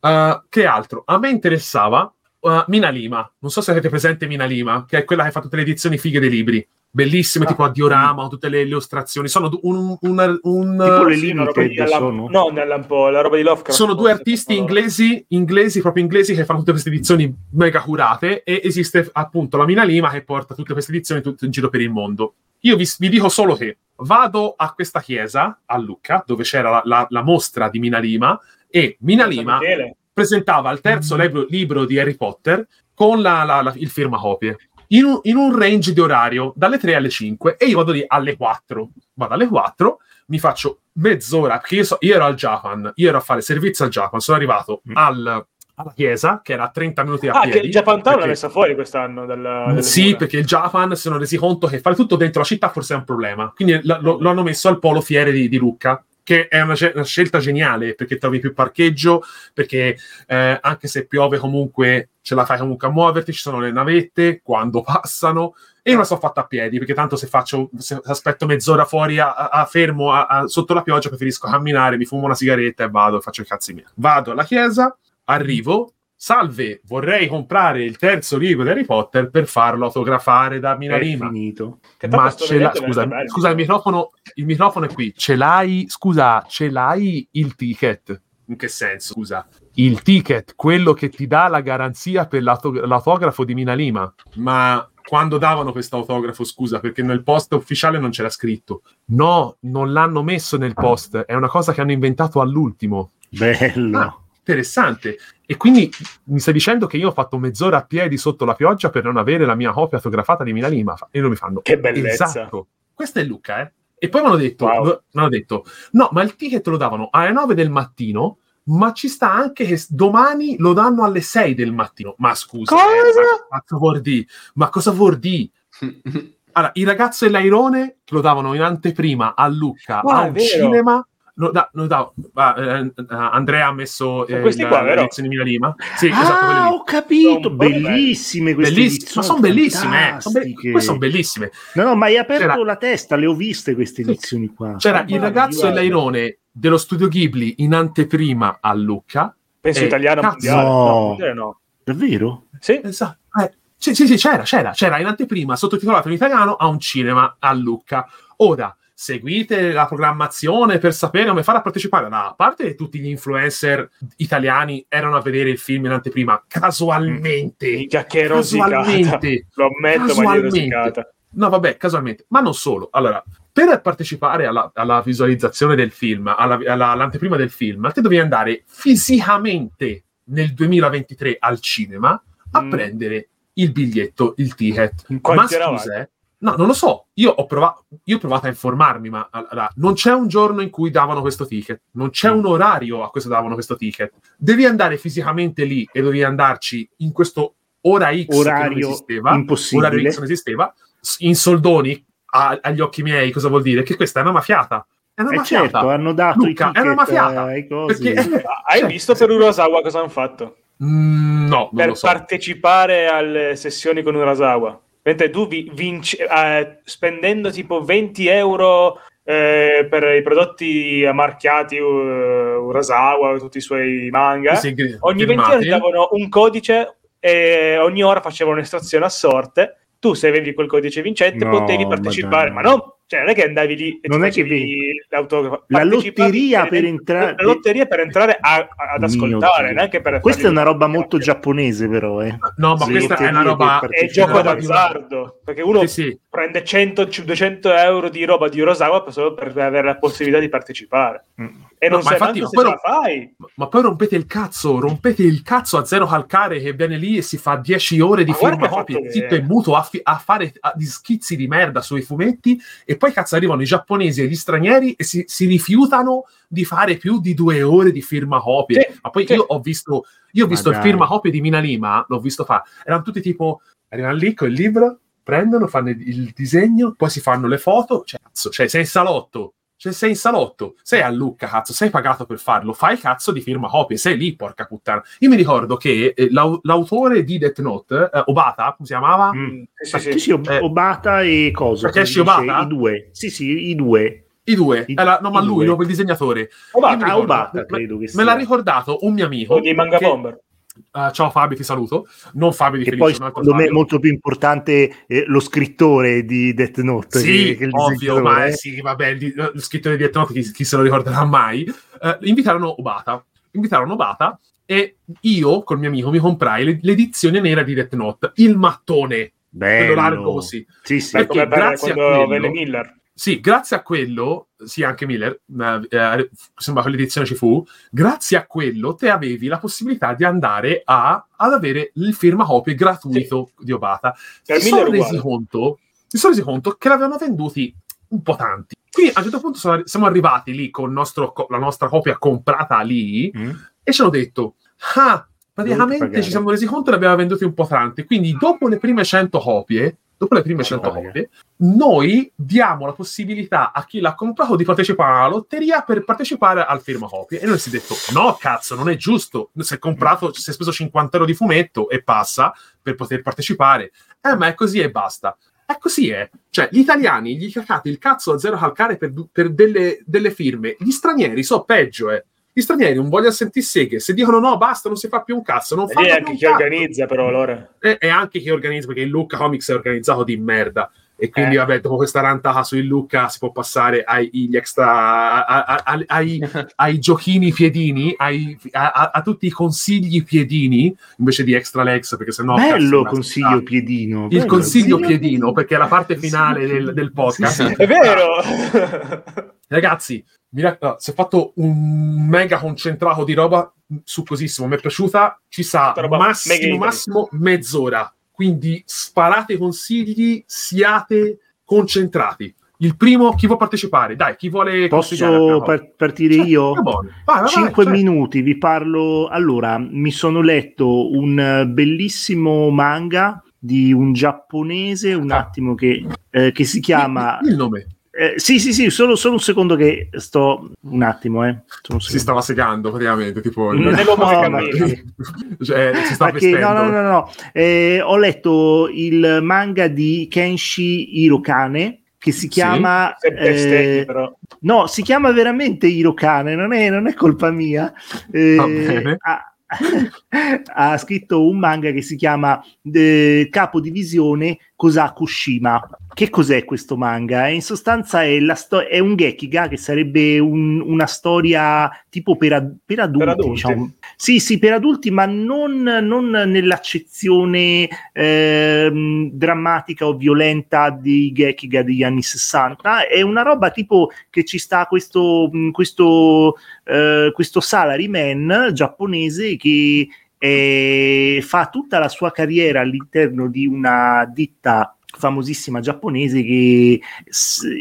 Uh, che altro? A me interessava uh, Mina Lima. Non so se avete presente Mina Lima, che è quella che fa tutte le edizioni fighe dei libri. Bellissime, Ah. tipo a diorama, con tutte le illustrazioni. Sono un, un- un- Tipo le Sì, limited alla- sono? No, nella, un po' la roba di Lovecraft. sono due artisti inglesi, inglesi, proprio inglesi, che fanno tutte queste edizioni mega curate. E esiste appunto la Mina Lima che porta tutte queste edizioni tutto in giro per il mondo. Io vi, vi dico solo che vado a questa chiesa a Lucca, dove c'era la, la- la mostra di Mina Lima, e Mina Lima Michele. Presentava il terzo libro, libro di Harry Potter con la- la- la- il firmacopie. In un, in un range di orario dalle 3 alle 5 e io vado lì alle 4. Vado alle 4, mi faccio mezz'ora, perché io, so- io ero al Japan, io ero a fare servizio al Japan, sono arrivato Mm. al- alla chiesa, che era a 30 minuti a Ah, piedi. che il Japan Town l'ha perché- messa fuori quest'anno. Dalla, dalle sì, mura. perché il Japan si sono resi conto che fare tutto dentro la città forse è un problema. Quindi la- lo, lo hanno messo al polo fiere di, di Lucca, che è una, una scelta geniale perché trovi più parcheggio, perché eh, anche se piove comunque ce la fai comunque a muoverti, ci sono le navette quando passano. E io la sono fatta a piedi perché tanto se faccio se aspetto mezz'ora fuori a, a- a fermo a- sotto la pioggia preferisco camminare, mi fumo una sigaretta e vado, faccio i cazzi miei. Vado alla chiesa, arrivo, salve, vorrei comprare il terzo libro di Harry Potter per farlo autografare da Mina tanto Ma ce l'ha, scusa, scusa il, microfono, il microfono è qui. Ce l'hai, scusa, ce l'hai il ticket? In che senso? Scusa. Il ticket, quello che ti dà la garanzia per l'auto- l'autografo di Mina Lima. Ma quando davano questo autografo, scusa, perché nel post ufficiale non c'era scritto. No, non l'hanno messo nel post, è una cosa che hanno inventato all'ultimo. Bello. Ah, interessante. E quindi mi stai dicendo che io ho fatto mezz'ora a piedi sotto la pioggia per non avere la mia copia autografata di Mina Lima? E loro mi fanno. Che bellezza. Esatto. Questo è Luca, eh? E poi mi hanno detto, Wow. mi hanno detto, no, ma il ticket lo davano alle 9 del mattino, ma ci sta anche che domani lo danno alle 6 del mattino. Ma scusa, eh, Cosa? ma, cosa vuol dire? Ma cosa vuol dire? Allora, il ragazzo e l'airone lo davano in anteprima a Lucca Ah, a è un vero. cinema. Lo da- lo da- eh, eh, Andrea ha messo Sono eh, questi qua, vero? l'edizione Mina Lima. Sì, esatto, Ah, lì. ho capito, Sono bellissime queste Bellissime, ma sono bellissime, eh. Son be- queste sono bellissime. No, no, ma hai aperto C'era- la testa, le ho viste queste edizioni qua. C'era Ah, il ragazzo e l'airone dello studio Ghibli in anteprima a Lucca. Penso Eh, italiano cazzo. mondiale. No. No, mondiale no. Davvero? Sì. Esatto. Eh, sì, sì, sì, c'era, c'era, c'era in anteprima sottotitolato in italiano a un cinema a Lucca. Ora, seguite la programmazione per sapere come fare a partecipare. No, a parte tutti gli influencer italiani erano a vedere il film in anteprima, casualmente. Minchia, che. Casualmente. Lo ammetto, ma Casualmente. rosicata. No, vabbè, casualmente, ma non solo. Allora, per partecipare alla, alla visualizzazione del film, alla- alla- all'anteprima del film, te devi andare fisicamente nel 2023 al cinema a Mm. prendere il biglietto, il ticket. Ma scusa, eh? No, non lo so. Io ho, provato, io ho provato a informarmi, ma allora, non c'è un giorno in cui davano questo ticket, non c'è Mm. un orario a cui davano questo ticket. Devi andare fisicamente lì e devi andarci in questo ora X che non Orario esisteva. impossibile. Orario X non esisteva. In soldoni, a- agli occhi miei, cosa vuol dire? Che questa è una mafiata. È una Eh mafiata. certo, hanno dato Luca, i è una ticket mafiata, cosi. perché- Hai Cioè, visto per Urasawa cosa hanno fatto? Mm, no, non per lo so. partecipare alle sessioni con Urasawa. Mentre tu vi- vinci, eh, spendendo tipo 20 euro eh, per i prodotti marchiati uh, Urasawa, tutti i suoi manga, Sì, gri- ogni 20 euro ti davano un codice e ogni ora facevano un'estrazione a sorte. Tu, se avevi quel codice vincente, No, potevi partecipare, ma ma, non, cioè, non è che andavi lì e Non ti è che facevi l'autografo. La lotteria per entrare- La lotteria per entrare a- a- ad ascoltare, neanche per Questa è una roba molto giapponese, però. Eh. No, ma Sì, questa è una roba... È il gioco d'azzardo perché uno Sì, sì. prende 100, 200 euro di roba di Urasawa solo per avere la possibilità di partecipare Mm. e non No, ma sai infatti, se poi la fai Ma poi rompete il cazzo, rompete il cazzo a zero calcare che viene lì e si fa 10 ore di Ma firma copie, zitto e muto a, fi- a fare a- di schizzi di merda sui fumetti e poi cazzo arrivano i giapponesi e gli stranieri e si, si rifiutano di fare più di due ore di firma copie. Sì, Ma poi sì. io ho visto, io ho visto il firma copie di Mina Lima, l'ho visto fare, erano tutti tipo, arrivano lì con il libro, prendono, fanno il, il disegno, poi si fanno le foto, cioè, cazzo, cioè sei in salotto. Cioè, sei in salotto, sei a Lucca, cazzo, sei pagato per farlo, fai cazzo di firma copie, sei lì, porca puttana. Io mi ricordo che eh, l'au- l'autore di Death Note, eh, Obata, come si chiamava? Mm. Sì, Ah, sì, sì, sì, Ob- Eh. Obata e cosa? Takeshi? Obata? I due. Sì, sì, i due. I due. I- Era- no, ma lui, due. quel disegnatore. Obata, Ah, ricordo- Obata, me- credo che Me sia. l'ha ricordato un mio amico. o di Manga che- Bomber eh, ciao Fabio, ti saluto. Non Fabio di Che Felice, poi secondo me è molto più importante eh, lo scrittore di Death Note Sì, che, che il ovvio, ma eh. sì, vabbè, il, di- lo scrittore di Death Note, chi, chi se lo ricorderà mai. Eh, invitarono Obata. Invitarono Obata e io, col mio amico, mi comprai le- l'edizione nera di Death Note, il mattone, quello Bello. largo così. Sì, sì. Perché come per grazie a quando quello- Miller Sì, grazie a quello, sì, anche Miller, eh, sembra che l'edizione ci fu, grazie a quello te avevi la possibilità di andare a, ad avere il firma copie gratuito di Obata. Per Si Miller sono, resi conto, si sono resi conto che l'avevano venduti un po' tanti. Quindi a un certo punto sono- siamo arrivati lì con nostro la nostra copia comprata lì Mm. e ci hanno detto, ah, praticamente pagare." ci siamo resi conto che ne abbiamo venduti un po' tanti. Quindi dopo le prime 100 copie, dopo le prime 100 Madonna. copie, noi diamo la possibilità a chi l'ha comprato di partecipare alla lotteria per partecipare al firma copie. E noi si è detto, no, cazzo, non è giusto. Si è comprato, si è speso 50 euro di fumetto e passa per poter partecipare. Eh, ma è così e basta. È così, è. Cioè, gli italiani gli cacate il cazzo a zero calcare per, per delle, delle firme. Gli stranieri so peggio, eh. Gli stranieri non vogliono sentire seghe. Se dicono no, basta, non si fa più un cazzo. Non e anche chi cazzo. organizza però allora E, e anche chi organizza, perché il Lucca Comics è organizzato di merda. E quindi, Eh. vabbè, dopo questa rantata su il Lucca si può passare ai, gli extra, a- a- a- ai, ai giochini piedini, ai- a, a- a tutti i consigli piedini, invece di extra legs, perché sennò... cazzo, Bello sembra- consiglio piedino. Il bello. consiglio Sì. piedino, perché è la parte finale del, del podcast. Sì, è vero Ragazzi, mi no, si è fatto un mega concentrato di roba succosissimo. Mi è piaciuta. Ci sa massimo, massimo mezz'ora. Quindi sparate consigli, siate concentrati. Il primo, chi vuole partecipare? Dai, chi vuole Posso par- partire cosa? io? Vai, vai, Cinque vai, certo. minuti, vi parlo. Allora, mi sono letto un bellissimo manga di un giapponese, un Ah. attimo che, eh, che si chiama... Il nome eh, sì, sì, sì, solo, solo un secondo che sto... Un attimo, eh. Un si stava segando praticamente. Tipo, Non è l'uomo che No, cammina. cioè, si sta Ma che- vestendo. no, no, no, no. Eh, ho letto il manga di Kenshi Hirokane che si chiama bestemmi, eh, però no, si chiama veramente Hirokane, non è, non è colpa mia. Eh, Va bene. ha, ha scritto un manga che si chiama eh, Capodivisione Kosaku Shima. Che cos'è questo manga? In sostanza è, sto- è un Gekiga che sarebbe un- una storia tipo per, ad- per adulti, Per adulti. diciamo. Sì, sì, per adulti, ma non, non nell'accezione ehm, drammatica o violenta di Gekiga degli anni 60. È una roba tipo che ci sta questo, questo, eh, questo salaryman giapponese che eh, fa tutta la sua carriera all'interno di una ditta famosissima giapponese che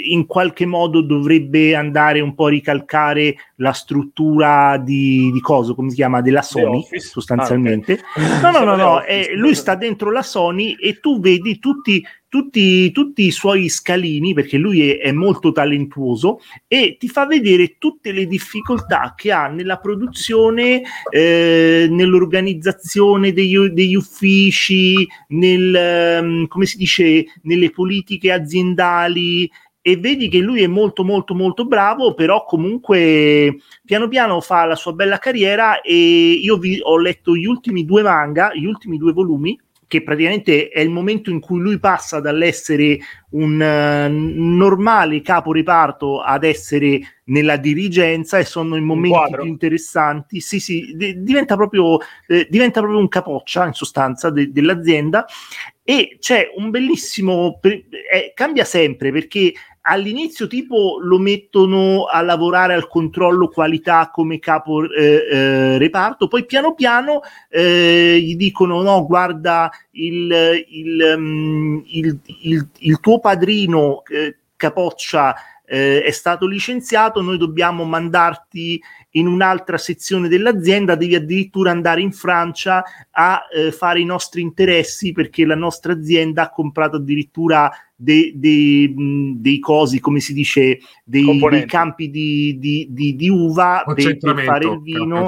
in qualche modo dovrebbe andare un po' a ricalcare la struttura di, di coso, come si chiama, della Sony sostanzialmente. Ah, ok. No, no, no, The no, Office. eh, lui sta dentro la Sony e tu vedi tutti, tutti, tutti i suoi scalini, perché lui è, è molto talentuoso, e ti fa vedere tutte le difficoltà che ha nella produzione, eh, nell'organizzazione degli, degli uffici, nel, ehm, come si dice, nelle politiche aziendali. E vedi che lui è molto molto molto bravo, però comunque piano piano fa la sua bella carriera e io vi ho letto gli ultimi due manga, gli ultimi due volumi, che praticamente è il momento in cui lui passa dall'essere un eh, normale capo reparto ad essere nella dirigenza e sono i momenti più interessanti. Sì, sì, di- diventa, proprio, eh, diventa proprio un capoccia in sostanza de- dell'azienda e c'è un bellissimo eh, cambia sempre perché all'inizio tipo lo mettono a lavorare al controllo qualità come capo eh, eh, reparto poi piano piano eh, gli dicono no guarda il, il, il- il- il tuo padrino eh, capoccia eh, è stato licenziato noi dobbiamo mandarti in un'altra sezione dell'azienda devi addirittura andare in Francia a eh, fare i nostri interessi perché la nostra azienda ha comprato addirittura dei, dei, dei cosi, come si dice, dei, dei campi di, di- di- di uva per, per fare il vino.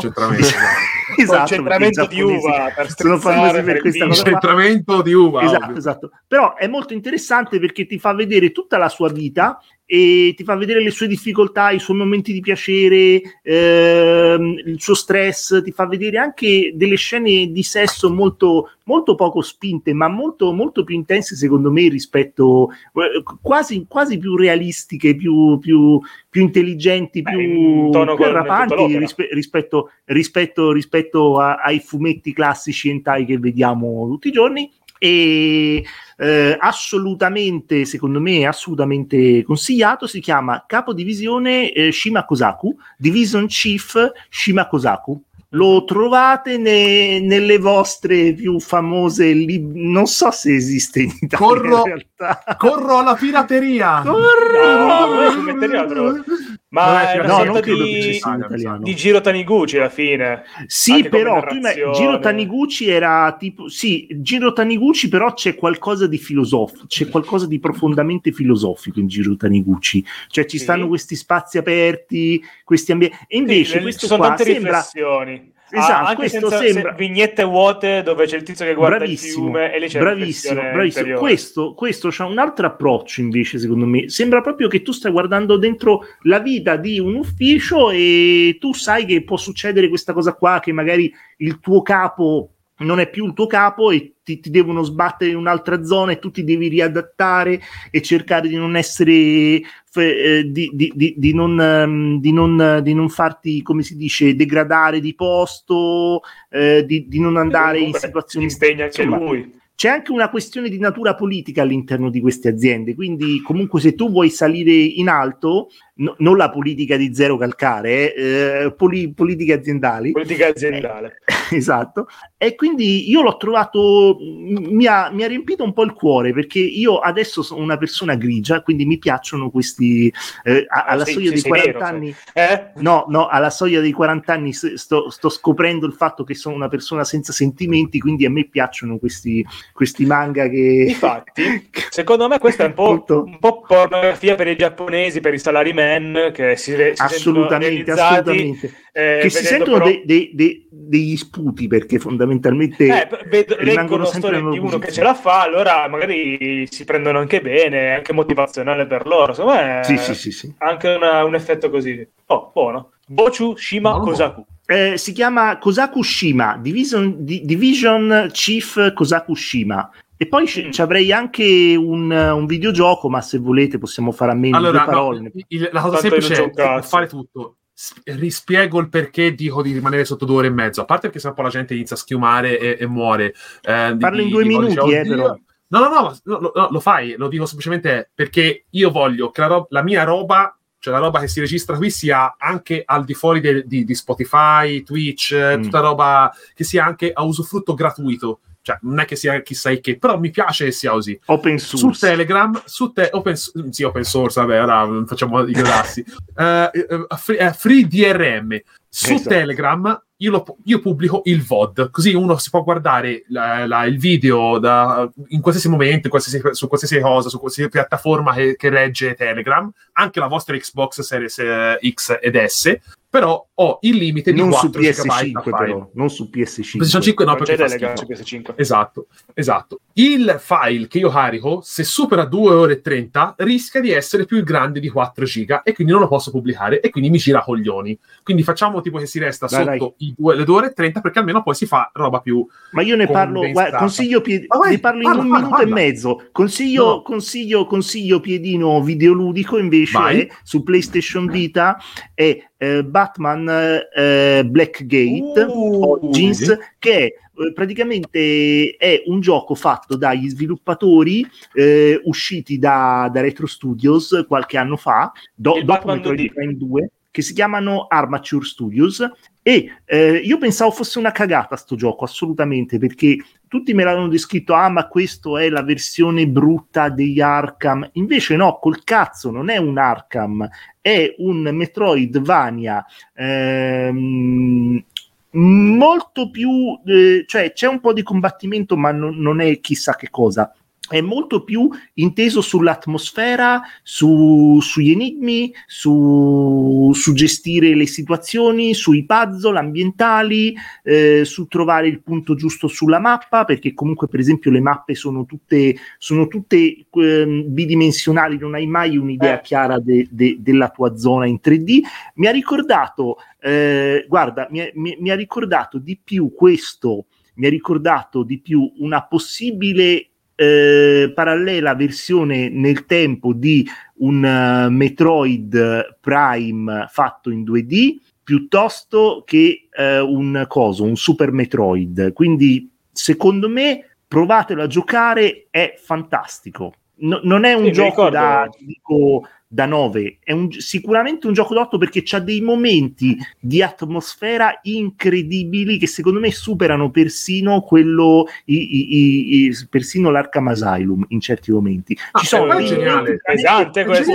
Esatto, concentramento di uva per sono famosi per questa cosa. Concentramento di uva. Esatto, ovvio. esatto. Però è molto interessante perché ti fa vedere tutta la sua vita e ti fa vedere le sue difficoltà, i suoi momenti di piacere, ehm, il suo stress, ti fa vedere anche delle scene di sesso molto, molto poco spinte, ma molto, molto più intense secondo me rispetto, eh, quasi, quasi più realistiche, più, più, più intelligenti, Beh, più, in più arrapanti rispe- rispetto, rispetto, rispetto a- ai fumetti classici hentai che vediamo tutti i giorni. E eh, assolutamente secondo me assolutamente consigliato si chiama capodivisione eh, Shimakosaku Division Chief Shimakosaku lo trovate ne- nelle vostre più famose lib- non so se esiste in Italia Corro- in realtà Corro alla pirateria. No, Corro! trovo. Non Ma è è una no, sorta non credo che di, ci sia in Saga, mi sa. italiano di Giro Taniguchi alla fine. Sì, Anche però narrazione. Giro Taniguchi era tipo sì, Giro Taniguchi però c'è qualcosa di filosofico, c'è qualcosa di profondamente filosofico in Giro Taniguchi. Cioè ci Sì. stanno questi spazi aperti, questi ambienti e invece Sì, questo ci sono qua tante sembra riflessioni. Ah, Esatto, anche questo senza sembra- se- vignette vuote dove c'è il tizio che guarda bravissimo, il fiume e lì c'è bravissimo, bravissimo. Questo, questo c'ha un altro approccio invece, secondo me. Sembra proprio che tu stai guardando dentro la vita di un ufficio e tu sai che può succedere questa cosa qua, che magari il tuo capo non è più il tuo capo e ti, ti devono sbattere in un'altra zona e tu ti devi riadattare e cercare di non essere fe- eh, di, di- di- di non, di non- di non farti come si dice degradare di posto eh, di, di non andare in situazioni si impegna anche insomma, lui. c'è anche una questione di natura politica all'interno di queste aziende, quindi comunque se tu vuoi salire in alto, no- non la politica di zero calcare, eh, poli- politiche aziendali, Politica aziendale. esatto, e quindi io l'ho trovato, mi ha, mi ha riempito un po' il cuore perché io adesso sono una persona grigia, quindi mi piacciono questi, eh, a- alla Sei- soglia sei- dei sei 40 nero, sei. anni. Eh? No, no, alla soglia dei 40 anni sto, sto scoprendo il fatto che sono una persona senza sentimenti, quindi a me piacciono questi, questi manga che... Infatti, secondo me questa è un po', Molto- un po' pornografia per i giapponesi, per i salaryman che si, re- si assolutamente, assolutamente. eh, che si sentono però- dei- dei- dei- degli sputi perché fondamentalmente Eh, vedo- rimangono leggono sempre di uno che ce la fa, allora magari si prendono anche bene, è anche motivazionale per loro. Secondo me Sì, sì, sì, sì. anche una- un effetto così. Oh, buono. Bochu Shima Buono, Kosaku. Eh, si chiama Kosaku Shima, Division, di- Division Chief Kosaku Shima. E poi ci, ci avrei anche un, un videogioco, ma se volete possiamo fare a meno di Allora, due no, parole. il- la cosa Tanto semplice è fare tutto. S- rispiego il perché dico di rimanere sotto due ore e mezzo. A parte perché sennò poi la gente inizia a schiumare e, e muore. Eh, di- Parlo in di- due di- minuti, dice, eh, però. No, no, no, no, no, no, lo fai, lo dico semplicemente perché io voglio che la, rob- la mia roba, cioè la roba che si registra qui, sia anche al di fuori de- di, di Spotify, Twitch, Mm. tutta roba che sia anche a usufrutto gratuito. Cioè, non è che sia chissà che, però mi piace che sia così Open su source. Telegram, su te- open, sì, open source, vabbè, ora facciamo i grassi. Eh, free, eh, free DRM. Su Esatto. Telegram io, lo- io pubblico il VOD, così uno si può guardare la- la- il video da- in qualsiasi momento, in qualsiasi- su qualsiasi cosa, su qualsiasi piattaforma che, che regge Telegram, anche la vostra Xbox Series eh, X ed S, però ho il limite di non su 4 GB PS5 a file. però, non su PS5. PlayStation 5 no, non c'è perché fa su schifo. PS5. Esatto, esatto. Il file che io carico, se supera 2 ore e 30, rischia di essere più grande di 4 giga e quindi non lo posso pubblicare e quindi mi gira coglioni. Quindi facciamo tipo che si resta Dai, sotto i due- le 2 ore e 30 perché almeno poi si fa roba più... Ma io ne parlo, guarda, consiglio pie- Ma vai, ne parlo in parla, un parla, minuto parla. e mezzo. Consiglio, No. consiglio, consiglio piedino videoludico invece su PlayStation Vita è eh, Batman eh, Blackgate Uh, Origins vedi? che è eh, praticamente è un gioco fatto dagli sviluppatori eh, usciti da, da Retro Studios qualche anno fa, do- Il dopo Metroid 2D. Prime 2, che si chiamano Armature Studios. E eh, io pensavo fosse una cagata sto gioco, assolutamente, perché tutti me l'hanno descritto, ah ma questo è la versione brutta degli Arkham, invece no, col cazzo, non è un Arkham, è un Metroidvania ehm, molto più, eh, cioè c'è un po' di combattimento ma non, non è chissà che cosa. È molto più inteso sull'atmosfera, su- sugli enigmi, su, su gestire le situazioni, sui puzzle ambientali, eh, su trovare il punto giusto sulla mappa, perché comunque per esempio le mappe sono tutte, sono tutte ehm, bidimensionali, non hai mai un'idea Eh. chiara de- de- della tua zona in 3D. Mi ha ricordato, eh, guarda, mi, mi- mi ha ricordato di più questo, mi ha ricordato di più una possibile eh, parallela versione nel tempo di un eh, Metroid Prime fatto in 2D piuttosto che eh, un coso, un Super Metroid. Quindi, secondo me, provatelo a giocare, è fantastico. No- non è un Sì, gioco da, dico, da 9, è un- sicuramente un gioco da 8 perché c'ha dei momenti di atmosfera incredibili che secondo me superano persino quello, i- i- i- persino l'Arkham Asylum in certi momenti. Ah, Ci sono è geniale. Pesante questo.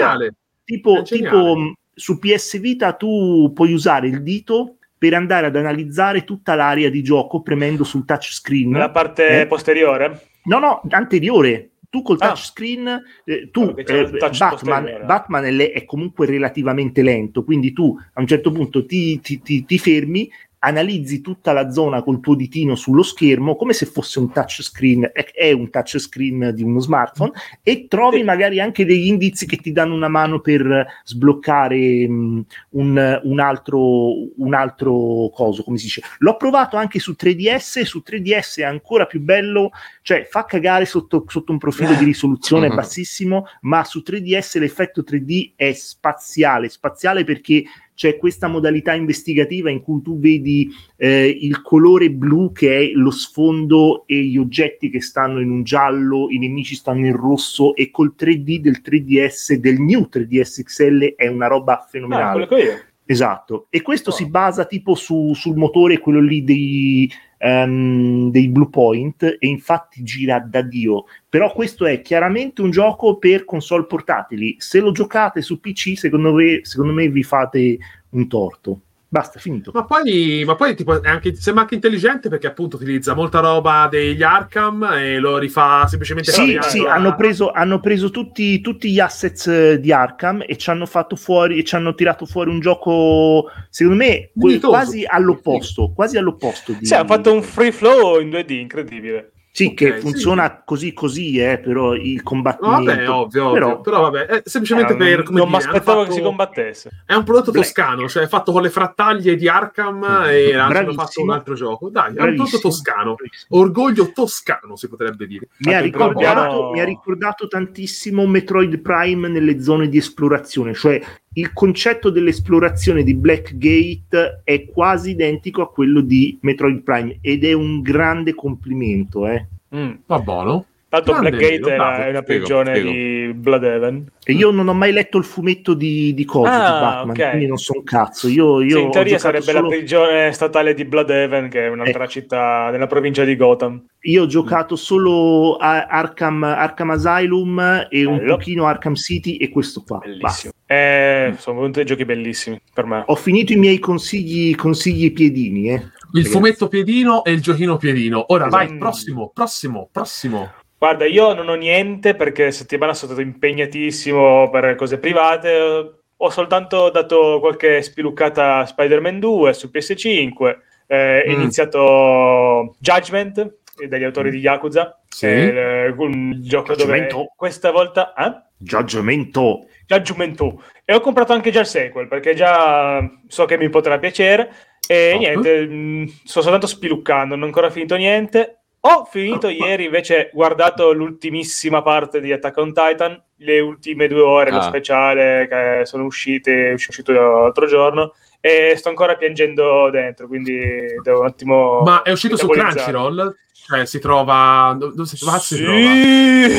tipo, È tipo mh, su PS Vita tu puoi usare il dito per andare ad analizzare tutta l'area di gioco premendo sul touchscreen. Nella parte Eh? posteriore? No, no, anteriore. Tu col Ah. touchscreen, eh, tu, eh, touch Batman. Batman è, è comunque relativamente lento, quindi tu a un certo punto ti, ti- ti- ti fermi, analizzi tutta la zona col tuo ditino sullo schermo come se fosse un touchscreen, è, è un touchscreen di uno smartphone, e trovi magari anche degli indizi che ti danno una mano per sbloccare mh, un, un altro, un altro coso, come si dice. L'ho provato anche su 3DS, e su 3DS è ancora più bello cioè fa cagare sotto, sotto un profilo di risoluzione Mhm. bassissimo, ma su 3DS l'effetto 3D è spaziale, spaziale perché c'è questa modalità investigativa in cui tu vedi eh, il colore blu che è lo sfondo e gli oggetti che stanno in un giallo, i nemici stanno in rosso e col 3D del 3DS, del new 3DS XL è una roba Ah, fenomenale. io. Esatto, e questo Oh. si basa tipo su- sul motore, quello lì dei, ehm, dei Blue Point, e infatti gira da Dio. Però questo è chiaramente un gioco per console portatili. Se lo giocate su PC, secondo me, secondo me vi fate un torto. Basta, finito. Ma poi, ma poi tipo, è anche, sembra anche intelligente perché appunto utilizza molta roba degli Arkham e lo rifà semplicemente Sì, sì, la- hanno preso, hanno preso tutti, tutti gli assets eh, di Arkham e ci hanno fatto fuori, e ci hanno tirato fuori un gioco, secondo me, Dignitoso. quasi all'opposto, quasi all'opposto di, Sì, hanno fatto un free flow in 2D incredibile. Sì, Ok, che sì. funziona così così, eh, però il combattimento... Vabbè, ovvio, ovvio. Però- Però, vabbè, è semplicemente Eh, per... non come non mi aspettavo che fatto- si combattesse. È un prodotto Black. toscano, cioè fatto con le frattaglie di Arkham e hanno Bravissimo. fatto un altro gioco. Dai, è un Bravissimo. prodotto toscano. Bravissimo. Orgoglio toscano, si potrebbe dire. Mi ha, ricordato, mi ha ricordato tantissimo Metroid Prime nelle zone di esplorazione, cioè il concetto dell'esplorazione di Blackgate è quasi identico a quello di Metroid Prime ed è un grande complimento. eh. Mm. Va buono. Tanto Grande Blackgate Nero, è, una prigione di Bloodhaven. E io non ho mai letto il fumetto di, di Coso, Ah, di Batman, ok. quindi non so un cazzo. Io, io Sì, in teoria sarebbe solo- la prigione statale di Bloodhaven, che è un'altra Ecco. città nella provincia di Gotham. Io ho giocato solo a Arkham, Arkham Asylum e un Bello. pochino Arkham City e questo qua. Bellissimo. Eh, sono venuti dei giochi bellissimi per me. Ho finito i miei consigli, consigli piedini, eh. Il Ragazzi. fumetto piedino e il giochino piedino. Ora Esatto. vai, prossimo, prossimo, prossimo. Guarda, io non ho niente perché settimana sono stato impegnatissimo per cose private. Ho soltanto dato qualche spiluccata a Spider-Man 2 su PS5. Eh, È Mm. iniziato Judgment eh, dagli autori di Yakuza. Sì. È il- un gioco dove Judgmento. questa volta. Eh? Giaggiamento. Judgment e ho comprato anche già il sequel perché già so che mi potrà piacere e Top. niente mh, sto soltanto spiluccando non ho ancora finito niente ho finito ieri invece guardato l'ultimissima parte di Attack on Titan le ultime due ore lo Ah. speciale che sono uscite è uscito l'altro giorno e sto ancora piangendo dentro quindi devo un attimo Ma è uscito su. Crunchyroll? Cioè, si trova... Dove si trova? Si trova? sì.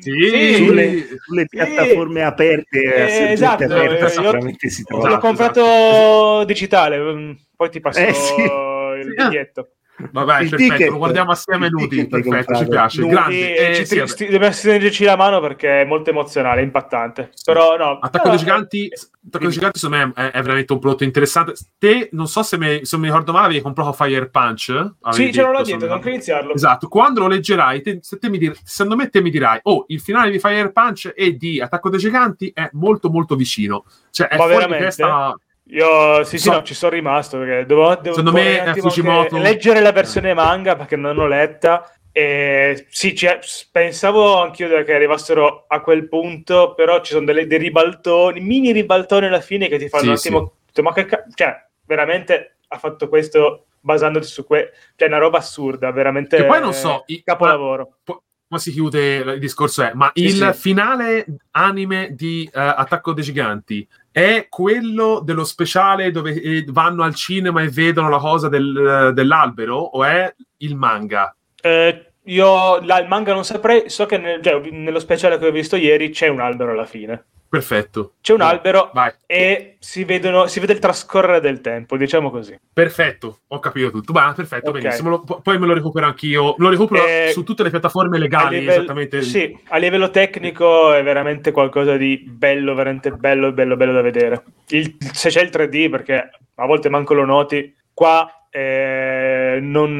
Sì. Sì. Sulle, sulle piattaforme aperte, Eh, eh, esatto, aperte, io- si trova. L'ho Esatto, comprato digitale, mm, poi ti passo Eh, sì. il Sì, ah. biglietto. Vabbè, Il perfetto, ticket. lo guardiamo assieme hai Perfetto, ci piace. Nudi, Grande. Eh, ci- sì, sti- dobbiamo stringerci la mano perché è molto emozionale, impattante. Però no. Attacco però- dei giganti, Attacco dei giganti secondo me è, è veramente un prodotto interessante. Te, non so se, me- se mi ricordo male, avevi comprato Fire Punch? Avevi Sì, ce l'ho là detto, dietro, non anche iniziarlo. Esatto, quando lo leggerai, te- se te mi dir- secondo me te mi dirai, oh, il finale di Fire Punch e di Attacco dei Giganti è molto molto vicino. Cioè, è Ma fuori di veramente? testa... Io sì, sì, So- no, ci sono rimasto perché devo, devo Secondo me attimo Fujimoto- leggere la versione manga perché non l'ho letta. E sì, cioè, pensavo anch'io che arrivassero a quel punto, però ci sono delle- dei ribaltoni, mini ribaltoni alla fine che ti fanno Sì, un attimo. Ma che ca- cioè, veramente ha fatto questo basandoti su que... cioè, una roba assurda, veramente. Che poi non so, i- capolavoro. Poi si chiude il discorso è, ma Sì, il sì. finale anime di eh, Attacco dei Giganti è quello dello speciale dove eh, vanno al cinema e vedono la cosa del- dell'albero o è il manga? Eh, io la- il manga non saprei, so che nel- cioè, nello speciale che ho visto ieri c'è un albero alla fine. Perfetto. C'è un albero Vai. e si, vedono, si vede il trascorrere del tempo, diciamo così. Perfetto, ho capito tutto. Va, perfetto, Ok. benissimo. Lo- po- poi me lo recupero anch'io. Lo recupero Eh, su tutte le piattaforme legali, livello- esattamente. sì, a livello tecnico è veramente qualcosa di bello, veramente bello, bello, bello da vedere. Il- se c'è il 3D, perché a volte manco lo noti, qua eh, non,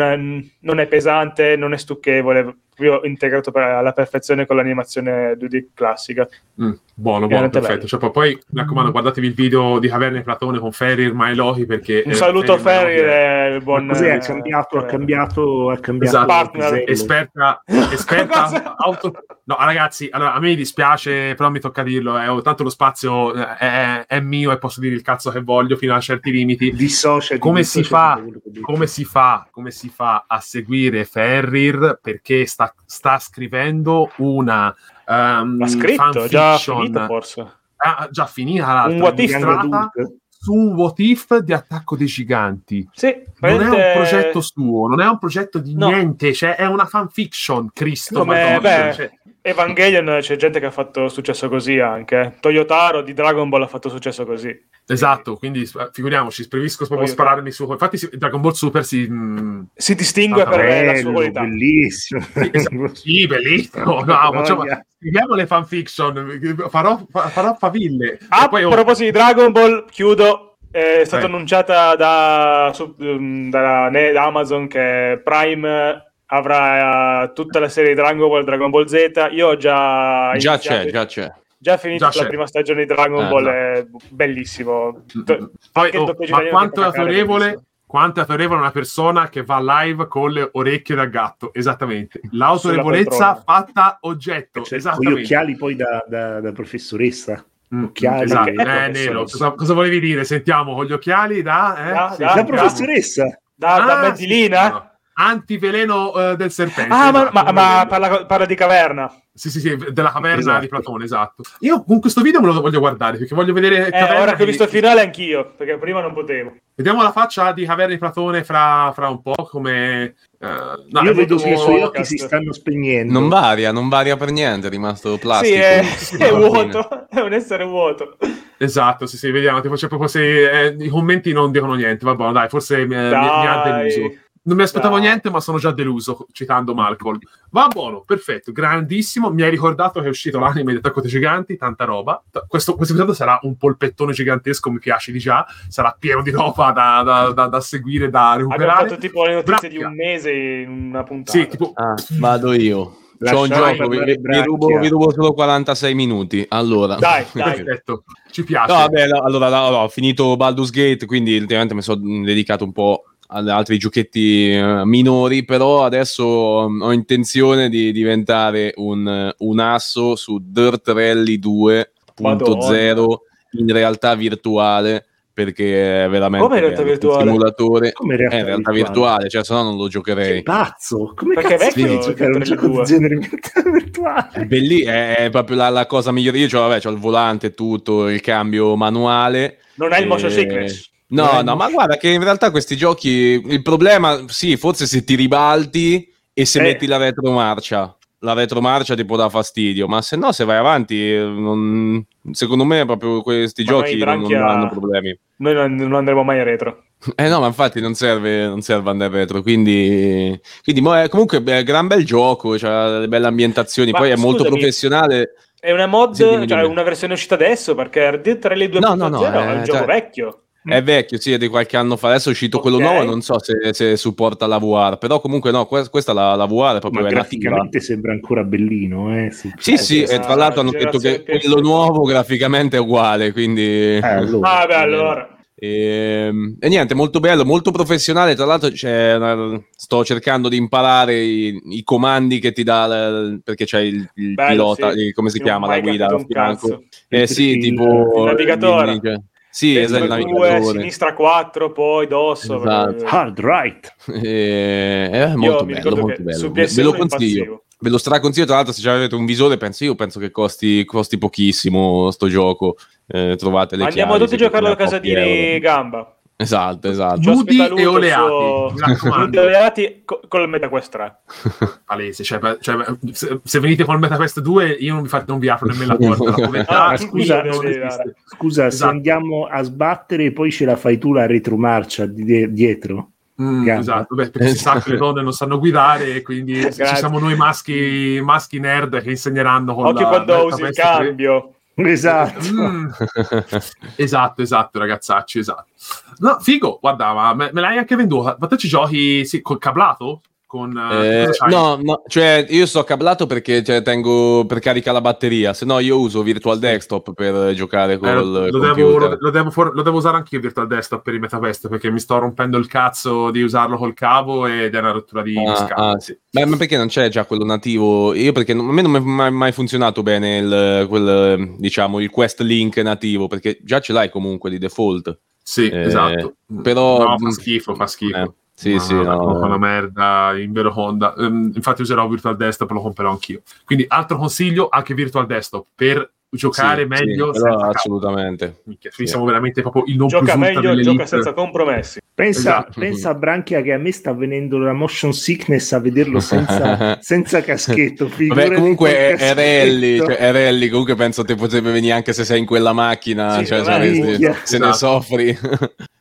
non è pesante, non è stucchevole, proprio integrato per- alla perfezione con l'animazione 2D classica. Mm, buono, buono, perfetto. Cioè, poi, mi raccomando, guardatevi il video di Caverne e Platone con Ferir Maelohi perché... Un saluto a Ferir Ferri, Maelohi è il buon... Cos'è? Ha eh, cambiato, ha cambiato, ha cambiato Esatto. Partner. esperta, esperta auto... No, ragazzi, allora, a me mi dispiace, però mi tocca dirlo, eh, oh, tanto lo spazio eh, è, è mio e posso dire il cazzo che voglio fino a certi limiti. Dissociati, Come si dissociati fa? Come si fa, come si fa a seguire Ferrir perché sta, sta scrivendo una um, L'ha scritto, già fanfiction, finito forse. ah, già finita l'altra, Un what if. su un what if di attacco dei giganti. Sì, Non è un veramente- progetto suo, non è un progetto di No. niente, cioè è una fanfiction, Cristo Come, Madonna, beh, cioè, Evangelion c'è gente che ha fatto successo così anche. Toyotaro di Dragon Ball ha fatto successo così. esatto, quindi eh, figuriamoci, preferisco proprio Voglio- spararmi su. Infatti, si- Dragon Ball Super si. mm, Si distingue Ah, per la Bello, sua qualità. bellissimo. esatto. Sì, bellissimo. No, facciamo, scriviamo le fanfiction, farò, fa- farò faville. A E poi, oh, proposito di Dragon Ball, chiudo. È stata Eh. annunciata da, su- um, da, da Amazon che Prime avrà eh, tutta la serie di Dragon Ball, Dragon Ball Z. Io ho già, Già c'è, già c'è. già finito Già la c'è. prima stagione di Dragon Eh, Ball, no. è bellissimo. Mm, mm. Poi, Anche il oh, ma quanto è autorevole, quanto è autorevole una persona che va live con le orecchie da gatto, esattamente. L'autorevolezza fatta oggetto, Cioè, con gli esattamente. occhiali poi da, da- da professoressa. Mm, occhiali. esatto. Eh, professoressa. Nero, cosa, cosa volevi dire? Sentiamo, con gli occhiali da... Eh? Da- Sì, da- sentiamo. professoressa. Da, da Ah, mezzilina? sì, no. Antiveleno eh, del serpente. Ah, ma, esatto, ma- non ma parla, parla di caverna. Sì, sì, sì, della caverna Esatto. di Platone, esatto. Io con questo video me lo voglio guardare perché voglio vedere... Eh, ora che ho visto il finale anch'io, perché prima non potevo. Vediamo la faccia di Caverna di Platone fra, fra un po' come... eh, no, Io è vedo che i suoi occhi si stanno spegnendo. Non varia, non varia per niente, è rimasto plastico. è, sì, è alla vuoto, è un essere vuoto. Esatto, sì, sì, vediamo. Tipo, c'è proprio se eh, i commenti non dicono niente. Va buono, dai, forse mi, mi- mi ha Dai. deluso. Non mi aspettavo Dai. niente, ma sono già deluso citando Malcolm. Va buono, perfetto, grandissimo. Mi hai ricordato che è uscito l'anime di Attacco dei Giganti, tanta roba. Questo, questo episodio sarà un polpettone gigantesco, mi piace di già. Sarà pieno di roba da, da- da- da seguire, da Abbiamo recuperare. fatto tipo le notizie Branchia. di un mese in una puntata. Sì, tipo, Ah, vado io. C'ho un gioco, vi, vi rubo, vi rubo solo 46 minuti. Allora, Dai, dai. perfetto, ci piace. No, vabbè, no, allora no, no, ho finito Baldur's Gate, quindi ultimamente mi sono dedicato un po' altri giochetti eh, minori, però adesso mm, ho intenzione di diventare un, eh, un asso su Dirt Rally 2.0 in realtà virtuale, perché è veramente Come in realtà bello, un virtuale? simulatore. Come realtà, in realtà virtuale? virtuale, cioè se no non lo Che giocherei. pazzo! Come Perché vecchio devi giocare un gioco del 2? genere in realtà virtuale? È, belli- è, proprio la, la cosa migliore. Io c'ho, vabbè, c'ho il volante tutto, il cambio manuale. Non hai il motion Eh, sickness. No, no, ma guarda che in realtà questi giochi, il problema, sì, forse se ti ribalti e se Eh. metti la retromarcia, la retromarcia ti può dare fastidio, ma se no, se vai avanti, eh, non- secondo me proprio questi Ma giochi non, danno problemi. Noi non, andremo mai retro. Eh no, ma infatti non serve, non serve andare retro, quindi, quindi è comunque beh, gran bel gioco, c'ha delle belle ambientazioni, Ma poi è molto scusami, professionale. È una mod, Sì, dimmi, cioè una versione uscita adesso, perché Dirt Rally 2.0 No, no, no, è un eh, gioco cioè- vecchio. È vecchio, sì, è di qualche anno fa. Adesso è uscito quello Ok. nuovo, non so se, se supporta la VR, però comunque no, que- questa la, la VR è proprio Ma è nativa. graficamente sembra ancora bellino, eh? Sì, Sì, sì, Eh, e tra l'altro hanno detto che quello PS4. nuovo graficamente è uguale, quindi... Eh, allora. Ah, beh, allora. E, e niente, molto bello, molto professionale. Tra l'altro, c'è una- sto cercando di imparare i, i comandi che ti dà l- perché c'è il, il Bello, pilota, sì. il- come si chiama la guida. Eh sì, tipo il navigatore. Sì, esatto, il Destra 2, navigatore. sinistra 4, poi dosso. Esatto. Hard right. Eh, è molto mi bello, molto bello. Ve PS1 lo consiglio. Ve lo straconsiglio, tra l'altro, se avete un visore, penso io, penso che costi, costi pochissimo sto gioco. Eh, trovate le Andiamo chiavi, tutti a me, a casa di. Gamba. Esatto, esatto. Nudi e oleati, suo-. Nudi e oleati co- col MetaQuest 3. palese. Cioè, cioè, se, se venite con il MetaQuest 2, io non vi, fa- non vi apro nemmeno la porta. La Ah, scusa. Scusa, se Esatto. andiamo a sbattere, poi ce la fai tu la retromarcia di- dietro. Mm, esatto, beh, perché si sa che le donne non sanno guidare, e quindi ci siamo noi maschi, maschi nerd che insegneranno con Occhio la quando usi il MetaQuest 3. cambio. Esatto. Mm, esatto, esatto, ragazzacci, esatto. No, figo, guarda, ma me, me l'hai anche venduta. Ma te ci giochi sì, col cablato? Con, eh, Eh, no, no, cioè io sto cablato perché cioè, tengo per caricare la batteria, se no io uso Virtual Desktop per giocare Eh, col lo, lo devo, lo, devo for- lo devo usare anch'io Virtual Desktop per il MetaQuest perché mi sto rompendo il cazzo di usarlo col cavo ed è una rottura di Ah, scatola. ah, sì. Beh, ma perché non c'è già quello nativo? Io perché non- a me non mi è mai, mai funzionato bene il, quel, diciamo, il Quest Link nativo, perché già ce l'hai comunque di default. Sì, Eh, esatto. però- No, fa schifo, fa schifo. Sì, Ma sì, no, eh. una merda in vero Honda. Ehm, infatti userò Virtual Desktop, lo comprerò anch'io. Quindi altro consiglio, anche Virtual Desktop per giocare Sì, meglio sì, assolutamente. Minchia, Sì. siamo veramente proprio il non Gioca meglio, gioca senza compromessi. Pensa, Esatto. pensa a Branchia che a me sta venendo la motion sickness a vederlo senza, senza caschetto. Vabbè, comunque è, rally, cioè, è rally, comunque penso te potrebbe venire anche se sei in quella macchina, Sì, cioè, vabbè, se, ne Esatto. soffri.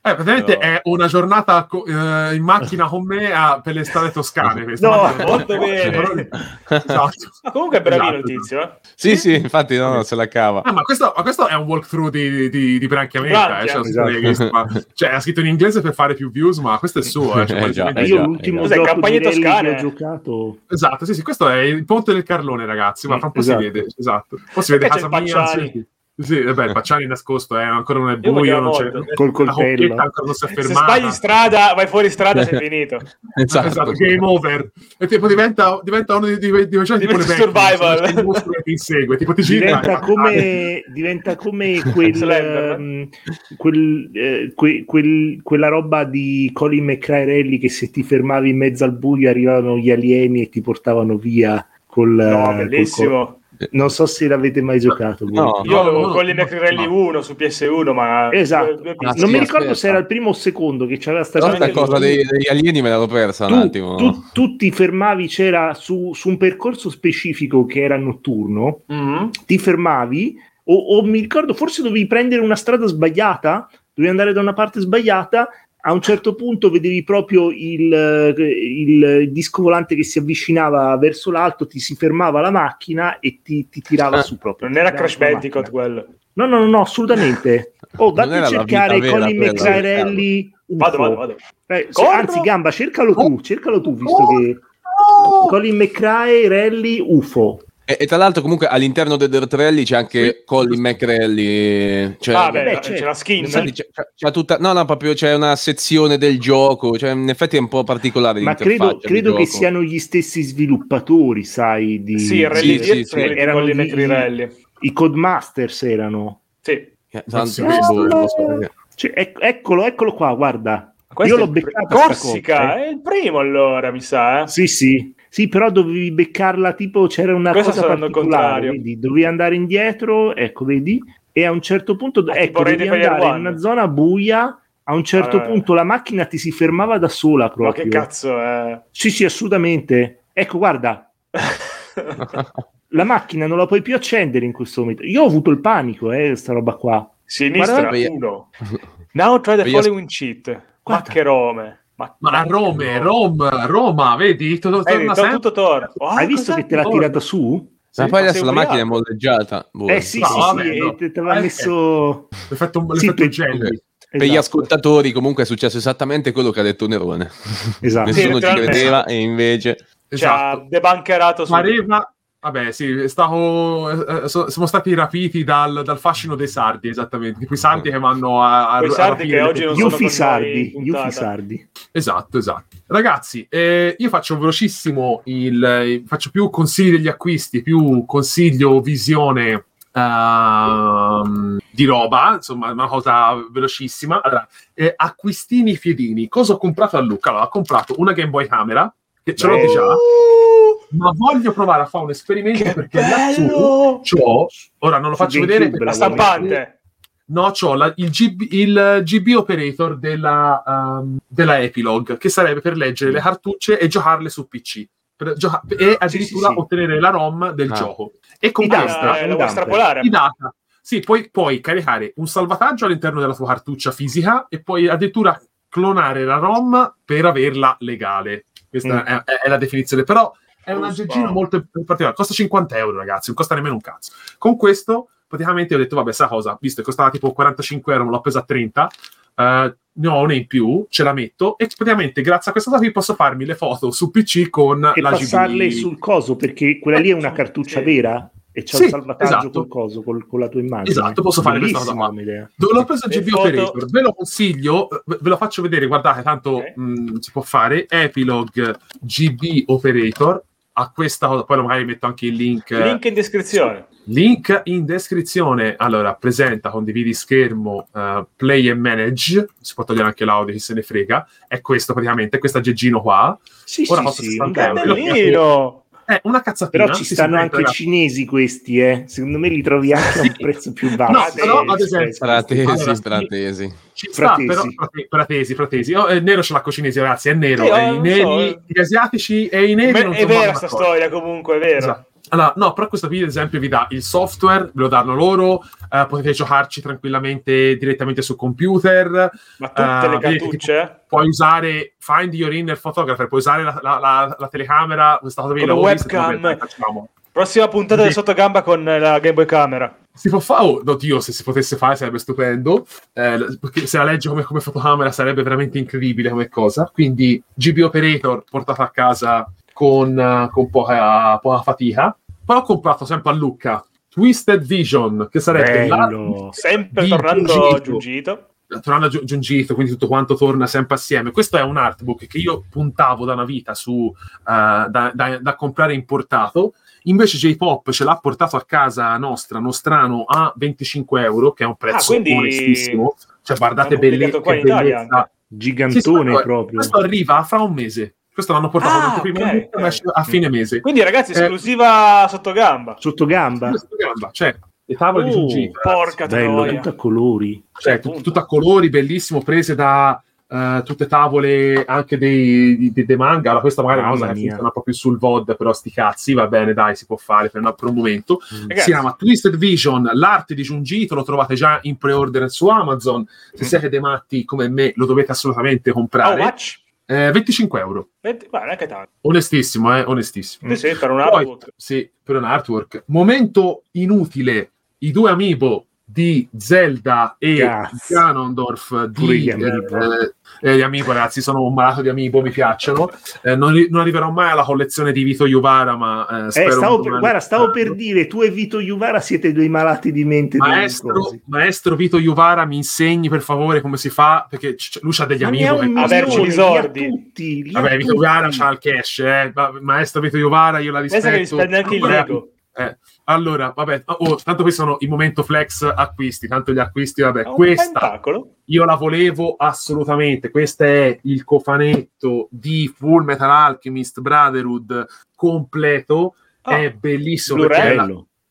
Eh, praticamente No. è una giornata co- eh, in macchina con me a- per le strade toscane. No, molto bene. Esatto. Ma comunque è bravino Esatto. il tizio, eh. sì, sì, infatti no, no, se la cava. Ah, ma questo, ma questo è un walkthrough di, di, di Branchiamenta. Branchia, eh, cioè, esatto. cioè, ha scritto in inglese per fare più views, ma questo è il suo. Eh, cioè, Eh, palesemente- già, Io già, l'ultimo Cos'è, gioco campagne toscane? che ho giocato Esatto, sì, sì, questo è il ponte del Carlone, ragazzi. Ma fra un po' Esatto. si vede, esatto. Poi si vede casa mia. Sì. Vabbè, il Pacciani è nascosto, eh, ancora non è Io buio, non c'è. Col coltello. ancora non si è Se fermata. sbagli strada, vai fuori strada, sei finito. Esatto. Esatto, game over. E tipo diventa, diventa uno di, di, di, di, tipo le vecchie, survival. mostro che ti insegue, tipo ti gira diventa come, diventa come quel, ehm, quel, eh, que- quel- quella roba di Colin McCrae che se ti fermavi in mezzo al buio arrivavano gli alieni e ti portavano via col, No, eh, col bellissimo. Non so se l'avete mai giocato voi. No. Io avevo no, no, McRae no. 1 su PS1, ma... Esatto. due- due Ah, piste. non sì, mi ricordo aspetta. se era il primo o il secondo che c'era sta Però Veramente sta cosa dei- degli alieni me l'ero persa un tu, attimo. tu- tu ti fermavi, c'era su, su un percorso specifico che era notturno, Mhm. ti fermavi o, o mi ricordo forse dovevi prendere una strada sbagliata, dovevi andare da una parte sbagliata, a un certo punto vedevi proprio il, il disco volante che si avvicinava verso l'alto, ti si fermava la macchina e ti, ti tirava Ah, su proprio. Non era Crash Bandicoot quello. No, no, no, no, assolutamente. Oh, vatti a cercare vera Colin quella, McCrarelli Vado, vado, vado. Eh, se- Corro. anzi, Gamba, cercalo tu, cercalo tu, visto che Colin McRae Rally UFO. E, e tra l'altro, comunque, all'interno del Dirt Rally c'è anche Colin McRae. Cioè, Ah, beh, beh, c'è certo. la skin. C'è, c'è- c'è tutta, no, no, proprio c'è una sezione del gioco. Cioè, in effetti è un po' particolare. Ma credo, credo che gioco. siano gli stessi sviluppatori, sai, di, Sì, il Rally Sì, sì, sì. Erano Colin Rally. i Codemasters erano. Sì. Eh, tanto- Sì, boh, non so. Cioè, ec- eccolo, eccolo qua, guarda. Questo Io l'ho sta Corsica, eh. è il primo allora, mi sa. eh. Sì, sì. Sì, però dovevi beccarla, tipo c'era una Questo cosa particolare, contrario. vedi? Dovevi andare indietro, ecco, vedi? E a un certo punto, Ah, ecco, devi andare in una zona buia, a un certo Ah, punto la macchina ti si fermava da sola Ma proprio. che cazzo è? Sì, sì, assolutamente. Ecco, guarda, la macchina non la puoi più accendere in questo momento. Io ho avuto il panico, eh, sta roba qua. Sinistra Guarda- 1. Now try the following cheat. Ma Guarda. che rome. Ma, Ma a Rome, Roma, Roma, vedi? Tutto, Eh, torna tutto torna. Oh, Hai visto che te l'ha tirata su? Ma Sì, poi ma adesso sei la macchina è molleggiata. Boh. Eh sì, No, sì, vabbè, sì, no. e te, te l'ha Eh, messo... L'effetto, Sì, l'effetto per- jelly. Per gli Esatto, ascoltatori, comunque è successo esattamente quello che ha detto Nerone. esatto. Sì, Nessuno ci credeva, e invece. Ci ha Esatto. debankerato su Pareva... Vabbè, sì, stavo, eh, so- siamo stati rapiti dal, dal fascino dei sardi, esattamente. Tipo i sardi che vanno a, a, Quei sardi che oggi non Gli sono sardi, in gli puntata. Ufi sardi. Esatto, esatto. Ragazzi, eh, io faccio velocissimo il, eh, faccio più consigli degli acquisti, più consiglio visione ehm, di roba, insomma, una cosa velocissima. Allora, eh, acquistini fiedini. Cosa ho comprato a Luca? Allora, ho comprato una Game Boy Camera, che ce l'ho già, ma voglio provare a fare un esperimento Che perché lassù bello! c'ho, ora non lo faccio GameCube vedere, la stampante. No, c'ho la- il, GB, il GB operator della, um, della Epilogue, che sarebbe per leggere le cartucce e giocarle su PC. Per gioca- e addirittura sì, sì. ottenere la ROM del Ah. gioco. E con Ah, questa eh, la data. Sì, poi puoi caricare un salvataggio all'interno della tua cartuccia fisica e poi addirittura clonare la ROM per averla legale. Questa Mm. è, è la definizione, però è un aggeggino molto particolare. Costa 50 euro, ragazzi, non costa nemmeno un cazzo. Con questo, praticamente ho detto, vabbè, sa cosa, visto che costava tipo 45 euro, me l'ho presa a 30, eh, ne ho una in più, ce la metto e praticamente grazie a questa cosa qui posso farmi le foto su PC con E la passarle GB. sul coso, perché quella lì è una Eh, cartuccia sì. vera e c'è Sì, il salvataggio esatto. col coso, col- con la tua immagine. Esatto, posso fare questa cosa qua. Dove l'ho preso il GB foto- Operator? Ve lo consiglio, ve lo faccio vedere, guardate, tanto Ok. mh, si può fare. Epilogue GB Operator. A questa cosa, poi magari metto anche il link. Link in descrizione. Link in descrizione. Allora, presenta, condividi schermo, eh, play e manage. Si può togliere anche l'audio, chi se ne frega. È questo praticamente, questo aggeggino qua. Sì, Ora sì, posso sì, stare un tranquillo. cavolo. Bellino! È una cazzatina. Però ci stanno anche ragazzi. cinesi questi, eh. Secondo me li trovi anche a un prezzo più basso. No, eh, però, ad esempio, Fratesi, Allora, fratesi. Ci sta, Fratesi. però fratesi, fratesi. Oh, è nero ce l'ha con i cinesi, ragazzi, è nero. E eh, I lo neri, so, eh. gli asiatici e i neri Beh, non è vera mai sta d'accordo. storia comunque, è vero. Esatto. Allora, no, però questo video, ad esempio, vi dà il software, ve lo danno loro, eh, potete giocarci tranquillamente direttamente sul computer, Ma tutte Ah, le cartucce? puoi usare Find Your Inner Photographer, puoi usare la, la- la- la telecamera, questa cosa qui la webcam. facciamo. Prossima puntata del Sì. sottogamba con la Game Boy Camera. Si può fare, oh, oddio, se si potesse fare sarebbe stupendo, eh, perché se la leggi come, come fotocamera sarebbe veramente incredibile come cosa. Quindi GB Operator portata a casa con, eh, con poca, poca fatica. Poi ho comprato sempre a Lucca Twisted Vision, che sarebbe Bello. Sempre di tornando Giungito. Giungito. tornando a Giu- Giungito, quindi tutto quanto torna sempre assieme. Questo è un artbook che io puntavo da una vita su eh, da, da- da comprare importato. Invece J-Pop ce l'ha portato a casa nostra, nostrano, a 25 euro, che è un prezzo Ah, quindi- onestissimo. Cioè, guardate È belle, bellezza. Gigantone Sì, sì, proprio. Questo arriva fra un mese. Questo l'hanno portato Ah, l'anteprima ok, book, ok. ma esce a fine mese. Quindi, ragazzi, Eh. esclusiva sotto gamba. Sotto gamba. Cioè, le tavole di Oh, Giungito. Porca Bello, tutto a colori. cioè, tut- tutto a colori, bellissimo, prese da eh, tutte tavole anche dei, di- di- dei manga. Allora, questa magari è una cosa che mia. funziona proprio sul VOD, però sti cazzi, va bene, dai, si può fare per, una- per un momento. Ragazzi, Si chiama Twisted Vision, l'arte di Giungito, lo trovate già in pre-order su Amazon. Se Mm. siete dei matti come me, lo dovete assolutamente comprare. much? Eh, 25 euro. 20 Guarda, neanche tanto. Onestissimo, eh, onestissimo. Sì, sì, per un Poi, artbook. sì, per un artwork. Momento inutile, i due amiibo di Zelda e Cazzo. Ganondorf di gli eh, eh, gli amiibo, ragazzi, sono un malato di amiibo, mi piacciono. Eh, non, non arriverò mai alla collezione di Vito Juvara, ma eh, Eh, spero stavo per, guarda, stavo per dire, tu e Vito Juvara siete dei malati di mente. Maestro, maestro Vito Juvara, mi insegni per favore come si fa? Perché c- lui ha degli amiibo. un che- Averci milione, i li ha sordi. tutti, li ha Vabbè, Vito. Juvara c'ha il cash, eh. Ma- Maestro Vito Juvara, io la Pensa che rispetto. gli spende anche il Lego. Eh, allora, vabbè, oh, tanto questi sono i momento flex acquisti, tanto gli acquisti, vabbè, questa tentacolo. io la volevo assolutamente, questo è il cofanetto di Full Metal Alchemist Brotherhood completo, Ah, è bellissimo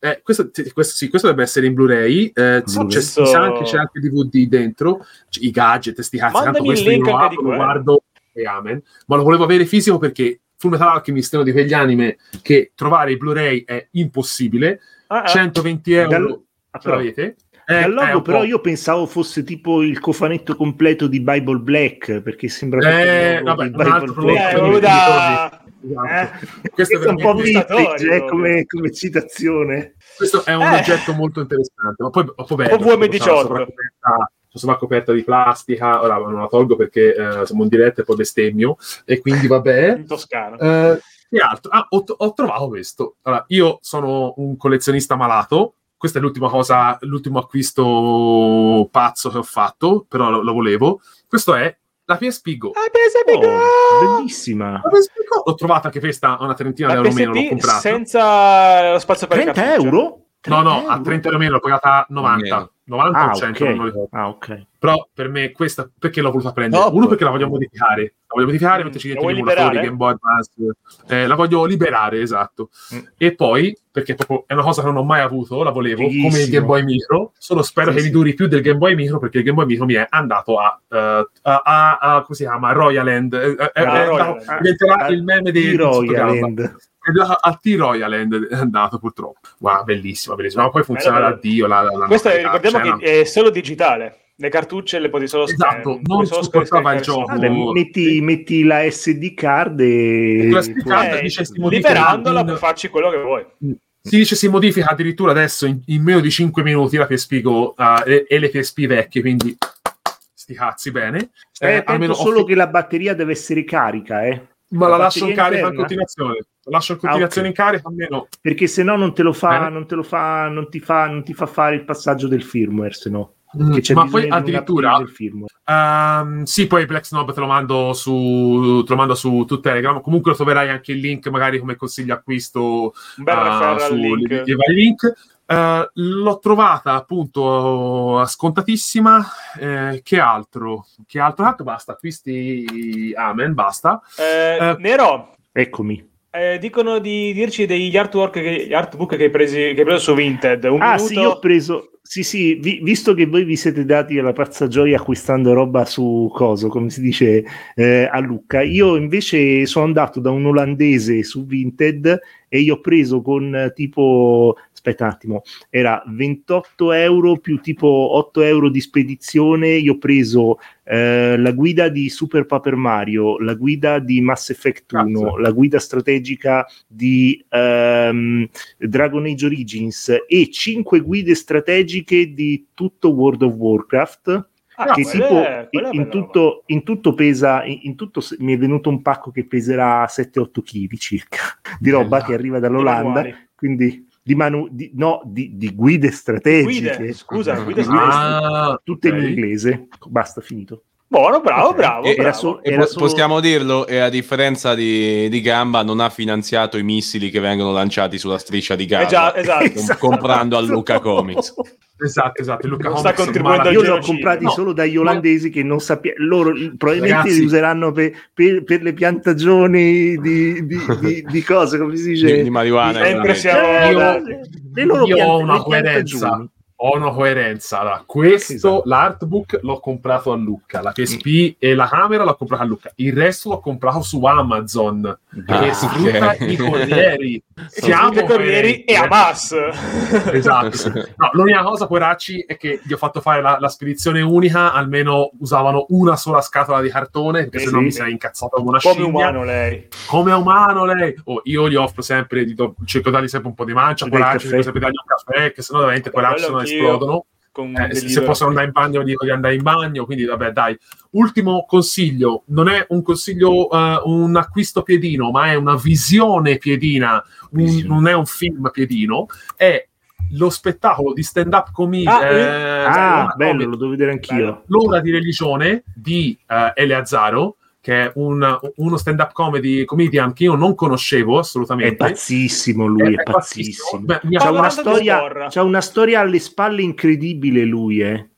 eh, questo, sì, questo, sì, questo dovrebbe essere in Blu-ray, eh, c'è, mi sa anche, c'è anche DVD dentro, c- i gadget, sti cazzi, tanto il questo link io lo apro, lo quello. guardo e amen, ma lo volevo avere fisico perché Full Metal Alchemist è uno di quegli anime che trovare i Blu-ray è impossibile, Ah, ah. 120 euro Dal- ah, ce però- l'avete? Eh, Dal è logo, però, io pensavo fosse tipo il cofanetto completo di Bible Black perché sembra Eh, vabbè, un altro Bible prodotto Eh, Black. da... Esatto. Eh? Questo, è Questo è un po' vintage eh, proprio. come, come citazione. questo è un Eh. oggetto molto interessante, ma poi, poi bello, Un po' VM18. c'ha la la sovracoperta di plastica, ora non la tolgo perché eh, siamo in diretta e poi bestemmio, e quindi vabbè. in toscano. Eh, che altro? Ah, ho, ho trovato questo. Allora, io sono un collezionista malato. Questa è l'ultima cosa, l'ultimo acquisto pazzo che ho fatto, però lo, lo volevo. Questo è la PSP Go. Ah, PSP Oh, bellissima. La PSP Go l'ho trovata che questa a una trentina di La euro meno, l'ho comprata. senza lo spazio per le 30 cartucce. euro? No, no, 30 a 30 euro meno l'ho pagata 90. Meno. 90 Ah, o 100, non lo ok. ricordo. Ah, ok. Però per me questa, perché l'ho voluta prendere? Top. Uno perché la voglio modificare. La voglio modificare, Mm, metterci dentro i emulatori? Game Boy Advance. Eh, la voglio liberare, esatto. Mm. E poi, perché proprio è una cosa che non ho mai avuto, la volevo, Fighissimo. come il Game Boy Micro, solo spero Sì, che sì. mi duri più del Game Boy Micro, perché il Game Boy Micro mi è andato a, eh, a, a- a- come si chiama, Royal End. Eh, eh, Ah, è Royal End. diventerà Ah, il meme di Royal. End. Andato a T-Royal End è andato purtroppo. Wow, bellissima, bellissima. Ma poi funziona Bello, da Dio. La, la, la Questo è- ricordiamo cioè, che è solo digitale. Le cartucce le puoi solo Esatto, eh, non supportava il scaricare gioco. Ah, metti, metti la SD card e... La SD card Eh, dice si modifica liberandola in- puoi farci quello che vuoi. Si dice si modifica addirittura adesso in, in meno di 5 minuti la PSP Go eh, e, e le PSP vecchie, quindi sti cazzi bene. Eh, ho solo fi- che la batteria deve essere carica, eh? ma la la lascio in carica in interna? continuazione. La lascio in continuazione Ah, in carica almeno. Perché se no non te lo fa, Bene. non te lo fa, non ti fa, non ti fa fare il passaggio del firmware, se no. Mm, Che c'è ma poi addirittura upgrade del firmware. Ehm, sì, poi Black Snob te lo mando su, te lo mando su, su Telegram. Comunque lo troverai anche il link, magari come consiglio acquisto Un bel referral su link. i- vari link. Eh, l'ho trovata appunto scontatissima. Eh, che altro? Che altro? Basta. Acquisti Amen, basta. Eh, Eh, Nero, Eccomi. Eh, dicono di dirci degli artwork, che, gli artbook che hai, presi, che hai preso su Vinted. Un Ah, minuto. sì, io ho preso. Sì, sì, vi- visto che voi vi siete dati alla pazza gioia acquistando roba su coso, come si dice eh, a Lucca, io invece sono andato da un olandese su Vinted e io ho preso con tipo, aspetta un attimo, era 28 euro più tipo 8 euro di spedizione. Io ho preso eh, la guida di Super Paper Mario, la guida di Mass Effect 1, Cazzo. la guida strategica di ehm, Dragon Age Origins e 5 guide strategiche di tutto World of Warcraft. Ah, che tipo è- in, tutto, in tutto pesa, in, in tutto mi è venuto un pacco che peserà 7-8 kg circa di roba Bella. che arriva dall'Olanda. Quindi di, manu- di- no, di, di guide strategiche. Guide, scusa, guide guide Ah, tutte ok. in inglese. Basta, finito. Buono, bravo, Ok. bravo. E- bravo. era solo- E po- solo- possiamo dirlo, e a differenza di, di Gamba, non ha finanziato i missili che vengono lanciati sulla striscia di Eh Gaza, già, esatto. Esatto. comprando a Luca Comics. Esatto, esatto. Luca Non sta Comics contribuendo Io li ho comprati No, solo dagli olandesi che non sappiamo. Loro probabilmente Ragazzi. li useranno per, per- per le piantagioni di, di, di- di cose, come si dice? Di, di marijuana. Sempre siamo- Io- dati. le loro io pianta- ho una coerenza. Una coerenza. Allora, questo, Esatto. l'artbook l'ho comprato a Lucca, la PSP e la camera l'ho comprata a Lucca. Il resto l'ho comprato su Amazon, Ah, che sfrutta ok. i corrieri. Siamo Siamo corrieri e. Hamas. Esatto. No, l'unica cosa, poracci, è che gli ho fatto fare la, la spedizione unica, almeno usavano una sola scatola di cartone, perché Eh sennò sì. mi sarei incazzato come una Come scimmia. umano lei. Come umano lei. Oh, io gli offro sempre, gli do- cerco di dargli sempre un po' di mancia, poracci, cerco sempre di dargli un caffè, che sennò veramente poracci se no anch'io. Esplodono. Con Eh, un se- se possono andare in bagno, dico di andare in bagno. Quindi, vabbè, dai. Ultimo consiglio: non è un consiglio, eh, un acquisto piedino, ma è una visione piedina. un- Visione. non è un film piedino. È lo spettacolo di stand-up comedy. Ah, eh, Ah, una bello, comedy, lo devo vedere anch'io. L'ora di religione di eh, Eleazzaro, che è un- uno stand-up comedy comedian che io non conoscevo È assolutamente. pazzissimo lui, È- è, è pazzissimo. pazzissimo. C'ha una, storia, c'ha una storia alle spalle incredibile lui, eh.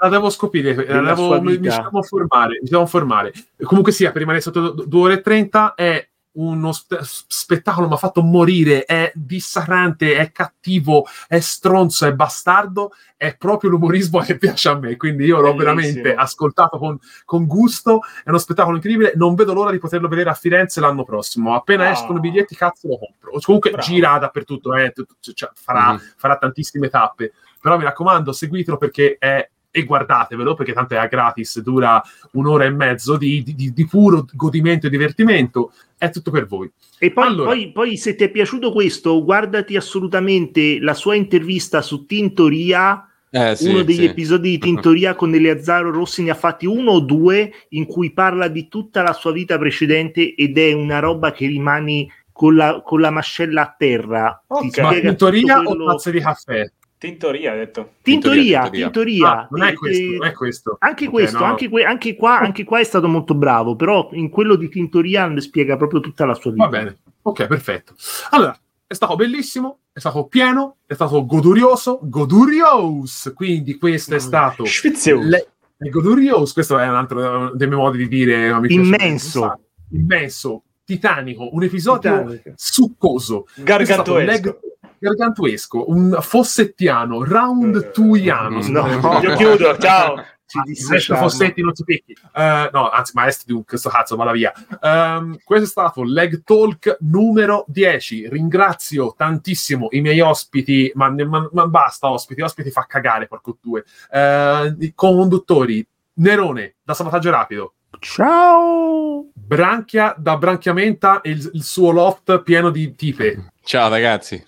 La, devo scoprire, la devo, mi, mi devo informare, mi devo informare. Comunque sia, per rimanere sotto 2 ore e 30 è uno spe- spettacolo, mi ha fatto morire, è dissacrante, è cattivo, è stronzo, è bastardo, è proprio l'umorismo che piace a me, quindi io l'ho Bellissimo. veramente ascoltato con, con gusto, è uno spettacolo incredibile, non vedo l'ora di poterlo vedere a Firenze l'anno prossimo, appena Ah. escono i biglietti cazzo lo compro, comunque Bravo. gira dappertutto, eh, cioè, farà, Mhm. farà tantissime tappe, però mi raccomando, seguitelo perché è e guardatevelo perché tanto è a gratis, dura un'ora e mezzo di, di- di puro godimento e divertimento. È tutto per voi. E poi, Allora. poi, poi, se ti è piaciuto questo, guardati assolutamente la sua intervista su Tintoria. Eh, sì, uno degli sì. episodi di Tintoria con Eleazzaro Rossi ne ha fatti uno o due in cui parla di tutta la sua vita precedente ed è una roba che rimani con la, con la mascella a terra. Ok. Ti Ma teoria tutto o quello- tazze di caffè? Tintoria, ha detto. Tintoria, Tintoria, Tintoria. Ah, non è questo, eh, non è questo. Anche Ok, questo, no. anche, que- anche qua, anche qua è stato molto bravo, però in quello di Tintoria ne spiega proprio tutta la sua vita. Va bene. Ok, perfetto. Allora, è stato bellissimo, è stato pieno, è stato godurioso, godurios. Quindi questo è stato Schwitzeu. le- godurios, questo è un altro dei miei modi di dire Immenso. immenso, titanico, un episodio Titanic. succoso, Gargantuesco. Gargantuesco, un fossettiano, round tuiano. se No. Io chiudo, ciao. Ci Ah, maestro dissociamo. Fossetti non ti picchi Eh, no anzi maestro di un questo cazzo vada via Ehm, questo è stato Leg Talk numero 10 ringrazio tantissimo i miei ospiti ma, ma- ma basta ospiti ospiti fa cagare porco due Eh, i conduttori Nerone da sabotaggio rapido Ciao! Branchia da Branchiamenta e il, il suo loft pieno di tipe Ciao ragazzi.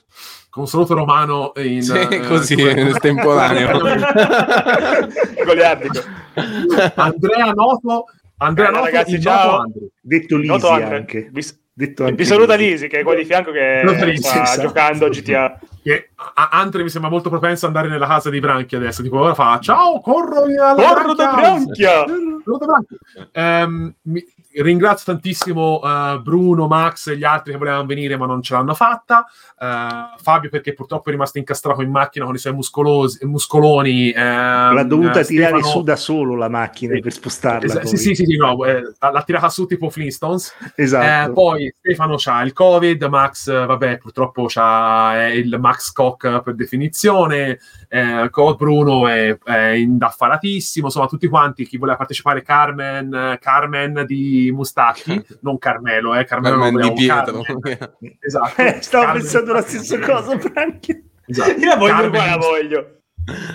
Con saluto romano in Sì, eh, così, come- estemporaneo. Goliardico. Andrea Noto Andrea Bella, Noto ragazzi, ciao. Noto. Detto Lisi Noto Andre. anche. Vi, Detto vi anche saluta Lisi. Lisi, che è qua di fianco che Lisi, sta esatto. giocando GTA. che Andre mi sembra molto propenso ad andare nella casa di Branchi adesso, tipo ora fa ciao, corro alla Corro da Branchia! Corro da Branchia. Ehm, mi- ringrazio tantissimo eh, Bruno, Max e gli altri che volevano venire ma non ce l'hanno fatta. Eh, Fabio perché purtroppo è rimasto incastrato in macchina con i suoi muscolosi, muscoloni. ehm, L'ha dovuta eh, tirare Stefano- su da solo la macchina Sì. per spostarla. Poi. sì, sì, sì, sì, no, eh, l'ha tirata su tipo Flintstones. Esatto. Eh, poi Stefano c'ha il Covid, Max, vabbè, purtroppo c'ha eh, il Max Koch per definizione, eh, Bruno è, è indaffaratissimo, insomma, tutti quanti, chi voleva partecipare, Carmen, Carmen di Mustacchi, non Carmelo, eh, Carmelo Carmen non di Pietro. Carmen, esatto. Eh, stavo Carmen- pensando la stessa cosa, Franchi. Esatto. Io la voglio Carmen qua, la voglio.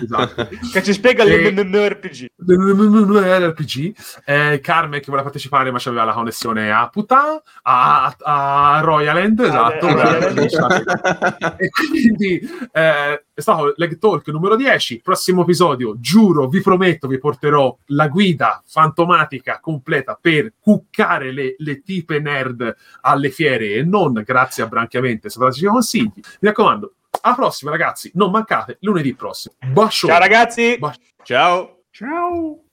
Esatto. Che ci spiega E- l'MMORPG. RPG eh, Carmen che voleva partecipare ma aveva la connessione a Putain a, a Royal End esatto Royal End. e quindi eh, è stato Leg Talk numero 10 prossimo episodio giuro vi prometto vi porterò la guida fantomatica completa per cuccare le, le tipe nerd alle fiere e non grazie a Branchiamente se consigli mi raccomando Alla prossima, ragazzi. Non mancate lunedì prossimo. Bacio. Ciao ragazzi! Bacio. Ciao. Ciao.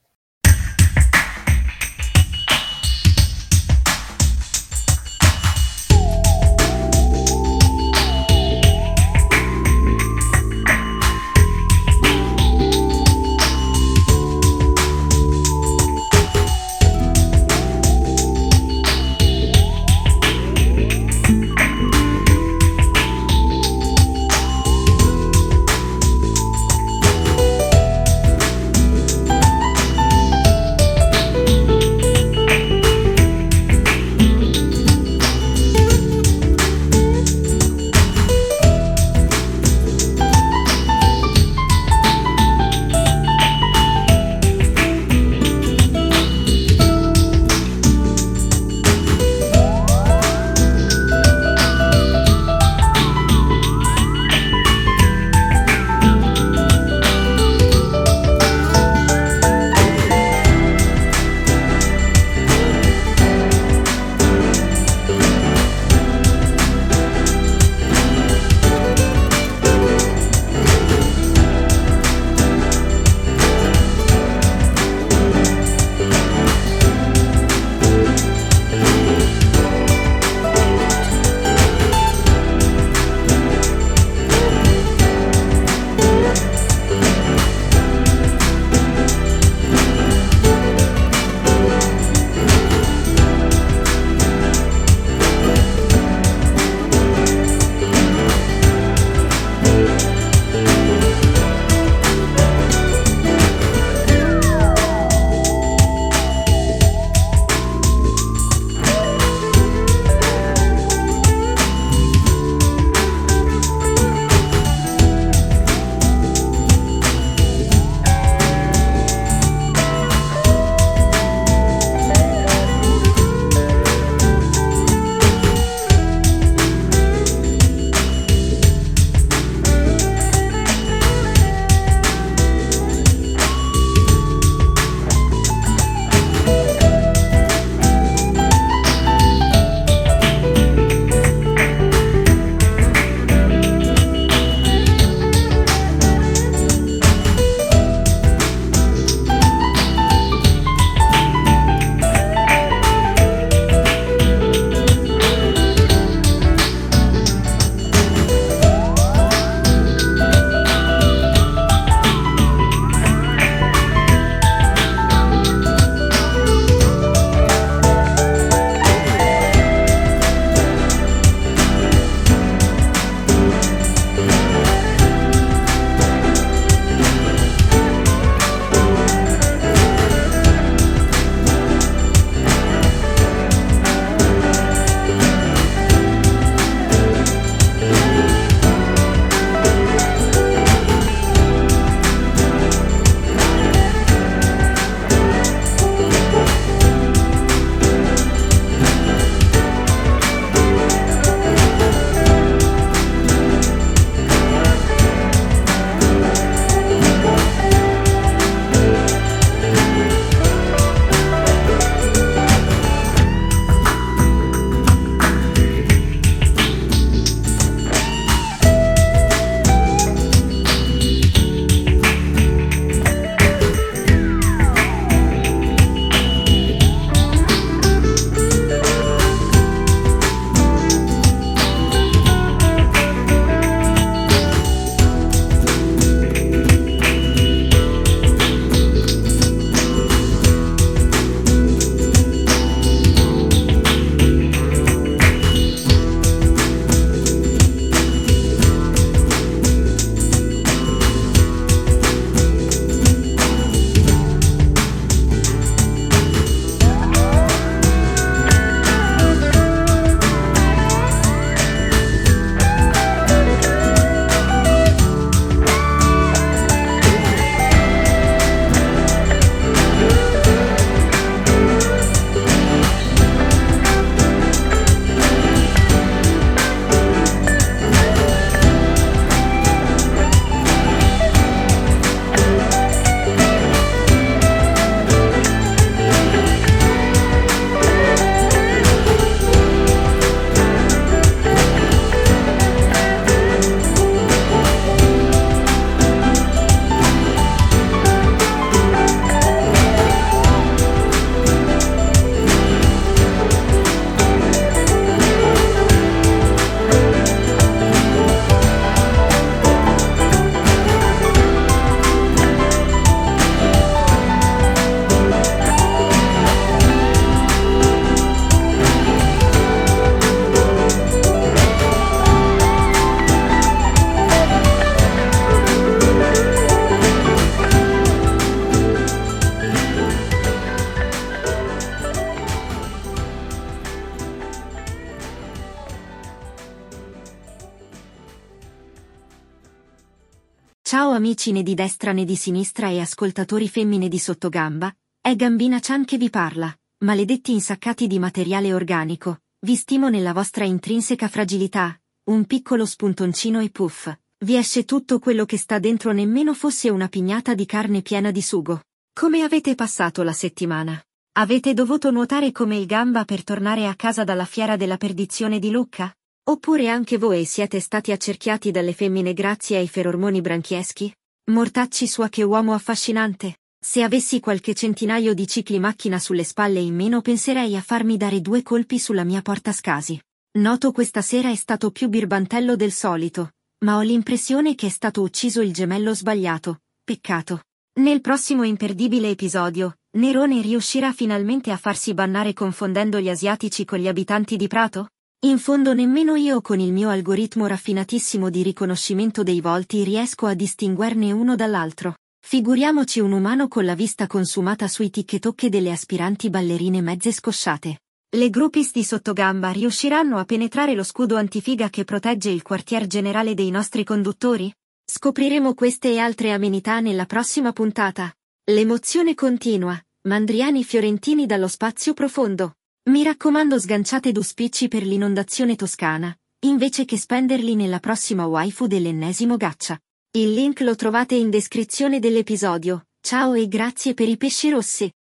Amici né di destra né di sinistra e ascoltatori femmine di sottogamba, è Gambina Chan che vi parla, maledetti insaccati di materiale organico, vi stimo nella vostra intrinseca fragilità, un piccolo spuntoncino e puff, vi esce tutto quello che sta dentro nemmeno fosse una pignata di carne piena di sugo. Come avete passato la settimana? Avete dovuto nuotare come il gamba per tornare a casa dalla fiera della perdizione di Lucca? Oppure anche voi siete stati accerchiati dalle femmine grazie ai ferormoni branchieschi? Mortacci sua che uomo affascinante! Se avessi qualche centinaio di cicli macchina sulle spalle in meno penserei a farmi dare due colpi sulla mia porta scasi. Noto questa sera è stato più birbantello del solito, ma ho l'impressione che è stato ucciso il gemello sbagliato. Peccato. Nel prossimo imperdibile episodio, Nerone riuscirà finalmente a farsi bannare confondendo gli asiatici con gli abitanti di Prato? In fondo nemmeno io con il mio algoritmo raffinatissimo di riconoscimento dei volti riesco a distinguerne uno dall'altro. Figuriamoci un umano con la vista consumata sui ticche delle aspiranti ballerine mezze scosciate. Le groupies di sottogamba riusciranno a penetrare lo scudo antifiga che protegge il quartier generale dei nostri conduttori? Scopriremo queste e altre amenità nella prossima puntata. L'emozione continua. Mandriani fiorentini dallo spazio profondo. Mi raccomando sganciate due spicci per l'inondazione toscana, invece che spenderli nella prossima waifu dell'ennesimo gaccia. Il link lo trovate in descrizione dell'episodio. Ciao e grazie per i pesci rossi.